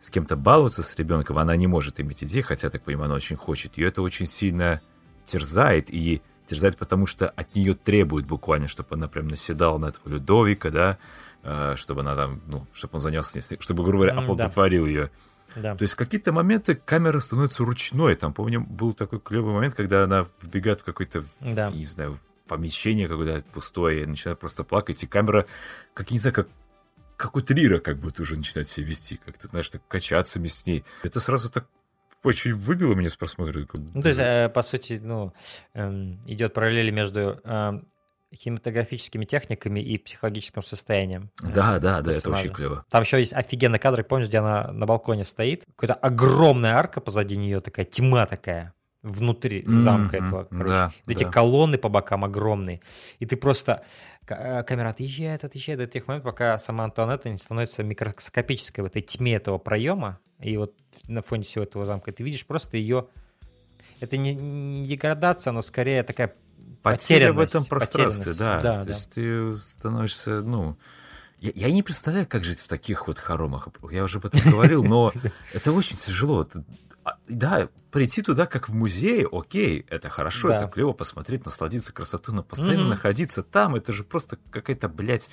с кем-то балуется с ребенком, она не может иметь идей, хотя, так понимаю, она очень хочет. Ее это очень сильно терзает, и терзает потому, что от нее требуют буквально, чтобы она прям наседала на этого Людовика, да, чтобы она там, ну, чтобы он занялся чтобы, грубо говоря, М, да. оплодотворил ее. Да. То есть в какие-то моменты камера становится ручной. Там, помню, был такой клевый момент, когда она вбегает в какой-то, Да. не знаю, помещение какое-то пустое, и начинает просто плакать, и камера, как, не знаю, как какой триллер как будто уже начинает себя вести, как-то, знаешь, так качаться с ней. Это сразу так очень выбило меня с просмотра. как Ну, то есть, э, по сути, ну, эм, идет параллели между кинематографическими техниками и психологическим состоянием. Да, да, да, это очень клево. Там еще есть офигенный кадр, помнишь, где она на балконе стоит? Какая-то огромная арка позади нее, такая тьма такая внутри замка Мгм, этого. короче. да, Эти да. колонны по бокам огромные. И ты просто... э, Камера отъезжает, отъезжает до тех моментов, пока сама Антуанетта не становится микроскопической в этой тьме этого проема. И вот на фоне всего этого замка ты видишь просто ее... Это не, не деградация, но скорее такая Потеря в этом пространстве, да. Да, То да. есть ты становишься, ну... Я, я не представляю, как жить в таких вот хоромах. Я уже об этом говорил, но это очень тяжело. А, Да, прийти туда как в музей, окей, это хорошо, Да. это клево посмотреть, насладиться красотой, но постоянно Мгм. находиться там, это же просто какая-то, блядь,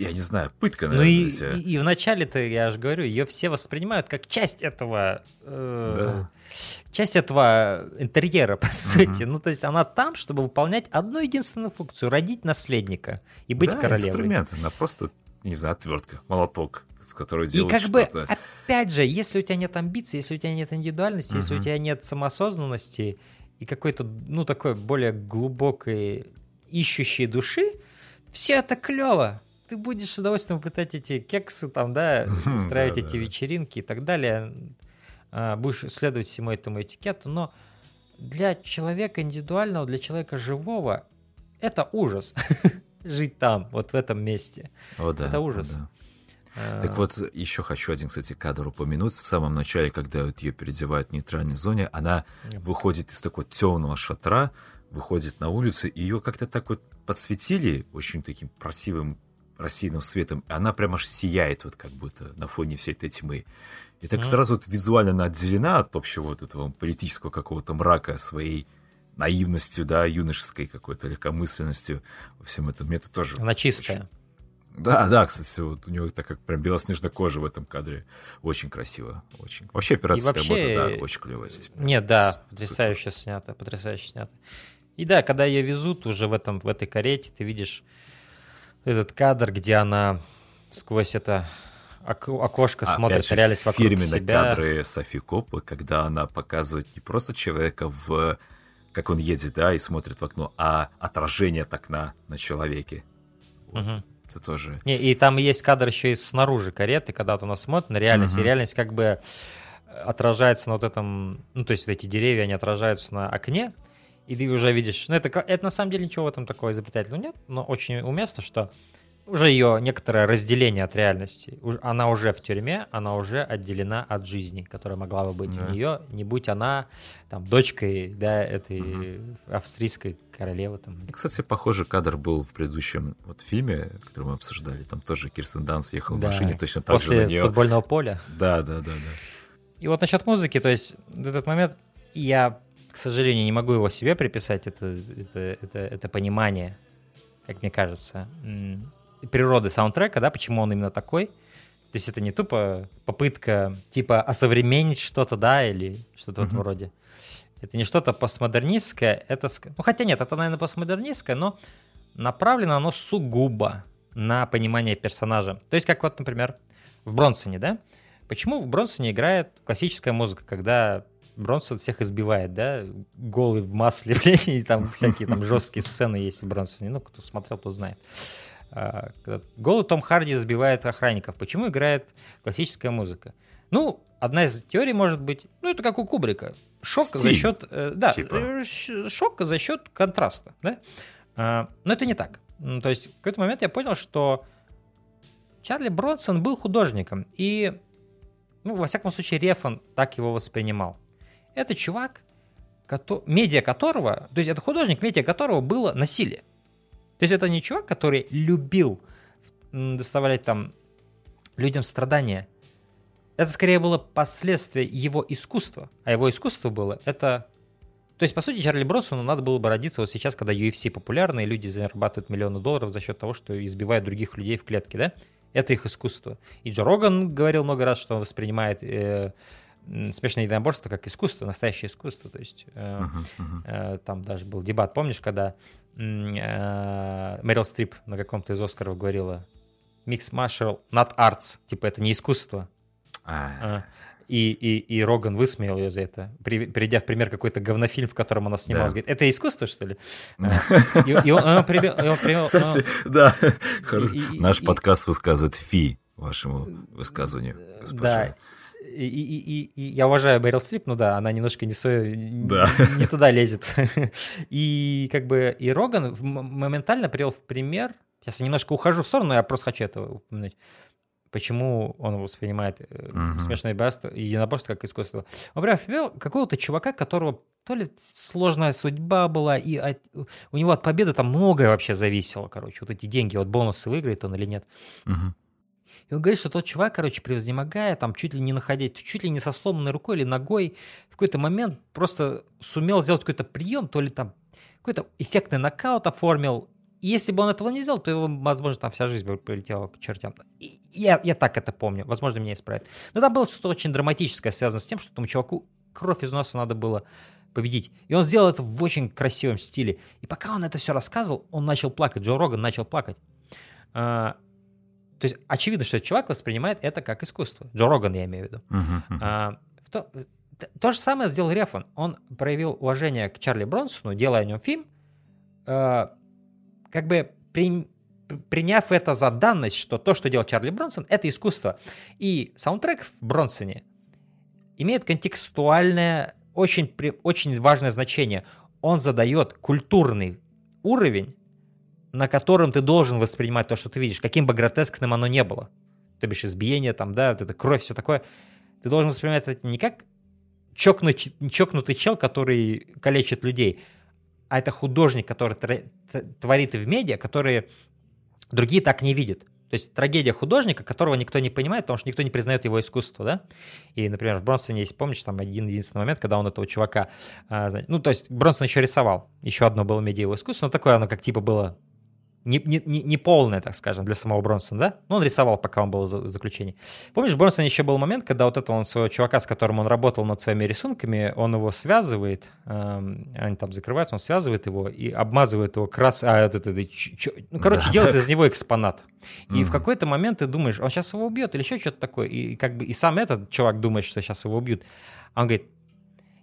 я не знаю, пытка, Ну наверное. и, для себя. и, и вначале-то, я же говорю, ее все воспринимают как часть этого... э, Да. Часть этого интерьера, по сути. Ну, то есть она там, чтобы выполнять одну единственную функцию — родить наследника и быть да, королевой. инструмент, она просто, не знаю, отвертка, молоток, с которой И делают как бы, опять же, если у тебя нет амбиций, если у тебя нет индивидуальности, если у тебя нет самоосознанности и какой-то, ну, такой более глубокой ищущей души, все это клево. Ты будешь с удовольствием уплетать эти кексы, там, да, устраивать эти вечеринки и так далее. А, Будешь следовать всему этому этикету, но для человека индивидуального, для человека живого, это ужас жить там, вот в этом месте. О, да, это ужас. да. А, Так вот, еще хочу один, кстати, кадр упомянуть. В самом начале, когда вот ее переодевают в нейтральной зоне, она выходит из такого темного шатра, выходит на улицу, и ее как-то так вот подсветили очень таким красивым рассеянным светом, и она прям аж сияет вот как будто на фоне всей этой тьмы. И так Мгм. сразу вот визуально она отделена от общего вот этого политического какого-то мрака своей наивностью, да, юношеской какой-то легкомысленностью во всем этом. Мне это тоже Она чистая. Да, да, кстати, вот у него так как прям белоснежная кожа в этом кадре. Очень красиво. Очень. Вообще операторская вообще... работа, да, очень клевая здесь. Прям. Нет, да, потрясающе снято, потрясающе снято. И да, когда ее везут уже в, этом, в этой карете, ты видишь этот кадр, где она сквозь это окошко а, смотрит же, реальность вокруг фирменные себя. кадры Софи Копполы, когда она показывает не просто человека в как он едет, да, и смотрит в окно, а отражение от окна на человеке. Вот. Угу. Это тоже. Не, и там есть кадр еще и снаружи кареты, когда вот она смотрит на реальность, угу. и реальность как бы отражается на вот этом, ну, то есть вот эти деревья, они отражаются на окне, и ты уже видишь, ну, это, это на самом деле ничего в этом такого изобретательного нет, но очень уместно, что уже ее некоторое разделение от реальности. Она уже в тюрьме, она уже отделена от жизни, которая могла бы быть да. у нее, не будь она там дочкой, да, этой угу. австрийской королевы. Там. Кстати, похожий кадр был в предыдущем вот фильме, который мы обсуждали. Там тоже Кирстен Данс ехал да. в машине, точно так После же на нее. футбольного поля. Да, да, да, да. И вот насчет музыки, то есть в этот момент я, сожалению, не могу его себе приписать, это, это, это, это понимание, как мне кажется природы саундтрека, да, почему он именно такой. То есть это не тупо попытка типа осовременить что-то, да, или что-то mm-hmm. в этом роде. Это не что-то постмодернистское, это... Ну, хотя нет, это, наверное, постмодернистское, но направлено оно сугубо на понимание персонажа. То есть, как вот, например, в Бронсоне, да? Почему в Бронсоне играет классическая музыка, когда Бронсон всех избивает, да? Голый в масле, блядь, и там всякие там жесткие сцены есть в Бронсоне. Ну, кто смотрел, тот знает. А, голый Том Харди забивает охранников. Почему играет классическая музыка? Ну, одна из теорий может быть, ну, это как у Кубрика. Шок Стиль, за счет... Э, да, типа. Э, шок за счет контраста, да? А, но это не так. Ну, то есть в какой-то момент я понял, что Чарли Бронсон был художником, и, ну, во всяком случае, Рефан так его воспринимал. Это чувак, кото... медиа которого, то есть это художник, медиа которого было насилие. То есть это не чувак, который любил доставлять там людям страдания. Это скорее было последствие его искусства. А его искусство было это... То есть, по сути, Чарли Бросону надо было бы родиться вот сейчас, когда UFC популярны, и люди зарабатывают миллионы долларов за счет того, что избивают других людей в клетке, да? Это их искусство. И Джо Роган говорил много раз, что он воспринимает э, смешанное единоборство как искусство, настоящее искусство. То есть э, uh-huh, uh-huh. Э, там даже был дебат, помнишь, когда э, Мэрил Стрип на каком-то из Оскаров говорила «Mix Martial not arts», типа это не искусство. А. И, и, и Роган высмеял ее за это, при, приведя в пример какой-то говнофильм, в котором она снималась. Да. Говорит, это искусство, что ли? И, он, привел... Да. Наш подкаст высказывает фи вашему высказыванию, госпожа. И, и, и, и я уважаю Бэрил Стрип, ну да, она немножко не, свое, да. не, не туда лезет. И как бы и Роган моментально привел в пример, сейчас я немножко ухожу в сторону, но я просто хочу это упомянуть, почему он воспринимает uh-huh. смешное братство и единоборство как искусство. Он прям привел какого-то чувака, которого то ли сложная судьба была, и от, у него от победы там многое вообще зависело, короче, вот эти деньги, вот бонусы выиграет он или нет. Uh-huh. И он говорит, что тот чувак, короче, превознемогая, там чуть ли не находясь, чуть ли не со сломанной рукой или ногой, в какой-то момент просто сумел сделать какой-то прием, то ли там какой-то эффектный нокаут оформил. И если бы он этого не сделал, то его, возможно, там вся жизнь бы полетела к чертям. И я, я так это помню. Возможно, меня исправят. Но там было что-то очень драматическое, связано с тем, что этому чуваку кровь из носа надо было победить. И он сделал это в очень красивом стиле. И пока он это все рассказывал, он начал плакать. Джо Роган начал плакать. То есть очевидно, что чувак воспринимает это как искусство. Джо Роган, я имею в виду. Uh-huh, uh-huh. А, то, то же самое сделал Рефан. Он проявил уважение к Чарли Бронсону, делая о нем фильм, э, как бы при, приняв это за данность, что то, что делал Чарли Бронсон, это искусство. И саундтрек в Бронсоне имеет контекстуальное, очень, очень важное значение. Он задает культурный уровень на котором ты должен воспринимать то, что ты видишь, каким бы гротескным оно не было. То бишь избиение, там, да, вот это кровь, все такое. Ты должен воспринимать это не как чокнутый, чокнутый чел, который калечит людей, а это художник, который творит в медиа, которые другие так не видят. То есть трагедия художника, которого никто не понимает, потому что никто не признает его искусство, да? И, например, в Бронсоне есть, помнишь, там один единственный момент, когда он этого чувака, а, ну, то есть Бронсон еще рисовал, еще одно было медиа его искусство, но такое оно как типа было не, не, не не полная, так скажем, для самого Бронсона, да? Ну, он рисовал, пока он был в заключении. Помнишь, Бронсон еще был момент, когда вот это он своего чувака, с которым он работал над своими рисунками, он его связывает, эм, они там закрываются, он связывает его и обмазывает его крас... А, это, это, это, ч- ч- ну, короче, Да. делает из него экспонат. И в Мгм. какой-то момент ты думаешь, он сейчас его убьет или еще что-то такое. И как бы и сам этот чувак думает, что сейчас его убьют. А он говорит,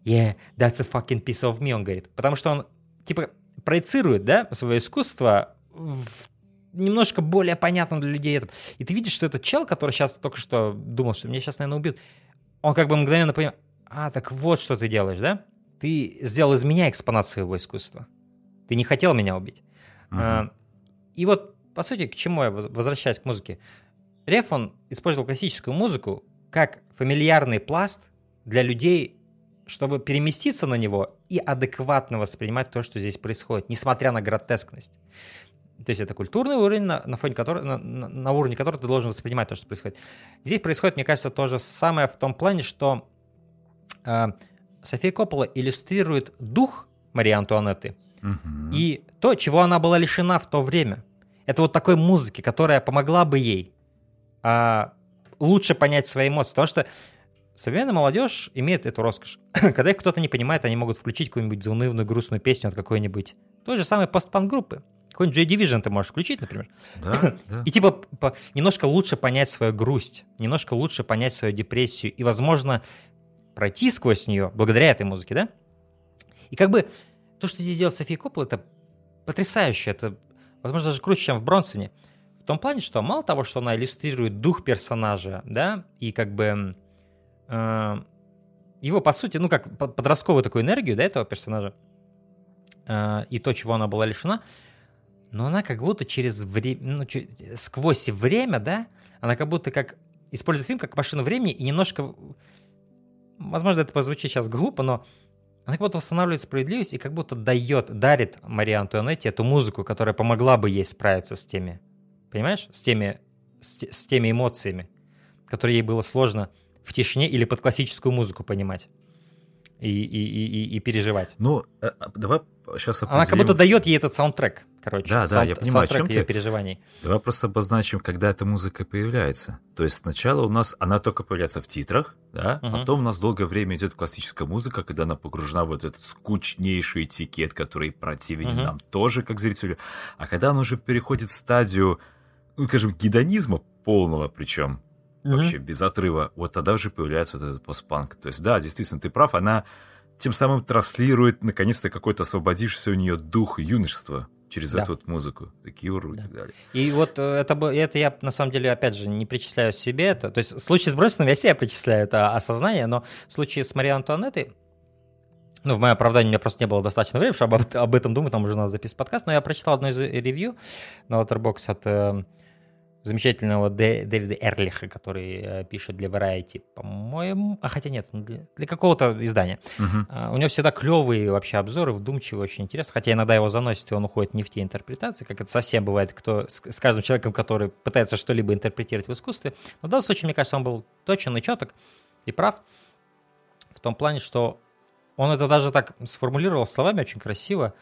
yeah, that's a fucking piece of me, он говорит. Потому что он, типа, проецирует, да, свое искусство в немножко более понятно для людей. это. И ты видишь, что этот чел, который сейчас только что думал, что меня сейчас, наверное, убьют, он как бы мгновенно понимает, а, так вот что ты делаешь, да? Ты сделал из меня экспонат своего искусства. Ты не хотел меня убить. Мгм. А, И вот, по сути, к чему я воз- возвращаюсь к музыке. Реф, он использовал классическую музыку как фамильярный пласт для людей, чтобы переместиться на него и адекватно воспринимать то, что здесь происходит, несмотря на гротескность. То есть это культурный уровень, на, на фоне которого, на, на- уровне которого ты должен воспринимать то, что происходит. Здесь происходит, мне кажется, то же самое в том плане, что э, София Коппола иллюстрирует дух Марии Антуанетты, Мгм. и то, чего она была лишена в то время. Это вот такой музыки, которая помогла бы ей а, лучше понять свои эмоции. Потому что современная молодежь имеет эту роскошь. Когда их кто-то не понимает, они могут включить какую-нибудь заунывную, грустную песню от какой-нибудь той же самой постпанк-группы. Какой-нибудь Joy Division ты можешь включить, например. Да, да. И типа по- немножко лучше понять свою грусть, немножко лучше понять свою депрессию и, возможно, пройти сквозь нее благодаря этой музыке, да? И как бы то, что здесь делает София Коппола, это потрясающе, это, возможно, даже круче, чем в Бронсоне. В том плане, что мало того, что она иллюстрирует дух персонажа, да, и как бы э, его, по сути, ну, как под- подростковую такую энергию, да, этого персонажа, э, и то, чего она была лишена, но она как будто через время, ну, сквозь время, да, она как будто как использует фильм как машину времени и немножко, возможно, это прозвучит сейчас глупо, но она как будто восстанавливает справедливость и как будто дает, дарит Марии Антуанетте эту музыку, которая помогла бы ей справиться с теми, понимаешь, с теми, с, с теми эмоциями, которые ей было сложно в тишине или под классическую музыку понимать и, и, и, и- переживать. Ну, э, а, давай сейчас Она как будто дает ей этот саундтрек, короче. Да, да, я понимаю, о чем ты. переживаний. Давай просто обозначим, когда эта музыка появляется. То есть сначала у нас она только появляется в титрах, да, Мгм. потом у нас долгое время идет классическая музыка, когда она погружена в вот этот скучнейший этикет, который противен Мгм. нам тоже, как зрителю. А когда она уже переходит в стадию, ну, скажем, гедонизма полного, причем вообще без отрыва, вот тогда уже появляется вот этот постпанк. То есть, да, действительно, ты прав, она тем самым транслирует, наконец-то, какой-то освободившийся у нее дух юношества через Да. эту вот музыку, Киуру и Да. так далее. И вот э, это, это я, на самом деле, опять же, не причисляю себе это. То есть в случае с Брэнстоном я себя причисляю, это осознание, но в случае с Марией Антуанеттой, ну, в мое оправдание у меня просто не было достаточно времени, чтобы об, об этом думать, там уже надо записывать подкаст, но я прочитал одно из ревью на Letterboxd от э, замечательного Дэ- Дэвида Эрлиха, который э, пишет для Variety, по-моему, а хотя нет, для, для какого-то издания. А, У него всегда клевые вообще обзоры, вдумчивые, очень интересно. Хотя иногда его заносит, и он уходит не в те интерпретации, как это совсем бывает кто, с, с каждым человеком, который пытается что-либо интерпретировать в искусстве. Но в данном случае, мне кажется, он был точен и четок, и прав в том плане, что он это даже так сформулировал словами очень красиво,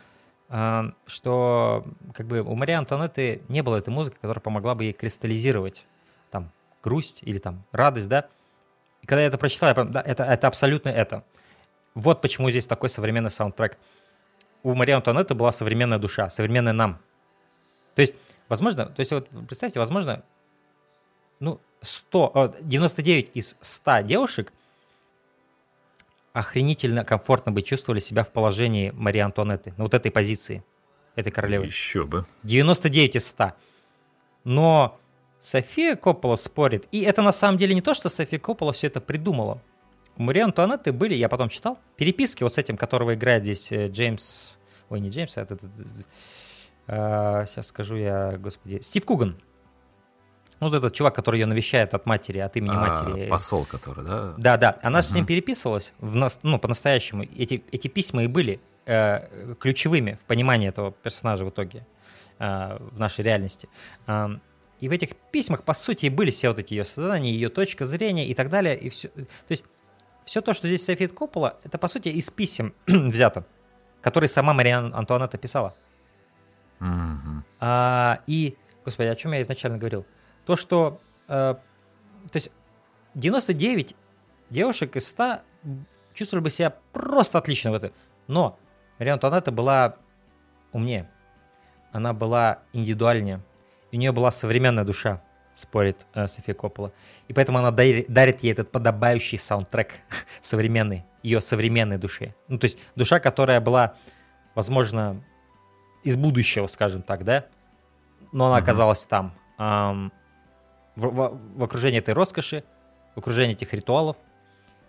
что как бы у Марии Антуанетты не было этой музыки, которая помогла бы ей кристаллизировать там грусть или там радость, да. И когда я это прочитал, я понял, да, это, это абсолютно это. Вот почему здесь такой современный саундтрек. У Марии Антуанетты была современная душа, современная нам. То есть, возможно, то есть вот представьте, возможно, ну, 100, э, 99 из 100 девушек охренительно комфортно бы чувствовали себя в положении Марии Антуанетты, на вот этой позиции, этой королевы. Еще бы. 99 из 100. Но София Коппола спорит, и это на самом деле не то, что София Коппола все это придумала. У Марии Антуанетты были, я потом читал, переписки вот с этим, которого играет здесь э, Джеймс... Ой, не Джеймс, а этот... э, сейчас скажу я, господи... Стив Куган. Ну, Вот этот чувак, который ее навещает от матери, от имени А, матери. посол, который, да? Да, да, она же с ним переписывалась, в нас, ну, по-настоящему. Эти, эти письма и были э, ключевыми в понимании этого персонажа в итоге э, в нашей реальности. Ам, и в этих письмах, по сути, и были все вот эти ее создания, ее точка зрения и так далее. И все, то есть все то, что здесь София Коппола, это, по сути, из писем взято, которые сама Мария Антуанетта писала. Мгм. А, и, господи, о чем я изначально говорил? То, что, э, то есть 99 девушек из 100 чувствовали бы себя просто отлично в этом. Но Мария Антуанетта была умнее. Она была индивидуальнее. И у нее была современная душа, спорит э, София Коппола. И поэтому она дари- дарит ей этот подобающий саундтрек современный, ее современной душе. Ну, то есть душа, которая была, возможно, из будущего, скажем так, да? Но она Мгм. оказалась там. ам, в, в- в окружении этой роскоши, в окружении этих ритуалов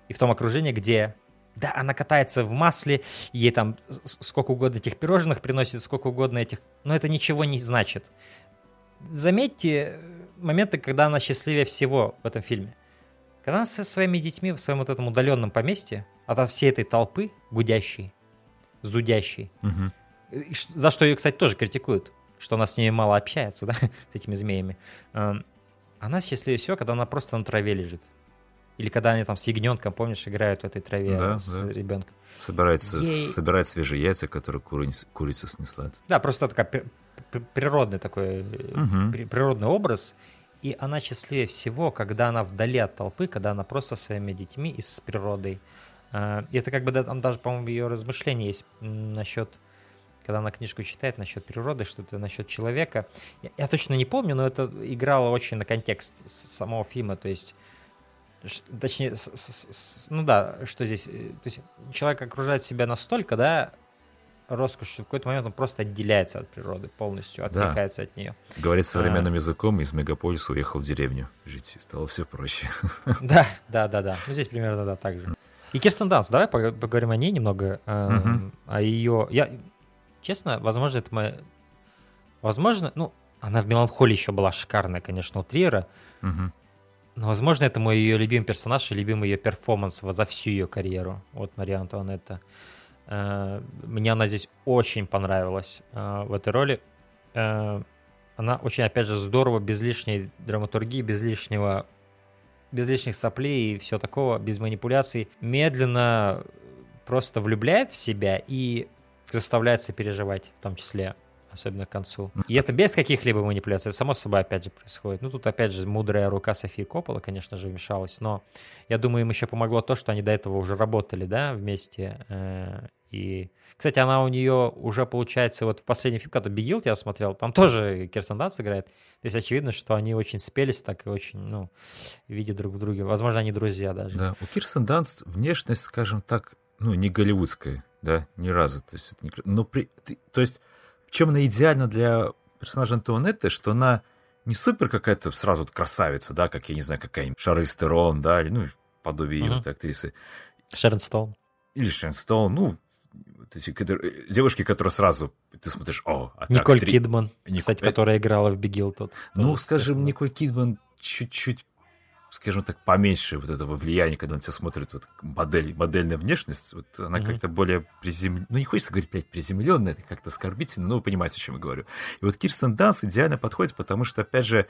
и в том окружении, где, да, она катается в масле, ей там сколько угодно этих пирожных приносит, сколько угодно этих, но это ничего не значит. Заметьте э, моменты, когда она счастливее всего в этом фильме. Когда она со своими детьми в своем вот этом удаленном поместье, от всей этой толпы гудящей, зудящей, ш- за что ее, кстати, тоже критикуют, что она с ними мало общается, да, с этими змеями. Она счастливее всего, когда она просто на траве лежит. Или когда они там с ягненком, помнишь, играют в этой траве Да, с да. ребенком. Собирается, Ей- собирать свежие яйца, которые кури- курица снесла. Да, просто такая при- природный такой при- природный образ. И она счастливее всего, когда она вдали от толпы, когда она просто со своими детьми и с природой. А, И это как бы да, там даже, по-моему, ее размышления есть насчет, когда она книжку читает насчет природы, что-то насчет человека. Я, я точно не помню, но это играло очень на контекст самого фильма, то есть точнее, с- с- с- ну да, что здесь, э, то есть человек окружает себя настолько, да, роскошь, что в какой-то момент он просто отделяется от природы полностью, отсекается от нее. Говорит современным А. языком, из мегаполиса уехал в деревню жить, и стало все проще. Да, да, да, да. Ну, здесь примерно, да, так же. И Кирстен Данс, давай пог- поговорим о ней немного, Мгм. о ее... Я, честно, возможно, это моя... Возможно, ну, она в «Меланхолии» еще была шикарная, конечно, у Триера, Мгм. но, возможно, это мой ее любимый персонаж и любимый ее перформанс за всю ее карьеру. Вот Мария Антуанетта. Э, Мне она здесь очень понравилась э, в этой роли. Э, Она очень, опять же, здорово, без лишней драматургии, без лишнего без лишних соплей и все такого, без манипуляций, медленно просто влюбляет в себя и заставляет себя переживать, в том числе, особенно к концу. И это без каких-либо манипуляций, это само собой опять же происходит. Ну, тут опять же мудрая рука Софии Коппола, конечно же, вмешалась, но я думаю, им еще помогло то, что они до этого уже работали, да, вместе. э, И, кстати, она у нее уже получается, вот в последнем фильме, когда Бигилт я смотрел, там тоже Кирстен Данст играет. То есть очевидно, что они очень спелись, так и очень, ну, видят друг в друге. Возможно, они друзья даже. Да, у Кирстен Данст внешность, скажем так, ну, не голливудская, да, ни разу. То есть, это не... но при... ты- то есть, чем она идеальна для персонажа Антуанетты, что она не супер какая-то сразу красавица, да, как, я не знаю, какая-нибудь Шарлиз Терон, да, или, ну, подобие ее Мгм. вот актрисы. Шерон Стоун. Или Шен Стоун, ну, эти, э, девушки, которые сразу, ты смотришь, о, а так Николь три- Кидман, Ник- кстати, э, которая играла в Бигил тот. Ну, скажем. Николь Кидман чуть-чуть, скажем так, поменьше вот этого влияния, когда он тебя смотрит, вот модель, модельная внешность, вот она Мгм. как-то более приземленная. Ну, не хочется говорить, блядь, приземленная, это как-то оскорбительно, но вы понимаете, о чем я говорю. И вот Кирстен Данс идеально подходит, потому что, опять же,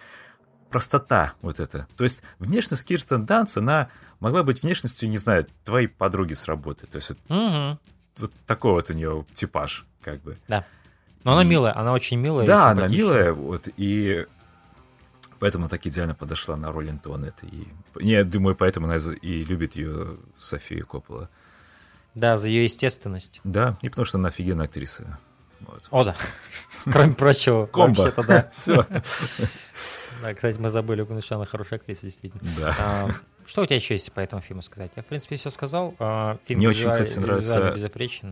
простота вот это. То есть внешность Кирстен Данс, она могла быть внешностью, не знаю, твоей подруги с работы. То есть вот, Мгм. вот такой вот у нее типаж, как бы. Но она милая, она очень милая. Да, она милая, вот, и поэтому так идеально подошла на роль Антуанетты. И, я думаю, поэтому она и любит ее София Коппола. Да, за ее естественность. Да, и потому что она офигенная актриса. Вот. О, да. Кроме прочего. Комбо. Да. Все. Да, кстати, мы забыли, что она хорошая актриса, действительно. Да. А, Что у тебя еще есть по этому фильму сказать? Я, в принципе, все сказал. А, Фильм Мне очень, кстати, нравится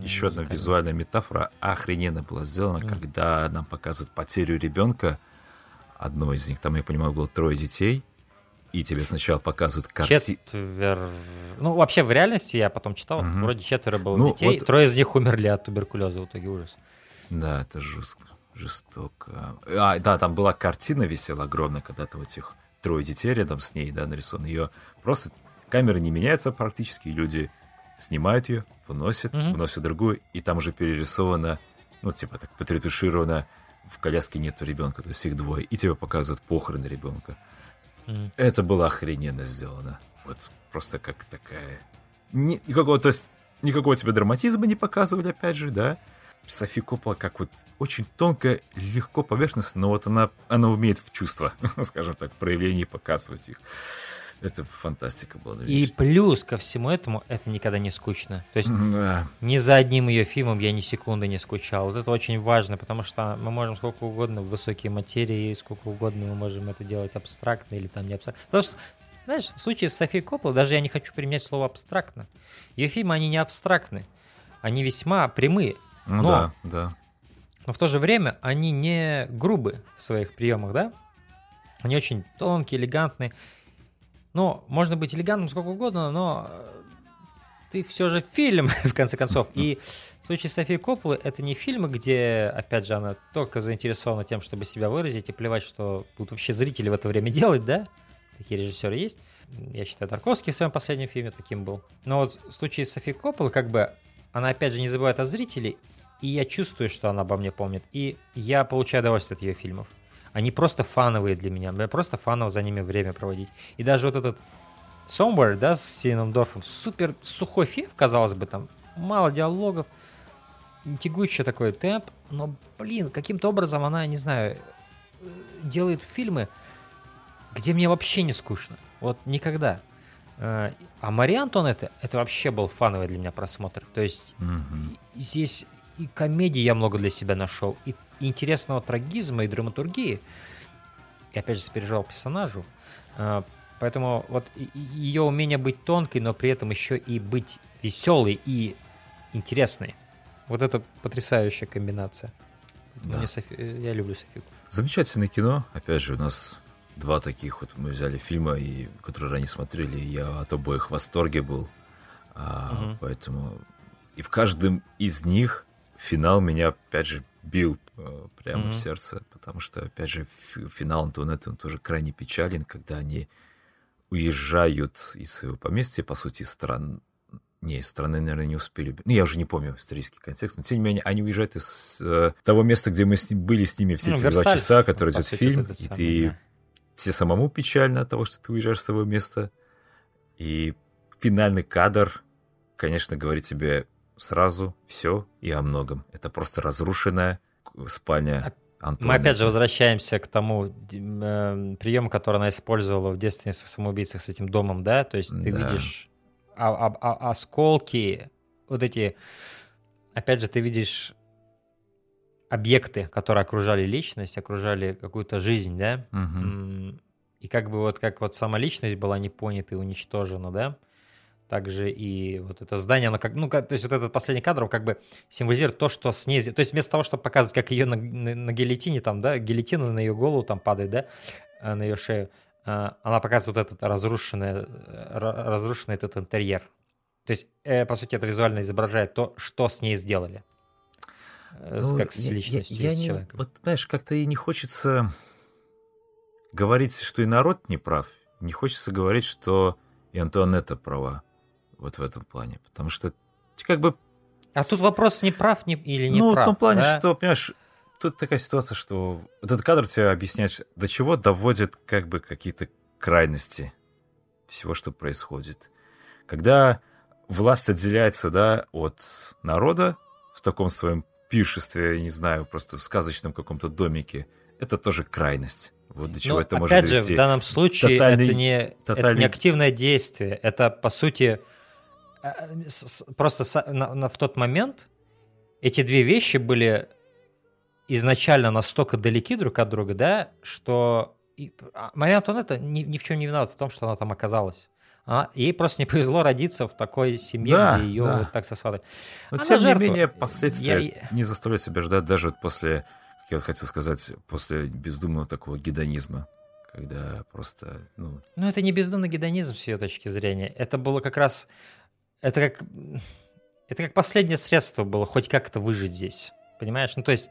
Еще одна визуальная метафора охрененно была сделана, когда нам показывают потерю ребенка, одного из них, там, я понимаю, было трое детей, и тебе сначала показывают картину. Четвер... Ну, вообще, в реальности, я потом читал, Мгм. вроде четверо было Ну, детей, вот- трое из них умерли от туберкулеза, в итоге ужас. Да, это жестко, жестоко. А, да, там была картина висела огромная, когда-то вот этих трое детей рядом с ней, да, нарисован. Ее просто камера не меняется практически, люди снимают ее, выносят, Мгм. выносят другую, и там уже перерисовано, ну, типа так потретушировано, в коляске нету ребенка, то есть их двое, и тебе показывают похороны ребенка. Мгм. Это было охрененно сделано. Вот просто как такая... Ни- никакого, то есть, никакого тебе драматизма не показывали, опять же, да? Софи Коппола как вот очень тонко, легко, поверхностно, но вот она, она умеет в чувства, скажем так, проявление показывать их. Это фантастика была. И плюс ко всему этому, это никогда не скучно. То есть Да. ни за одним ее фильмом я ни секунды не скучал. Вот это очень важно, потому что мы можем сколько угодно в высокие материи, сколько угодно мы можем это делать абстрактно или там не абстрактно. Потому что, знаешь, в случае с Софией Копполой, даже я не хочу применять слово абстрактно. Ее фильмы, они не абстрактны. Они весьма прямые. Ну Но- да, да. но в то же время они не грубы в своих приемах, да? Они очень тонкие, элегантные. Но можно быть элегантным сколько угодно, но э, ты все же фильм, в конце концов. И в случае с Софией Копполы это не фильмы, где, опять же, она только заинтересована тем, чтобы себя выразить и плевать, что будут вообще зрители в это время делать, да? Такие режиссеры есть. Я считаю, Тарковский в своем последнем фильме таким был. Но вот в случае с Софией Копполой, как бы, она опять же не забывает о зрителе, и я чувствую, что она обо мне помнит. И я получаю удовольствие от ее фильмов. Они просто фановые для меня. Мне просто фаново за ними время проводить. И даже вот этот Somewhere, да, с Сином Дорфом, супер сухой фильм, казалось бы, там мало диалогов, тягучий такой темп, но, блин, каким-то образом она, не знаю, э, делает фильмы, где мне вообще не скучно. Вот никогда. Э, А Мария Антуанетта, это вообще был фановый для меня просмотр. То есть и здесь и комедии я много для себя нашел, и интересного трагизма, и драматургии. И опять же сопереживал персонажу. А, Поэтому вот ее умение быть тонкой, но при этом еще и быть веселой и интересной. Вот это потрясающая комбинация. Да. мне Софи- э, Я люблю Софику. Замечательное кино. Опять же, у нас два таких вот мы взяли фильма, и, которые ранее смотрели. и Я от обоих в восторге был. А, Мгм. Поэтому и в каждом из них финал меня, опять же, бил э, прямо Мгм. в сердце. Потому что, опять же, фи- финал Антуанетты, он тоже крайне печален, когда они уезжают из своего поместья, по сути, из стран... Не, из страны, наверное, не успели. Ну, я уже не помню исторический контекст, но тем не менее, они уезжают из э, того места, где мы с были с ними все Ну, эти два Версаль, часа, который по идет сути, фильм, и самый, ты да. тебе самому печально от того, что ты уезжаешь с того места. И финальный кадр, конечно, говорит тебе сразу все и о многом. Это просто разрушенная спальня Антуанетты. Мы опять же возвращаемся к тому э, приему, который она использовала в девственницах самоубийцах с этим домом, да? То есть ты Да. видишь а- а- а- осколки, вот эти, опять же, ты видишь объекты, которые окружали личность, окружали какую-то жизнь, да? М, И как бы вот как вот сама личность была не понята и уничтожена, да? Также и вот это здание, оно как, ну, как- то есть вот этот последний кадр, он как бы символизирует то, что с ней, то есть вместо того, чтобы показывать, как ее на, на- на гильотине там, да, гильотина на ее голову там падает, да, э, на ее шею, э, она показывает вот этот разрушенный, э, ра- разрушенный этот интерьер. То есть, по сути, это визуально изображает то, что с ней сделали. Ну, как с я- я- личностью, я с не- человеком. Вот, знаешь, как-то и не хочется говорить, что и народ не прав. Не хочется говорить, что и Антуанетта права вот в этом плане. Потому что как бы... А тут вопрос не прав не, или не ну, прав. в том плане, да? что, понимаешь, тут такая ситуация, что вот этот кадр тебе объясняет, до чего доводят как бы какие-то крайности всего, что происходит. Когда власть отделяется, да, от народа в таком своем пиршестве, я не знаю, просто в сказочном каком-то домике, это тоже крайность. Вот до чего Ну, это опять может же, довести. в данном случае Тотальный- это, не, это тотальный- не активное действие. Это, по сути, просто са- на- на- в тот момент эти две вещи были изначально настолько далеки друг от друга, да, что и- а Мария Антуанетта ни, ни в чем не виновата в том, что она там оказалась. Она- ей просто не повезло родиться в такой семье, Да, где ее да. вот так сосватали. Но Она тем жертва. не менее, последствия Я- не заставляют себя ждать даже вот после, как я вот хотел сказать, после бездумного такого гедонизма, когда просто, ну, Ну, это не бездумный гедонизм с ее точки зрения. Это было как раз... Это как... Это как последнее средство было хоть как-то выжить здесь. Понимаешь? Ну, то есть...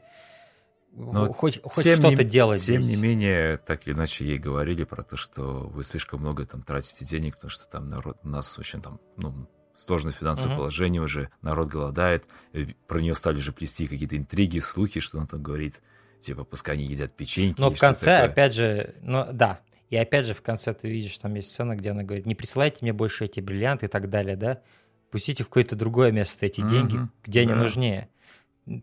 Но хоть хоть что-то не- делать Тем здесь. не менее, так или иначе, ей говорили про то, что вы слишком много там тратите денег, потому что там народ, у нас очень там, ну, сложное финансовое Мгм. положение уже, народ голодает, э, про нее стали же плести какие-то интриги, слухи, что она там говорит, типа, пускай они едят печеньки. Но в конце, такое. опять же, ну да. И опять же, в конце ты видишь, там есть сцена, где она говорит, не присылайте мне больше эти бриллианты и так далее, да? Пустите в какое-то другое место эти Мгм, деньги, где они да. нужнее.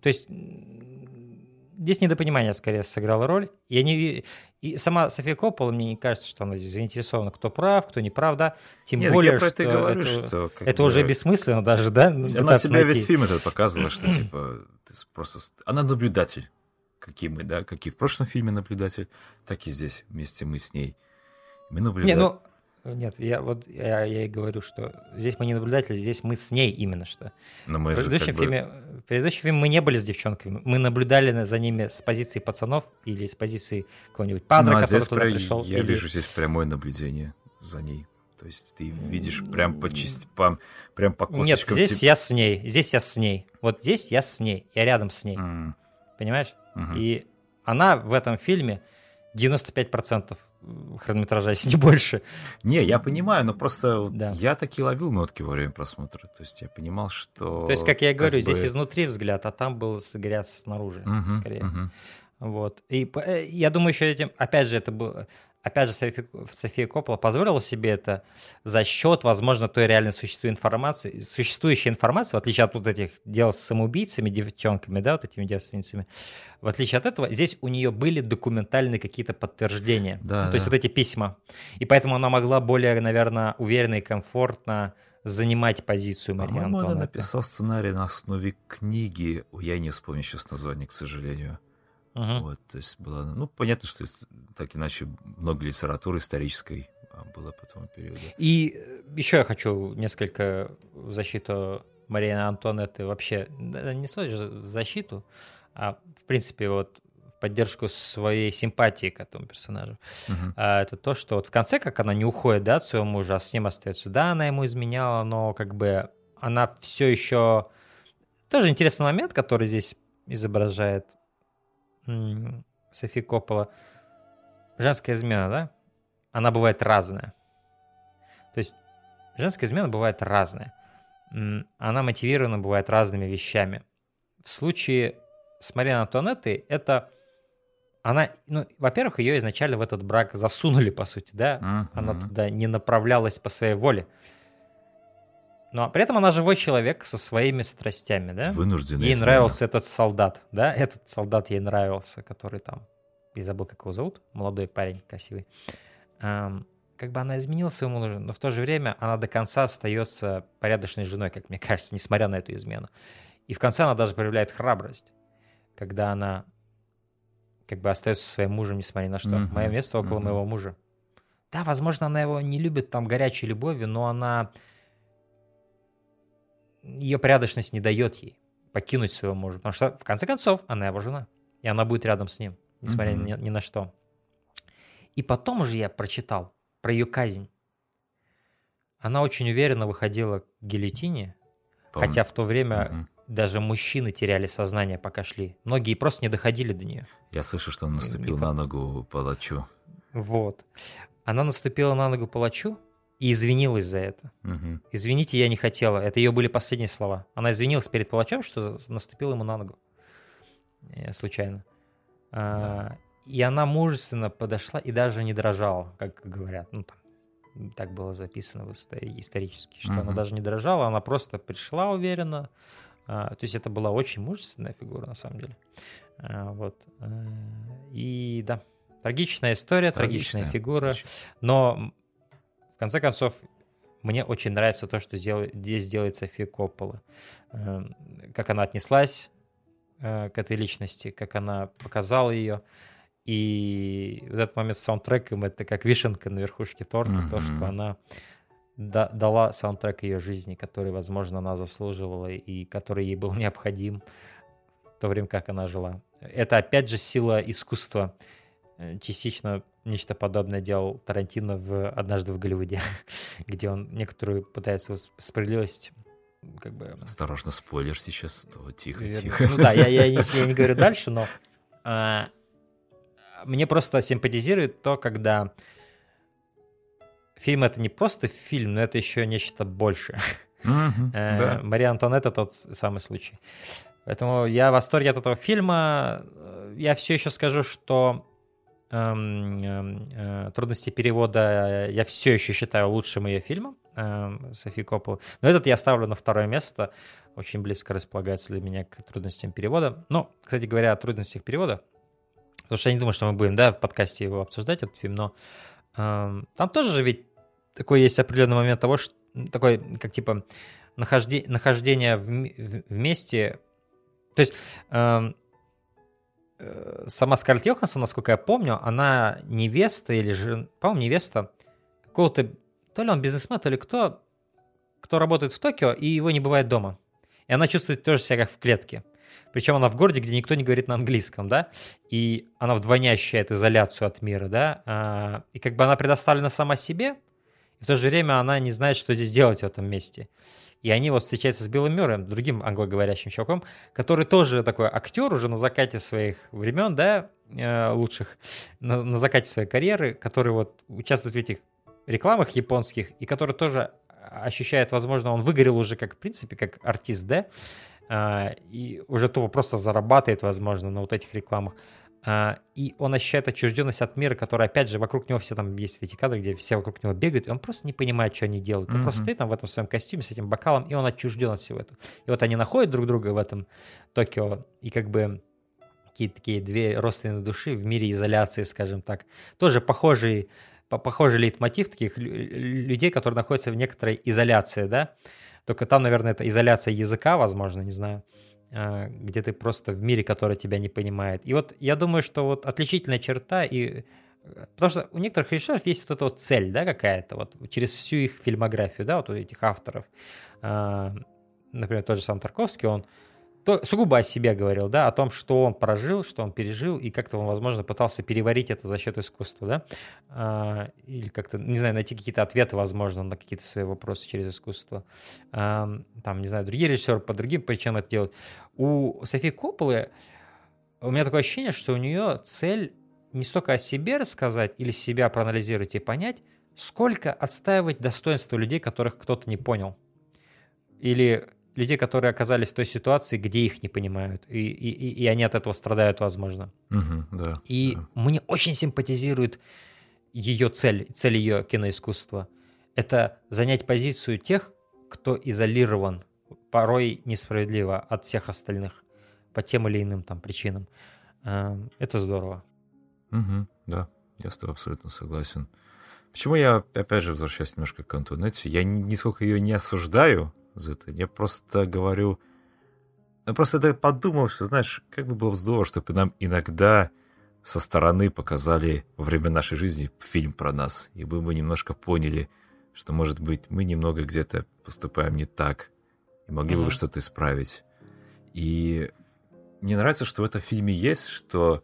То есть здесь недопонимание скорее сыграло роль. Я не, и сама София Коппола, мне не кажется, что она здесь заинтересована, кто прав, кто не прав, да. Тем Нет, более, я про это что, и говорю, это, что это бы, уже бессмысленно даже, да? Она тебя весь фильм этот показывала, что типа ты просто... Она наблюдатель, какие мы, да, как и в прошлом фильме наблюдатель, так и здесь вместе мы с ней. Мы наблюдаем. Не, ну, нет, я вот я, я и говорю, что здесь мы не наблюдатели, здесь мы с ней именно что. Но мы в, же предыдущем бы- фильме, в предыдущем фильме мы не были с девчонками, мы наблюдали на- за ними с позиции пацанов или с позиции какого-нибудь падра, Ну, а который туда прям- пришел. я или- вижу здесь прямое наблюдение за ней. То есть ты видишь прям по части, по, прям по Нет, косточкам. здесь тип- я с ней, здесь я с ней. Вот здесь я с ней, я рядом с ней, М, понимаешь? мгм. И она в этом фильме 95% хронометража, если не больше. Не, я понимаю, но просто Да. я таки ловил нотки во время просмотра. То есть я понимал, что... То есть, как я и говорю, здесь бы- изнутри взгляд, а там был взгляд снаружи, Мгм, скорее. мгм. Вот. И э, я думаю, еще этим, опять же, это было, опять же, София, София Коппола позволила себе это за счет, возможно, той реально существующей информации, существующей информации, в отличие от вот этих дел с самоубийцами, девчонками, да, вот этими девственницами. В отличие от этого, здесь у нее были документальные какие-то подтверждения. Да, Ну, то есть да. вот эти письма. И поэтому она могла более, наверное, уверенно и комфортно занимать позицию Марии По-моему, она написала сценарий на основе книги. Я не вспомню сейчас название, к сожалению. Мгм. Вот, то есть было, ну, понятно, что так иначе много литературы исторической а, было по тому периоду. И еще я хочу несколько в защиту Марии Антуанетты вообще, не же в защиту, а в принципе вот в поддержку своей симпатии к этому персонажу. Мгм. А, это то, что вот в конце, как она не уходит да, от своего мужа, а с ним остается. Да, она ему изменяла, но как бы она все еще... Тоже интересный момент, который здесь изображает Софи Коппола. Женская измена, да? Она бывает разная. То есть женская измена бывает разная. Она мотивирована бывает разными вещами. В случае с Марией Антуанеттой это она, ну, во-первых, ее изначально в этот брак засунули, по сути, да? Мгм. Она туда не направлялась по своей воле. Но при этом она живой человек со своими страстями, да? Вынужденная Ей измена. нравился этот солдат, да? Этот солдат ей нравился, который там... Я забыл, как его зовут. Молодой парень, красивый. Ам, как бы она изменила своему мужу, но в то же время она до конца остается порядочной женой, как мне кажется, несмотря на эту измену. И в конце она даже проявляет храбрость, когда она как бы остается со своим мужем, несмотря ни на что. Мгм, Мое место около мгм. моего мужа. Да, возможно, она его не любит там горячей любовью, но она... Ее порядочность не дает ей покинуть своего мужа. Потому что, в конце концов, она его жена. И она будет рядом с ним, несмотря Мгм. ни, ни на что. И потом уже я прочитал про ее казнь. Она очень уверенно выходила к гильотине, Пом- хотя в то время Мгм. даже мужчины теряли сознание, пока шли. Многие просто не доходили до нее. Я слышу, что он наступил не на ногу палачу. Вот. Она наступила на ногу палачу и извинилась за это. Мгм. Извините, я не хотела. Это ее были последние слова. Она извинилась перед палачом, что наступила ему на ногу. Э, Случайно. А, И она мужественно подошла и даже не дрожала, как говорят. Ну, там, так было записано исторически, что она Мгм. даже не дрожала, она просто пришла уверенно. А, То есть это была очень мужественная фигура, на самом деле. А, Вот. Э, И да, трагичная история, трагичная, Трагичная. фигура. Но конце концов, мне очень нравится то, что здесь делает София Коппола. Эм, Как она отнеслась э, к этой личности, как она показала ее. И вот этот момент с саундтреком это как вишенка на верхушке торта, то, что она да- дала саундтрек ее жизни, который, возможно, она заслуживала и который ей был необходим в то время, как она жила. Это, опять же, сила искусства. Э, Частично нечто подобное делал Тарантино в «Однажды в Голливуде», где он некоторую пытается справедливость как бы... Осторожно, спойлер сейчас. То тихо, верно. тихо. Ну да, я, я не, я не говорю дальше, но а, мне просто симпатизирует то, когда фильм это не просто фильм, но это еще нечто большее. Э, Да. Мария Антуанетта тот самый случай. Поэтому я в восторге от этого фильма. Э, Я все еще скажу, что трудности перевода я все еще считаю лучшим ее фильмом эм, Софии Копполы. Но этот я ставлю на второе место. очень близко располагается для меня к трудностям перевода. Но, кстати говоря, о трудностях перевода, потому что я не думаю, что мы будем, да, в подкасте его обсуждать, этот фильм, но э, там тоже же ведь такой есть определенный момент того, что такой, как типа, нахождение, нахождение в, в, вместе. То есть эм, э, сама Скарлетт Йоханссон, насколько я помню, она невеста или же, по-моему, невеста какого-то, то ли он бизнесмен, то ли кто, кто работает в Токио, и его не бывает дома. И она чувствует тоже себя как в клетке. Причем она в городе, где никто не говорит на английском, да, и она вдвойне ощущает изоляцию от мира, да, а, и как бы она предоставлена сама себе, и в то же время она не знает, что здесь делать в этом месте. И они вот встречаются с Биллом Мюрреем, другим англоговорящим чуваком, который тоже такой актер уже на закате своих времен, да, э, лучших, на, на закате своей карьеры, который вот участвует в этих рекламах японских, и который тоже ощущает, возможно, он выгорел уже как, в принципе, как артист, да, э, и уже тупо просто зарабатывает, возможно, на вот этих рекламах. Uh, и он ощущает отчужденность от мира, который, опять же, вокруг него все там есть эти кадры, где все вокруг него бегают, и он просто не понимает, что они делают. Он mm-hmm. просто стоит там в этом своем костюме с этим бокалом, и он отчужден от всего этого. И вот они находят друг друга в этом Токио, и как бы какие-то такие две родственные души в мире изоляции, скажем так. Тоже похожий, похожий лейтмотив таких людей, которые находятся в некоторой изоляции, да. Только там, наверное, это изоляция языка, возможно, не знаю. А, где ты просто в мире, который тебя не понимает. И вот я думаю, что вот отличительная черта и э, Потому что у некоторых режиссеров есть вот эта вот цель, да, какая-то, вот через всю их фильмографию, да, вот у этих авторов. А, например, тот же сам Тарковский, он то, сугубо о себе говорил, да, о том, что он прожил, что он пережил, и как-то он, возможно, пытался переварить это за счет искусства, да, а, или как-то, не знаю, найти какие-то ответы, возможно, на какие-то свои вопросы через искусство. А, там, не знаю, другие режиссеры по другим причинам это делают. У Софии Копполы у меня такое ощущение, что у нее цель не столько о себе рассказать или себя проанализировать и понять, сколько отстаивать достоинство людей, которых кто-то не понял. Или людей, которые оказались в той ситуации, где их не понимают, и, и, и они от этого страдают, возможно. Угу, да, и да. мне очень симпатизирует ее цель, цель ее киноискусства. Это занять позицию тех, кто изолирован, порой несправедливо от всех остальных по тем или иным там причинам. Эм, это здорово. Угу, да, я с тобой абсолютно согласен. Почему я, опять же, возвращаюсь немножко к Антуанетте, я нисколько ее не осуждаю, за это. Я просто говорю... Я просто это подумал, что, знаешь, как бы было здорово, чтобы нам иногда со стороны показали время нашей жизни фильм про нас, и бы мы немножко поняли, что, может быть, мы немного где-то поступаем не так, и могли mm-hmm. бы что-то исправить. И мне нравится, что в этом фильме есть, что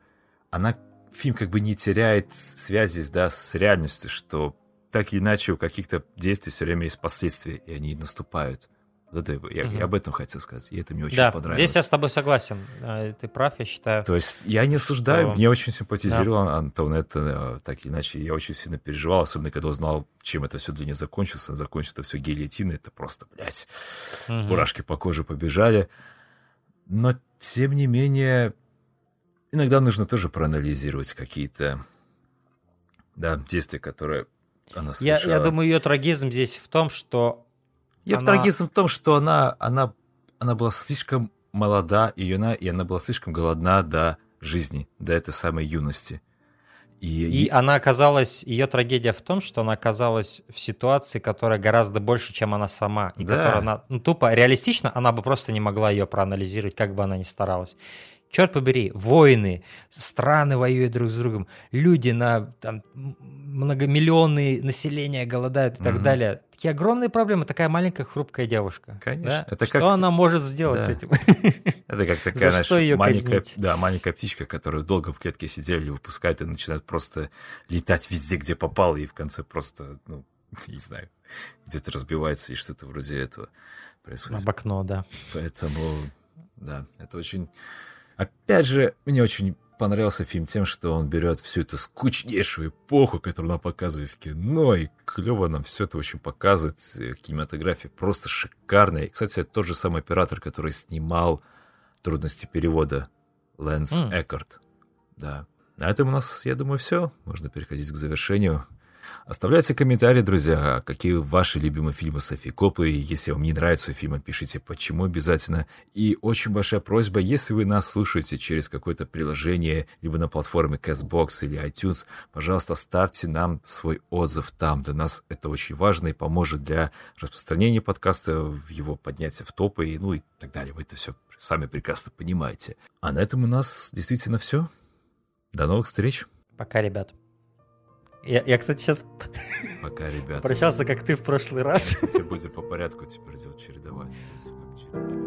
она фильм как бы не теряет связи да, с реальностью, что так или иначе у каких-то действий все время есть последствия, и они наступают. Вот это, я, угу. я об этом хотел сказать, и это мне очень да, понравилось. Здесь я с тобой согласен. А, ты прав, я считаю. То есть я не осуждаю, что... мне очень симпатизировал да. Антон, это так или иначе. Я очень сильно переживал, особенно когда узнал, чем это все для нее закончится. Закончится все гильотиной, это просто, блядь, угу. мурашки по коже побежали. Но, тем не менее, иногда нужно тоже проанализировать какие-то да, действия, которые она совершала. Я, я думаю, ее трагизм здесь в том, что ее она... трагизм в том, что она, она, она была слишком молода, и она, и она была слишком голодна до жизни, до этой самой юности. И, и она оказалась, ее трагедия в том, что она оказалась в ситуации, которая гораздо больше, чем она сама. И да. которая она, ну, тупо, реалистично, она бы просто не могла ее проанализировать, как бы она ни старалась черт побери, войны, страны воюют друг с другом, люди на там, многомиллионные населения голодают и так угу. далее. Такие огромные проблемы, такая маленькая хрупкая девушка. Конечно. Да? Это что как... она может сделать да. с этим? Это как такая, знаешь, маленькая, да, маленькая птичка, которую долго в клетке сидели, выпускают и начинают просто летать везде, где попало, и в конце просто, ну, не знаю, где-то разбивается и что-то вроде этого происходит. Об окно, да. Поэтому, да, это очень Опять же, мне очень понравился фильм тем, что он берет всю эту скучнейшую эпоху, которую нам показывает в кино, и клево нам все это очень показывает. Кинематография просто шикарная. И, кстати, это тот же самый оператор, который снимал «Трудности перевода», Лэнс mm. Эккарт. Да. На этом у нас, я думаю, все. Можно переходить к завершению. Оставляйте комментарии, друзья, какие ваши любимые фильмы Софи Копы. Если вам не нравятся фильмы, пишите почему обязательно. И очень большая просьба, если вы нас слушаете через какое-то приложение, либо на платформе CastBox или iTunes, пожалуйста, ставьте нам свой отзыв там. Для нас это очень важно и поможет для распространения подкаста, в его поднятия в топы, и, ну и так далее. Вы это все сами прекрасно понимаете. А на этом у нас действительно все. До новых встреч. Пока, ребят. Я, я кстати, сейчас Пока, ребят. прощался, как ты в прошлый раз. Кстати, будем по порядку теперь делать чередовать. То есть, как чередовать.